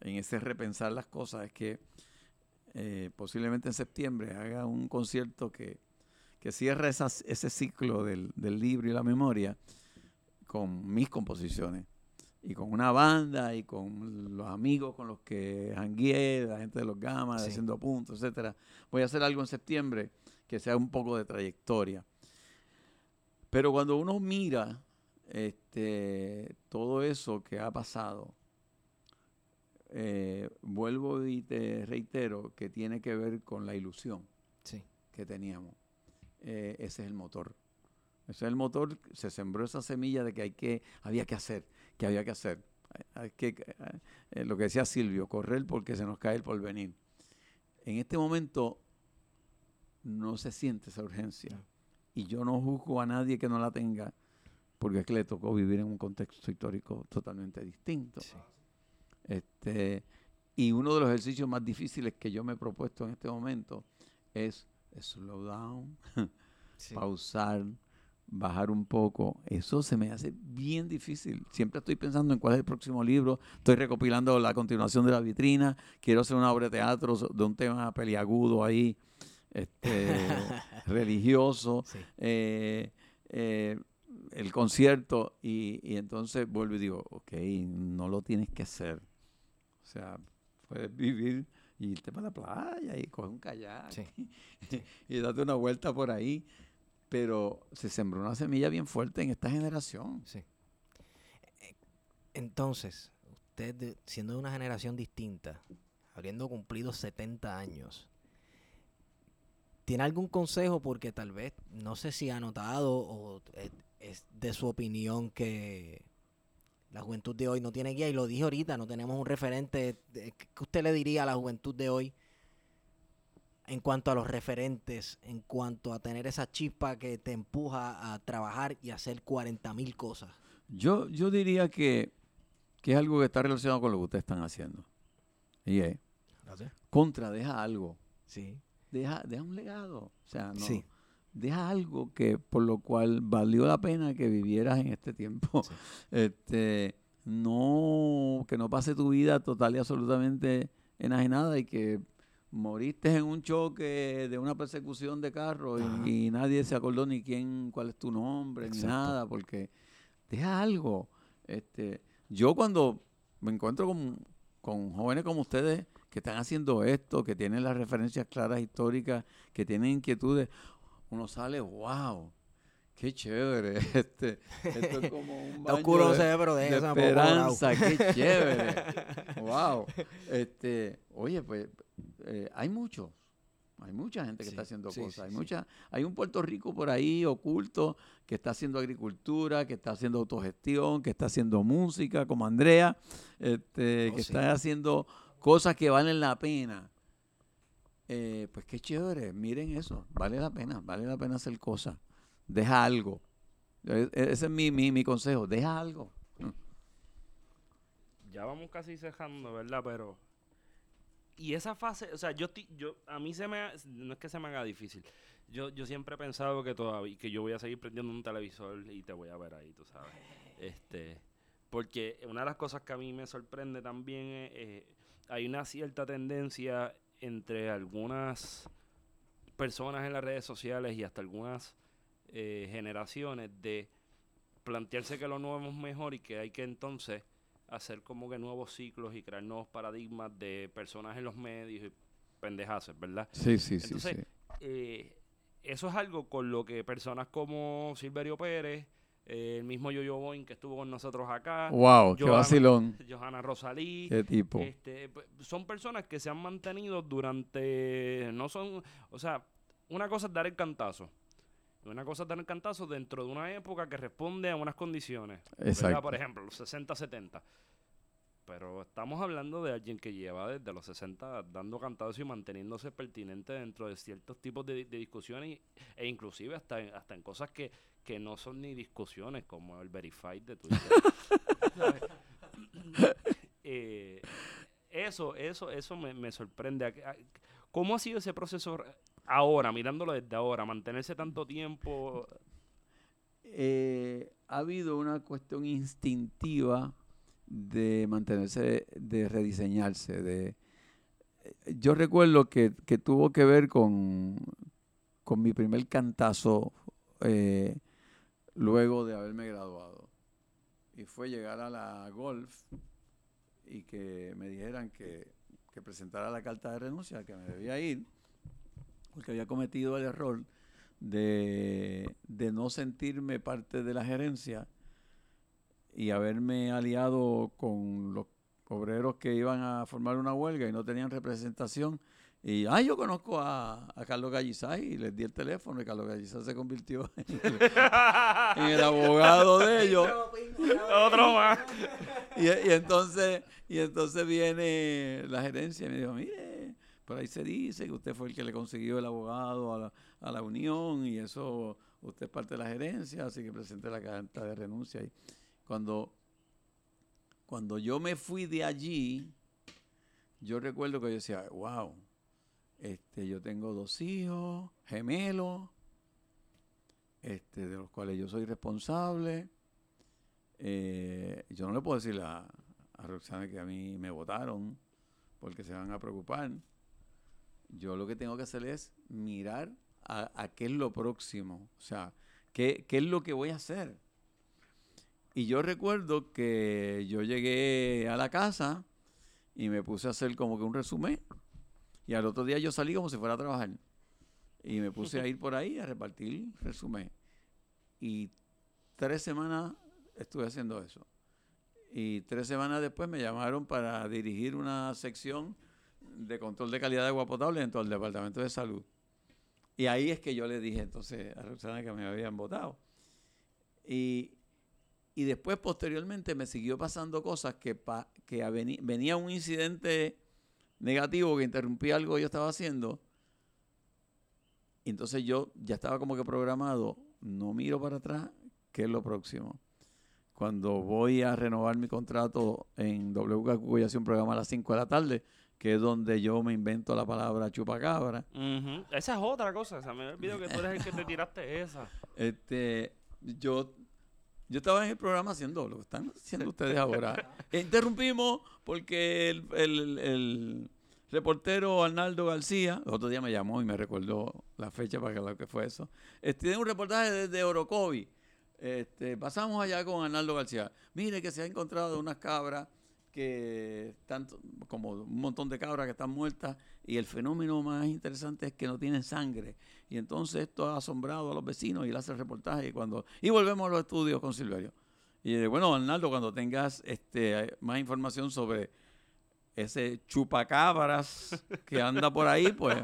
Speaker 2: en ese repensar las cosas es que eh, posiblemente en septiembre haga un concierto que, que cierre esas- ese ciclo del, del libro y la memoria con mis composiciones y con una banda y con los amigos con los que jangueé, la gente de los gamas,
Speaker 1: Sí.
Speaker 2: haciendo puntos, etcétera. Voy a hacer algo en septiembre que sea un poco de trayectoria. Pero cuando uno mira este, todo eso que ha pasado, eh, vuelvo y te reitero que tiene que ver con la ilusión
Speaker 1: Sí.
Speaker 2: que teníamos. Eh, ese es el motor. Ese es el motor, se sembró esa semilla de que hay que, había que hacer, que había que hacer. Hay- hay que, eh, lo que decía Silvio, correr porque se nos cae el porvenir. En este momento no se siente esa urgencia. Y yo no juzgo a nadie que no la tenga, porque es que le tocó vivir en un contexto histórico totalmente distinto.
Speaker 1: Sí.
Speaker 2: Este, y uno de los ejercicios más difíciles que yo me he propuesto en este momento es slow down,
Speaker 1: Sí.
Speaker 2: pausar, bajar un poco. Eso se me hace bien difícil. Siempre estoy pensando en cuál es el próximo libro. Estoy recopilando la continuación de la vitrina. Quiero hacer una obra de teatro de un tema peliagudo ahí, este, religioso.
Speaker 1: Sí.
Speaker 2: eh, eh, el concierto y, y entonces vuelvo y digo, ok, no lo tienes que hacer. O sea, puedes vivir y irte para la playa y coger un kayak
Speaker 1: Sí.
Speaker 2: y darte una vuelta por ahí. Pero se sembró una semilla bien fuerte en esta generación.
Speaker 1: Sí. Entonces, usted siendo de una generación distinta, habiendo cumplido 70 años, ¿tiene algún consejo? Porque tal vez, no sé si ha notado o es, de su opinión que la juventud de hoy no tiene guía, y lo dije ahorita, no tenemos un referente. ¿Qué usted le diría a la juventud de hoy en cuanto a los referentes, en cuanto a tener esa chispa que te empuja a trabajar y hacer 40 mil cosas?
Speaker 2: Yo, yo diría que, que es algo que está relacionado con lo que ustedes están haciendo. Y es, contra, deja algo.
Speaker 1: Sí.
Speaker 2: Deja, deja un legado. O sea, no,
Speaker 1: Sí.
Speaker 2: deja algo que por lo cual valió la pena que vivieras en este tiempo.
Speaker 1: Sí.
Speaker 2: Este, no, que no pase tu vida total y absolutamente enajenada y que moriste en un choque de una persecución de carro y, y nadie se acordó ni quién, cuál es tu nombre, ni nada, porque deja algo. Este, yo cuando me encuentro con, con jóvenes como ustedes que están haciendo esto, que tienen las referencias claras históricas, que tienen inquietudes, uno sale, wow, qué chévere. Este, esto es como un baño
Speaker 1: oscuro,
Speaker 2: de-
Speaker 1: pero
Speaker 2: de esperanza, qué chévere. wow. Este, oye, pues eh, hay muchos. Hay mucha gente que
Speaker 1: Sí,
Speaker 2: está haciendo
Speaker 1: sí,
Speaker 2: cosas. hay
Speaker 1: sí.
Speaker 2: mucha, hay un Puerto Rico por ahí oculto que está haciendo agricultura, que está haciendo autogestión, que está haciendo música, como Andrea, este,
Speaker 1: Oh,
Speaker 2: que
Speaker 1: sí.
Speaker 2: está haciendo cosas que valen la pena. Eh, pues qué chévere, miren eso, vale la pena, vale la pena hacer cosas. Deja algo. E- e- Ese es mi, mi, mi consejo, deja algo.
Speaker 3: ya vamos casi cerrando, ¿verdad? Pero. Y esa fase, o sea, yo, yo a mí se me, no es que se me haga difícil. Yo, yo siempre he pensado que todavía, que yo voy a seguir prendiendo un televisor y te voy a ver ahí, tú sabes. Este, porque una de las cosas que a mí me sorprende también es, eh, hay una cierta tendencia entre algunas personas en las redes sociales y hasta algunas eh, generaciones de plantearse que lo nuevo es mejor y que hay que entonces hacer como que nuevos ciclos y crear nuevos paradigmas de personas en los medios y pendejaces, ¿verdad?
Speaker 2: Sí, sí,
Speaker 3: Entonces, Eh, eso es algo con lo que personas como Silverio Pérez, eh, el mismo Yo-Yo Boing que estuvo con nosotros acá,
Speaker 2: Wow, qué
Speaker 3: Johanna-
Speaker 2: vacilón.
Speaker 3: Johanna Rosalí,
Speaker 2: Qué tipo.
Speaker 3: este, pues, son personas que se han mantenido durante, no son, o sea, una cosa es dar el cantazo. Una cosa es dar el cantazo dentro de una época que responde a unas condiciones.
Speaker 2: Exacto.
Speaker 3: Por ejemplo, los 60, 70. Pero estamos hablando de alguien que lleva desde los 60 dando cantazos y manteniéndose pertinente dentro de ciertos tipos de, de discusiones y- e inclusive hasta en, hasta en cosas que, que no son ni discusiones, como el verified de Twitter. Eh, eso, eso, eso me, me sorprende. ¿A- a- ¿Cómo ha sido ese proceso ahora, mirándolo desde ahora, mantenerse tanto tiempo?
Speaker 2: Eh, ha habido una cuestión instintiva de mantenerse, de rediseñarse. De, eh, yo recuerdo que, que tuvo que ver con, con mi primer cantazo eh, luego de haberme graduado. Y fue llegar a la golf y que me dijeran que, que presentara la carta de renuncia, que me debía ir, porque había cometido el error de, de no sentirme parte de la gerencia y haberme aliado con los obreros que iban a formar una huelga y no tenían representación. Y, ah, yo conozco a, a Carlos Gallizay y les di el teléfono y Carlos Gallizay se convirtió en el, en el abogado de ellos.
Speaker 3: Otro más.
Speaker 2: Y, entonces, y entonces viene la gerencia y me dijo, mire, por ahí se dice que usted fue el que le consiguió el abogado a la, a la unión y eso, usted es parte de la gerencia, así que presenté la carta de renuncia. Y cuando, cuando yo me fui de allí, yo recuerdo que yo decía, wow, este, yo tengo dos hijos, gemelos, este, de los cuales yo soy responsable. Eh, yo no le puedo decir a, a Roxana que a mí me votaron porque se van a preocupar. Yo lo que tengo que hacer es mirar a, a qué es lo próximo, o sea, qué, qué es lo que voy a hacer. Y yo recuerdo que yo llegué a la casa y me puse a hacer como que un resumen. Y al otro día yo salí como si fuera a trabajar. Y me puse a ir por ahí a repartir resumen. Y tres semanas estuve haciendo eso. Y tres semanas después me llamaron para dirigir una sección de control de calidad de agua potable dentro del Departamento de Salud. Y ahí es que yo le dije entonces a Roxana que me habían votado. Y, y después, posteriormente, me siguió pasando cosas que, pa- que venía un incidente negativo que interrumpía algo que yo estaba haciendo. Y entonces yo ya estaba como que programado, no miro para atrás, ¿qué es lo próximo? Cuando voy a renovar mi contrato en WKQ, voy a hacer un programa a las 5 de la tarde, que es donde yo me invento la palabra chupacabra.
Speaker 3: Esa es otra cosa. O sea, me olvidó que tú eres el que te tiraste esa.
Speaker 2: Este, yo, yo estaba en el programa haciendo lo que están haciendo ustedes ahora. E interrumpimos porque el, el- el- reportero Arnaldo García, el otro día me llamó y me recordó la fecha para que lo que fue eso. Este, tiene un reportaje desde Orocovi. Este, pasamos allá con Arnaldo García. Mire que se ha encontrado unas cabras que están como un montón de cabras que están muertas y el fenómeno más interesante es que no tienen sangre. Y entonces esto ha asombrado a los vecinos y él hace el reportaje y cuando y volvemos a los estudios con Silverio. Y bueno, Arnaldo, cuando tengas este más información sobre ese chupacabras que anda por ahí, pues,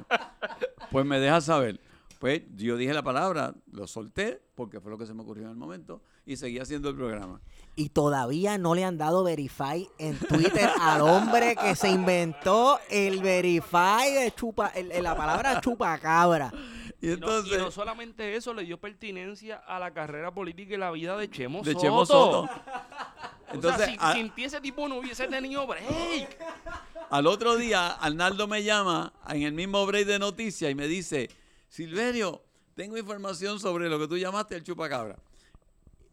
Speaker 2: pues me dejas saber. Pues yo dije la palabra, lo solté, porque fue lo que se me ocurrió en el momento, y seguí haciendo el programa.
Speaker 1: Y todavía no le han dado verify en Twitter al hombre que se inventó el verify de chupa, el- el- la palabra chupacabra.
Speaker 2: Y
Speaker 3: Y no- y no solamente eso, le dio pertinencia a la carrera política y la vida de Chemo
Speaker 2: de
Speaker 3: Soto.
Speaker 2: Chemo Soto.
Speaker 3: O
Speaker 2: Entonces,
Speaker 3: sea, sin,
Speaker 2: a-
Speaker 3: sin ti ese tipo no hubiese tenido break.
Speaker 2: al otro día, Arnaldo me llama en el mismo break de noticias y me dice, Silverio, tengo información sobre lo que tú llamaste el chupacabra.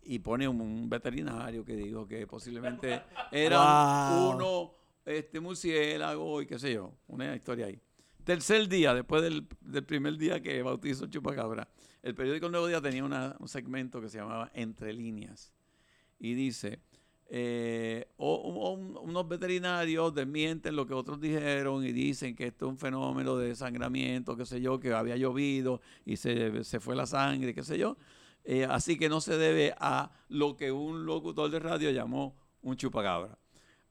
Speaker 2: Y pone un, un veterinario que dijo que posiblemente
Speaker 1: Wow.
Speaker 2: uno este, murciélago y qué sé yo, una historia ahí. Tercer día, después del, del primer día que bautizó el chupacabra, el periódico El Nuevo Día tenía una- un segmento que se llamaba Entre líneas. Y dice, eh, o- o- un- unos veterinarios desmienten lo que otros dijeron y dicen que esto es un fenómeno de desangramiento, qué sé yo, que había llovido y se, se fue la sangre, qué sé yo. Eh, así que no se debe a lo que un locutor de radio llamó un chupacabra.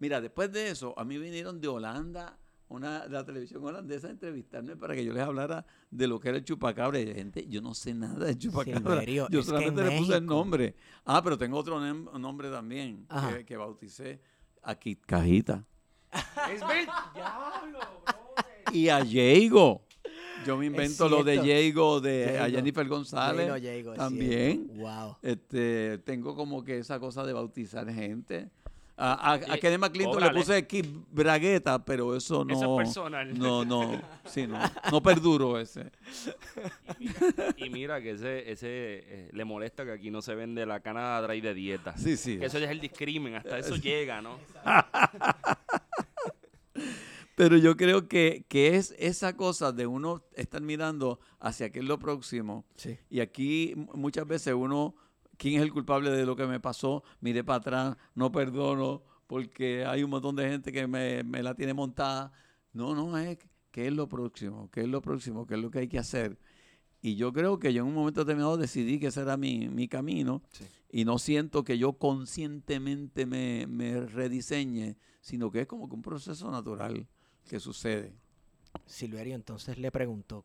Speaker 2: Mira, después de eso, a mí vinieron de Holanda, una, de la televisión holandesa, a entrevistarme para que yo les hablara de lo que era el chupacabra. Y gente, yo no sé nada de chupacabra. Yo solamente
Speaker 1: en
Speaker 2: le puse el nombre. Ah, pero tengo otro nombre también que, que bauticé. A Kit Cajita.
Speaker 3: Es. Diablo, bro.
Speaker 2: Y a Diego. Yo me invento lo de. Diego, de a
Speaker 1: Diego.
Speaker 2: Jennifer González.
Speaker 1: J-Lo, es
Speaker 2: también.
Speaker 1: Wow.
Speaker 2: Este, tengo como que esa cosa de bautizar gente. A, a, a
Speaker 3: Oye,
Speaker 2: Kenneth McClinton le puse Kid Bragueta, pero eso no.
Speaker 3: Eso es personal.
Speaker 2: No, no, sí, no. No perduro ese.
Speaker 3: Y mira, y mira que ese, ese eh, le molesta que aquí no se vende la Canada Dry de dieta.
Speaker 2: Sí, sí.
Speaker 3: Que eso ya es el discrimen, hasta eso llega, ¿no?
Speaker 2: Pero yo creo que, que es esa cosa de uno estar mirando hacia qué es lo próximo.
Speaker 1: Sí.
Speaker 2: Y aquí mu- muchas veces uno, ¿quién es el culpable de lo que me pasó? Miré para atrás, no perdono, porque hay un montón de gente que me, me la tiene montada. No, no, es qué es lo próximo, qué es lo próximo, qué es lo que hay que hacer. Y yo creo que yo en un momento determinado decidí que ese era mi, mi camino
Speaker 1: Sí.
Speaker 2: y no siento que yo conscientemente me, me rediseñe, sino que es como que un proceso natural que sucede.
Speaker 1: Silverio entonces le preguntó,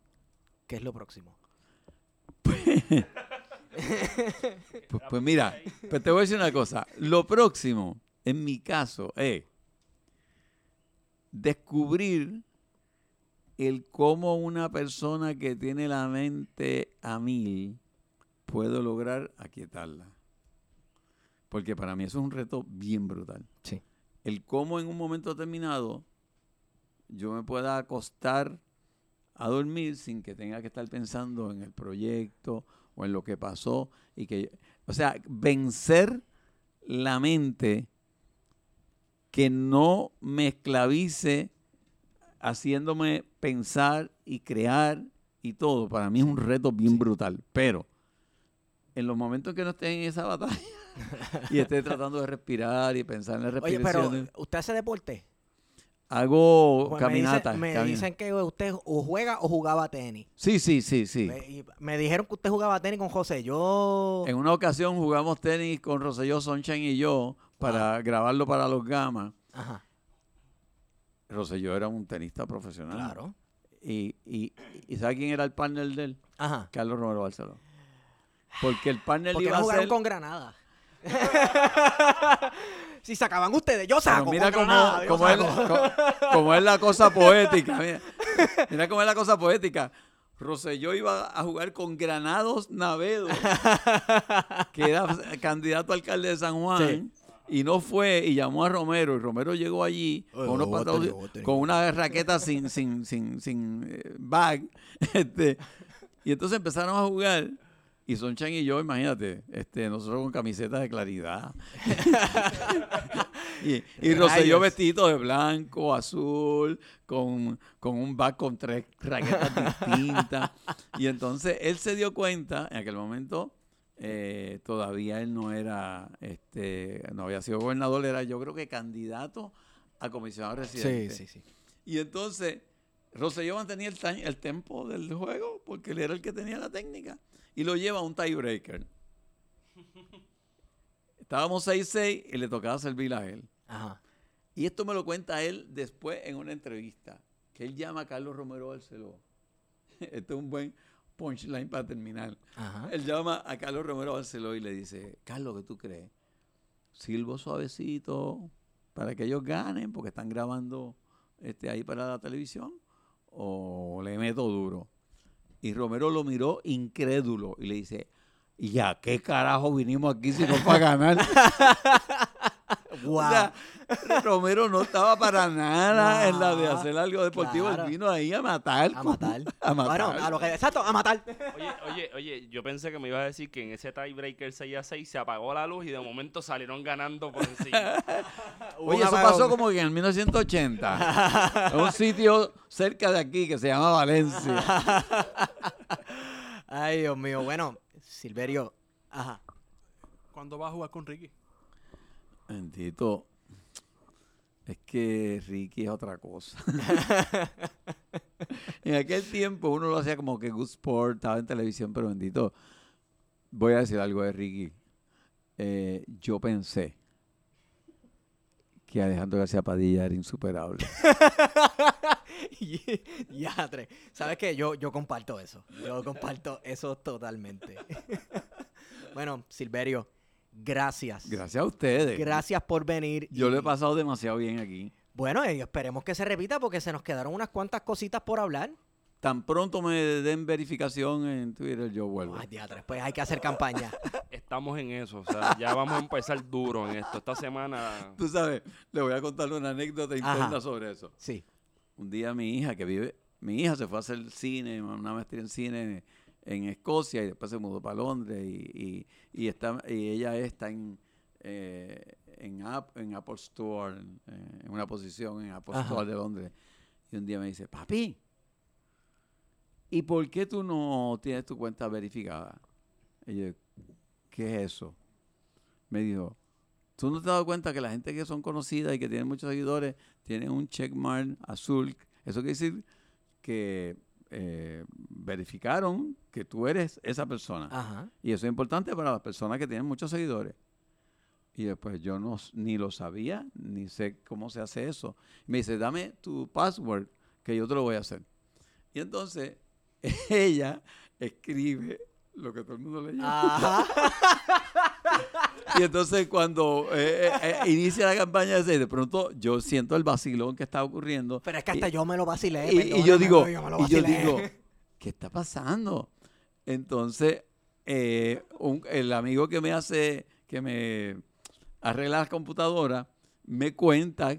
Speaker 1: ¿qué es lo próximo?
Speaker 2: Pues, pues mira, pues te voy a decir una cosa. Lo próximo, en mi caso, es descubrir el cómo una persona que tiene la mente a mil puedo lograr aquietarla. Porque para mí eso es un reto bien brutal.
Speaker 1: Sí.
Speaker 2: El cómo en un momento determinado yo me pueda acostar a dormir sin que tenga que estar pensando en el proyecto o en lo que pasó y que o sea vencer la mente que no me esclavice haciéndome pensar y crear y todo para mí es un reto bien brutal. Pero en los momentos que no esté en esa batalla y esté tratando de respirar y pensar en la
Speaker 1: Oye,
Speaker 2: respiración
Speaker 1: pero ¿usted hace deporte?
Speaker 2: Hago
Speaker 1: Pues me
Speaker 2: caminata
Speaker 1: Me, dicen que usted o juega o jugaba tenis.
Speaker 2: sí sí sí sí
Speaker 1: Me, y me dijeron que usted jugaba tenis con José. Yo...
Speaker 2: En una ocasión jugamos tenis con Roselló Sunshine y yo para grabarlo para los Gamas.
Speaker 1: Ajá,
Speaker 2: Rosselló era un tenista profesional.
Speaker 1: claro.
Speaker 2: Y, y, y ¿sabe quién era el partner de él?
Speaker 1: Ajá.
Speaker 2: Carlos Romero Barceló. Porque el partner
Speaker 1: Porque
Speaker 2: iba
Speaker 1: no
Speaker 2: a
Speaker 1: jugaron
Speaker 2: ser...
Speaker 1: con Granada. si sacaban ustedes, yo saco.
Speaker 2: Pero mira cómo, cómo es, cómo es la cosa poética. Mira, mira cómo es la cosa poética. Rosselló iba a jugar con Granados Navedo, que era candidato a alcalde de San Juan, y no fue, y llamó a Romero, y Romero llegó allí
Speaker 1: Oye,
Speaker 2: con, unos con una raqueta sin, sin, sin, sin eh, bag, este, y entonces empezaron a jugar, y Sonchan y yo, imagínate, este, nosotros con camisetas de claridad, Y, y Rosselló
Speaker 1: Rayos.
Speaker 2: vestido de blanco, azul, con, con un back con tres raquetas distintas. Y entonces él se dio cuenta, en aquel momento, eh, todavía él no era, este, no había sido gobernador, era yo creo que candidato a comisionado residente.
Speaker 1: Sí, sí, sí.
Speaker 2: Y entonces Rosselló mantenía el, el tempo del juego porque él era el que tenía la técnica y lo lleva a un tiebreaker. Estábamos 6-6 y le tocaba servir a él.
Speaker 1: Ajá.
Speaker 2: Y esto me lo cuenta él después en una entrevista, que él llama a Carlos Romero Barceló. Este es un buen punchline para terminar.
Speaker 1: Ajá.
Speaker 2: Él llama a Carlos Romero Barceló y le dice, Carlos, ¿qué tú crees? Silbo suavecito para que ellos ganen porque están grabando este, ahí para la televisión o le meto duro. Y Romero lo miró incrédulo y le dice, ¿y a qué carajo vinimos aquí si no para ganar?
Speaker 1: Wow.
Speaker 2: O sea, Romero no estaba para nada en la de hacer algo deportivo.
Speaker 1: claro.
Speaker 2: Él vino ahí a matar.
Speaker 1: a matar.
Speaker 2: A matar.
Speaker 1: Bueno, a lo que, exacto, a matar.
Speaker 3: Oye, oye, oye, yo pensé que me ibas a decir que en ese tiebreaker 6 a 6 se apagó la luz y de momento salieron ganando por encima.
Speaker 2: Oye, eso pasó como que en el 1980. en un sitio cerca de aquí que se llama Valencia.
Speaker 1: Ay, Dios mío. Bueno, Silverio. Ajá.
Speaker 4: ¿Cuándo vas a jugar con Ricky?
Speaker 2: Bendito. Es que Ricky es otra cosa. en aquel tiempo uno lo hacía como que Good Sport, estaba en televisión, pero bendito. Voy a decir algo de Ricky. Eh, yo pensé que Alejandro García Padilla era insuperable.
Speaker 1: ya, tres. ¿Sabes qué? Yo, yo comparto eso. Yo comparto eso totalmente. bueno, Silverio, gracias.
Speaker 2: Gracias a ustedes.
Speaker 1: Gracias por venir.
Speaker 2: Yo lo he
Speaker 1: y-
Speaker 2: pasado demasiado bien aquí.
Speaker 1: Bueno, y esperemos que se repita porque se nos quedaron unas cuantas cositas por hablar.
Speaker 2: Tan pronto me den verificación en Twitter, yo vuelvo.
Speaker 1: Ay, diatres, pues hay que hacer campaña.
Speaker 3: Estamos en eso, o sea, ya vamos a empezar duro en esto. Esta semana
Speaker 2: Tú sabes, le voy a contar una anécdota interna
Speaker 1: Ajá.
Speaker 2: sobre eso.
Speaker 1: Sí.
Speaker 2: Un día mi hija que vive, mi hija se fue a hacer cine, una maestría en cine en Escocia y después se mudó para Londres y, y, y está, y ella está en, eh, en, App- en Apple Store, eh, en una posición en Apple
Speaker 1: Ajá.
Speaker 2: Store de Londres. Y un día me dice, papi, ¿y por qué tú no tienes tu cuenta verificada? Y yo, ¿qué es eso? Me dijo, ¿tú no te has dado cuenta que la gente que son conocidas y que tienen muchos seguidores tienen un checkmark azul? Eso quiere decir que eh, verificaron que tú eres esa persona.
Speaker 1: Ajá.
Speaker 2: Y eso es importante para las personas que tienen muchos seguidores. Y después yo no, ni lo sabía, ni sé cómo se hace eso. Me dice, dame tu password, que yo te lo voy a hacer. Y entonces ella escribe lo que todo el mundo le llama. Y entonces cuando eh, eh, eh, inicia la campaña ese, de pronto yo siento el vacilón que está ocurriendo.
Speaker 1: Pero es que hasta
Speaker 2: Y-
Speaker 1: yo me lo vacilé.
Speaker 2: y, y yo digo, y yo digo, ¿qué está pasando? Entonces, eh, un- el amigo que me hace, que me arregla la computadora, me cuenta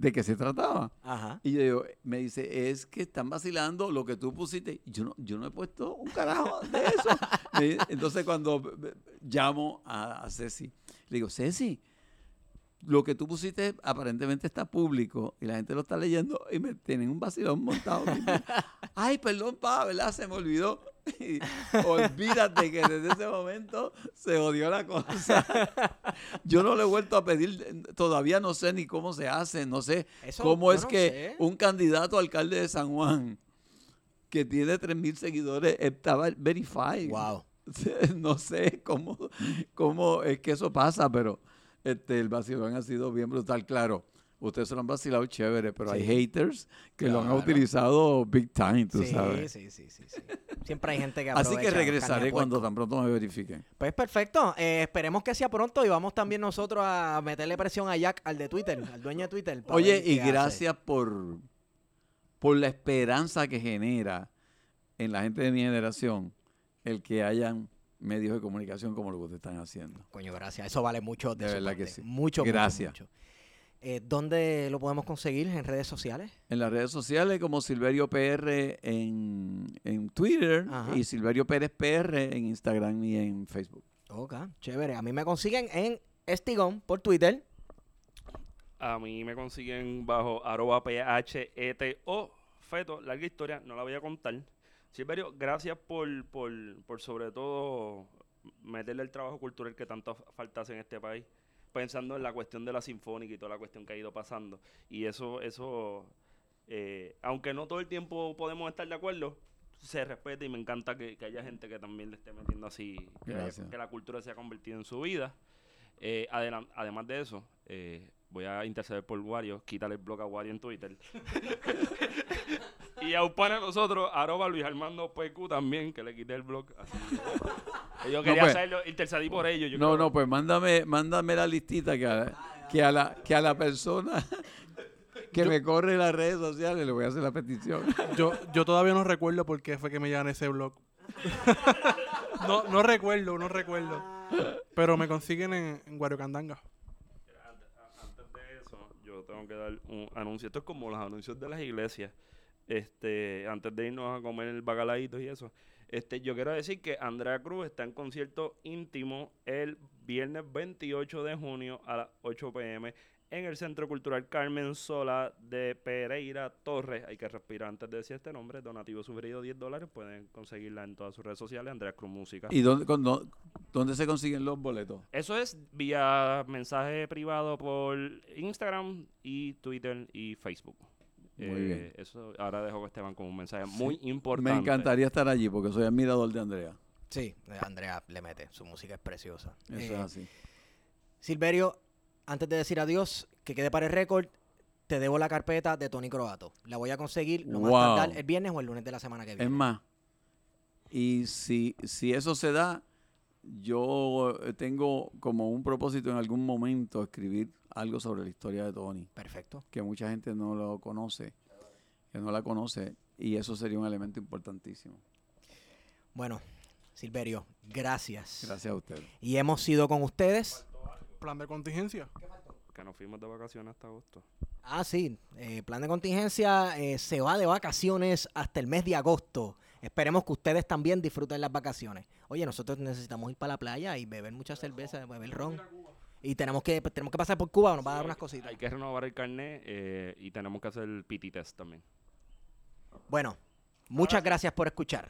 Speaker 2: de qué se trataba.
Speaker 1: Ajá.
Speaker 2: Y yo digo, me dice, es que están vacilando lo que tú pusiste. Yo no, yo no he puesto un carajo de eso. Dice- entonces cuando b- b- llamo a, a Ceci, le digo, Ceci, lo que tú pusiste aparentemente está público y la gente lo está leyendo y me tienen un vacilón montado. Ay, perdón, pa, ¿verdad? Se me olvidó. Y olvídate que desde ese momento se odió la cosa. Yo no le he vuelto a pedir, todavía no sé ni cómo se hace, no sé
Speaker 1: Eso
Speaker 2: cómo es
Speaker 1: no
Speaker 2: que
Speaker 1: sé.
Speaker 2: un candidato a alcalde de San Juan que tiene 3.000 seguidores estaba verified.
Speaker 1: Wow.
Speaker 2: No sé cómo, cómo es que eso pasa, pero este, el vacilón ha sido bien brutal. Claro, ustedes se lo han vacilado chévere, pero hay haters que lo han utilizado big time, tú
Speaker 1: Sí,
Speaker 2: sabes.
Speaker 1: sí, sí, sí, sí. Siempre hay gente que
Speaker 2: Así que regresaré cuando tan pronto me verifiquen.
Speaker 1: Pues perfecto. Eh, esperemos que sea pronto y vamos también nosotros a meterle presión a Jack, al de Twitter, al dueño de Twitter.
Speaker 2: Oye, y
Speaker 1: hace.
Speaker 2: gracias por, por la esperanza que genera en la gente de mi generación el que hayan medios de comunicación como lo que ustedes están haciendo.
Speaker 1: Coño, gracias. Eso vale mucho de,
Speaker 2: verdad que sí.
Speaker 1: Mucho, mucho,
Speaker 2: Gracias.
Speaker 1: Eh, ¿Dónde lo podemos conseguir? ¿En redes sociales?
Speaker 2: En las redes sociales como Silverio PR en, en Twitter
Speaker 1: Ajá.
Speaker 2: y Silverio Pérez PR en Instagram y en Facebook.
Speaker 1: Ok, chévere. A mí me consiguen en Estigón por Twitter.
Speaker 3: A mí me consiguen bajo arroba PHETO. Feto, larga historia, no la voy a contar. Silverio, gracias por, por, por sobre todo meterle el trabajo cultural que tanto falta hace en este país, pensando en la cuestión de la sinfónica y toda la cuestión que ha ido pasando. Y eso, eso eh, aunque no todo el tiempo podemos estar de acuerdo, se respeta y me encanta que, que haya gente que también le esté metiendo así, que, que la cultura se ha convertido en su vida. Eh, además de eso, eh, voy a interceder por Wario, quítale el blog a Wario en Twitter. y a Upana nosotros, arroba Luis Armando PQ también, que le quité el blog. Así yo quería
Speaker 2: pues.
Speaker 3: hacerlo, intercedí por ellos. yo
Speaker 2: No,
Speaker 3: creo-
Speaker 2: no, pues mándame, mándame la listita que a, que a la que a la persona que me corre las redes sociales le voy a hacer la petición.
Speaker 4: Yo, yo todavía no recuerdo por qué fue que me llegan ese blog. no, no recuerdo, no recuerdo. Pero me consiguen en, en Guariocandanga.
Speaker 3: Antes, a- antes de eso, yo tengo que dar un anuncio. Esto es como los anuncios de las iglesias. Este, antes de irnos a comer el bacalaíto y eso. Este, yo quiero decir que Andrea Cruz está en concierto íntimo el viernes 28 de junio a las 8 pm en el Centro Cultural Carmen Sola de Pereira Torres. Hay que respirar antes de decir este nombre. Donativo sugerido 10 dólares. Pueden conseguirla en todas sus redes sociales. Andrea Cruz Música.
Speaker 2: ¿Y dónde, con- no- dónde se consiguen los boletos?
Speaker 3: Eso es vía mensaje privado por Instagram y Twitter y Facebook.
Speaker 2: Muy
Speaker 3: Eh,
Speaker 2: bien.
Speaker 3: Eso ahora dejo que Esteban con un mensaje muy importante.
Speaker 2: Me encantaría estar allí porque soy admirador de Andrea.
Speaker 5: Sí, eh, Andrea le mete, su música es preciosa.
Speaker 2: Eso
Speaker 5: Eh,
Speaker 2: es así.
Speaker 5: Silverio, antes de decir adiós, que quede para el récord, te debo la carpeta de Tony Croato. La voy a conseguir no más
Speaker 2: Wow.
Speaker 5: tardar el viernes o el lunes de la semana que
Speaker 2: Es
Speaker 5: viene.
Speaker 2: más, y si, si eso se da, yo eh, tengo como un propósito en algún momento escribir algo sobre la historia de Tony,
Speaker 5: Perfecto.
Speaker 2: que mucha gente no lo conoce, que no la conoce, y eso sería un elemento importantísimo.
Speaker 5: Bueno, Silverio, gracias.
Speaker 2: Gracias a usted.
Speaker 5: Y hemos sido con ustedes.
Speaker 4: Plan de contingencia.
Speaker 3: Que nos fuimos de vacaciones hasta agosto.
Speaker 5: Ah, sí, eh, plan de contingencia eh, se va de vacaciones hasta el mes de agosto. Esperemos que ustedes también disfruten las vacaciones. Oye, nosotros necesitamos ir para la playa y beber mucha cerveza, beber ron. Y tenemos que tenemos que pasar por Cuba, nos va a dar unas cositas.
Speaker 3: Hay que renovar el carnet eh, y tenemos que hacer el PT test también.
Speaker 5: Bueno, muchas gracias por escuchar.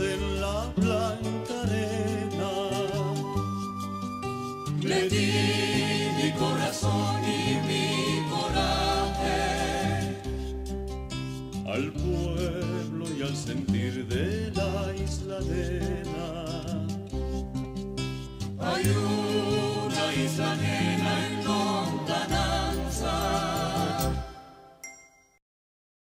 Speaker 6: En la blanca arena,
Speaker 7: Le di mi corazón y mi coraje.
Speaker 6: al pueblo y al sentir de la isla arena.
Speaker 7: Hay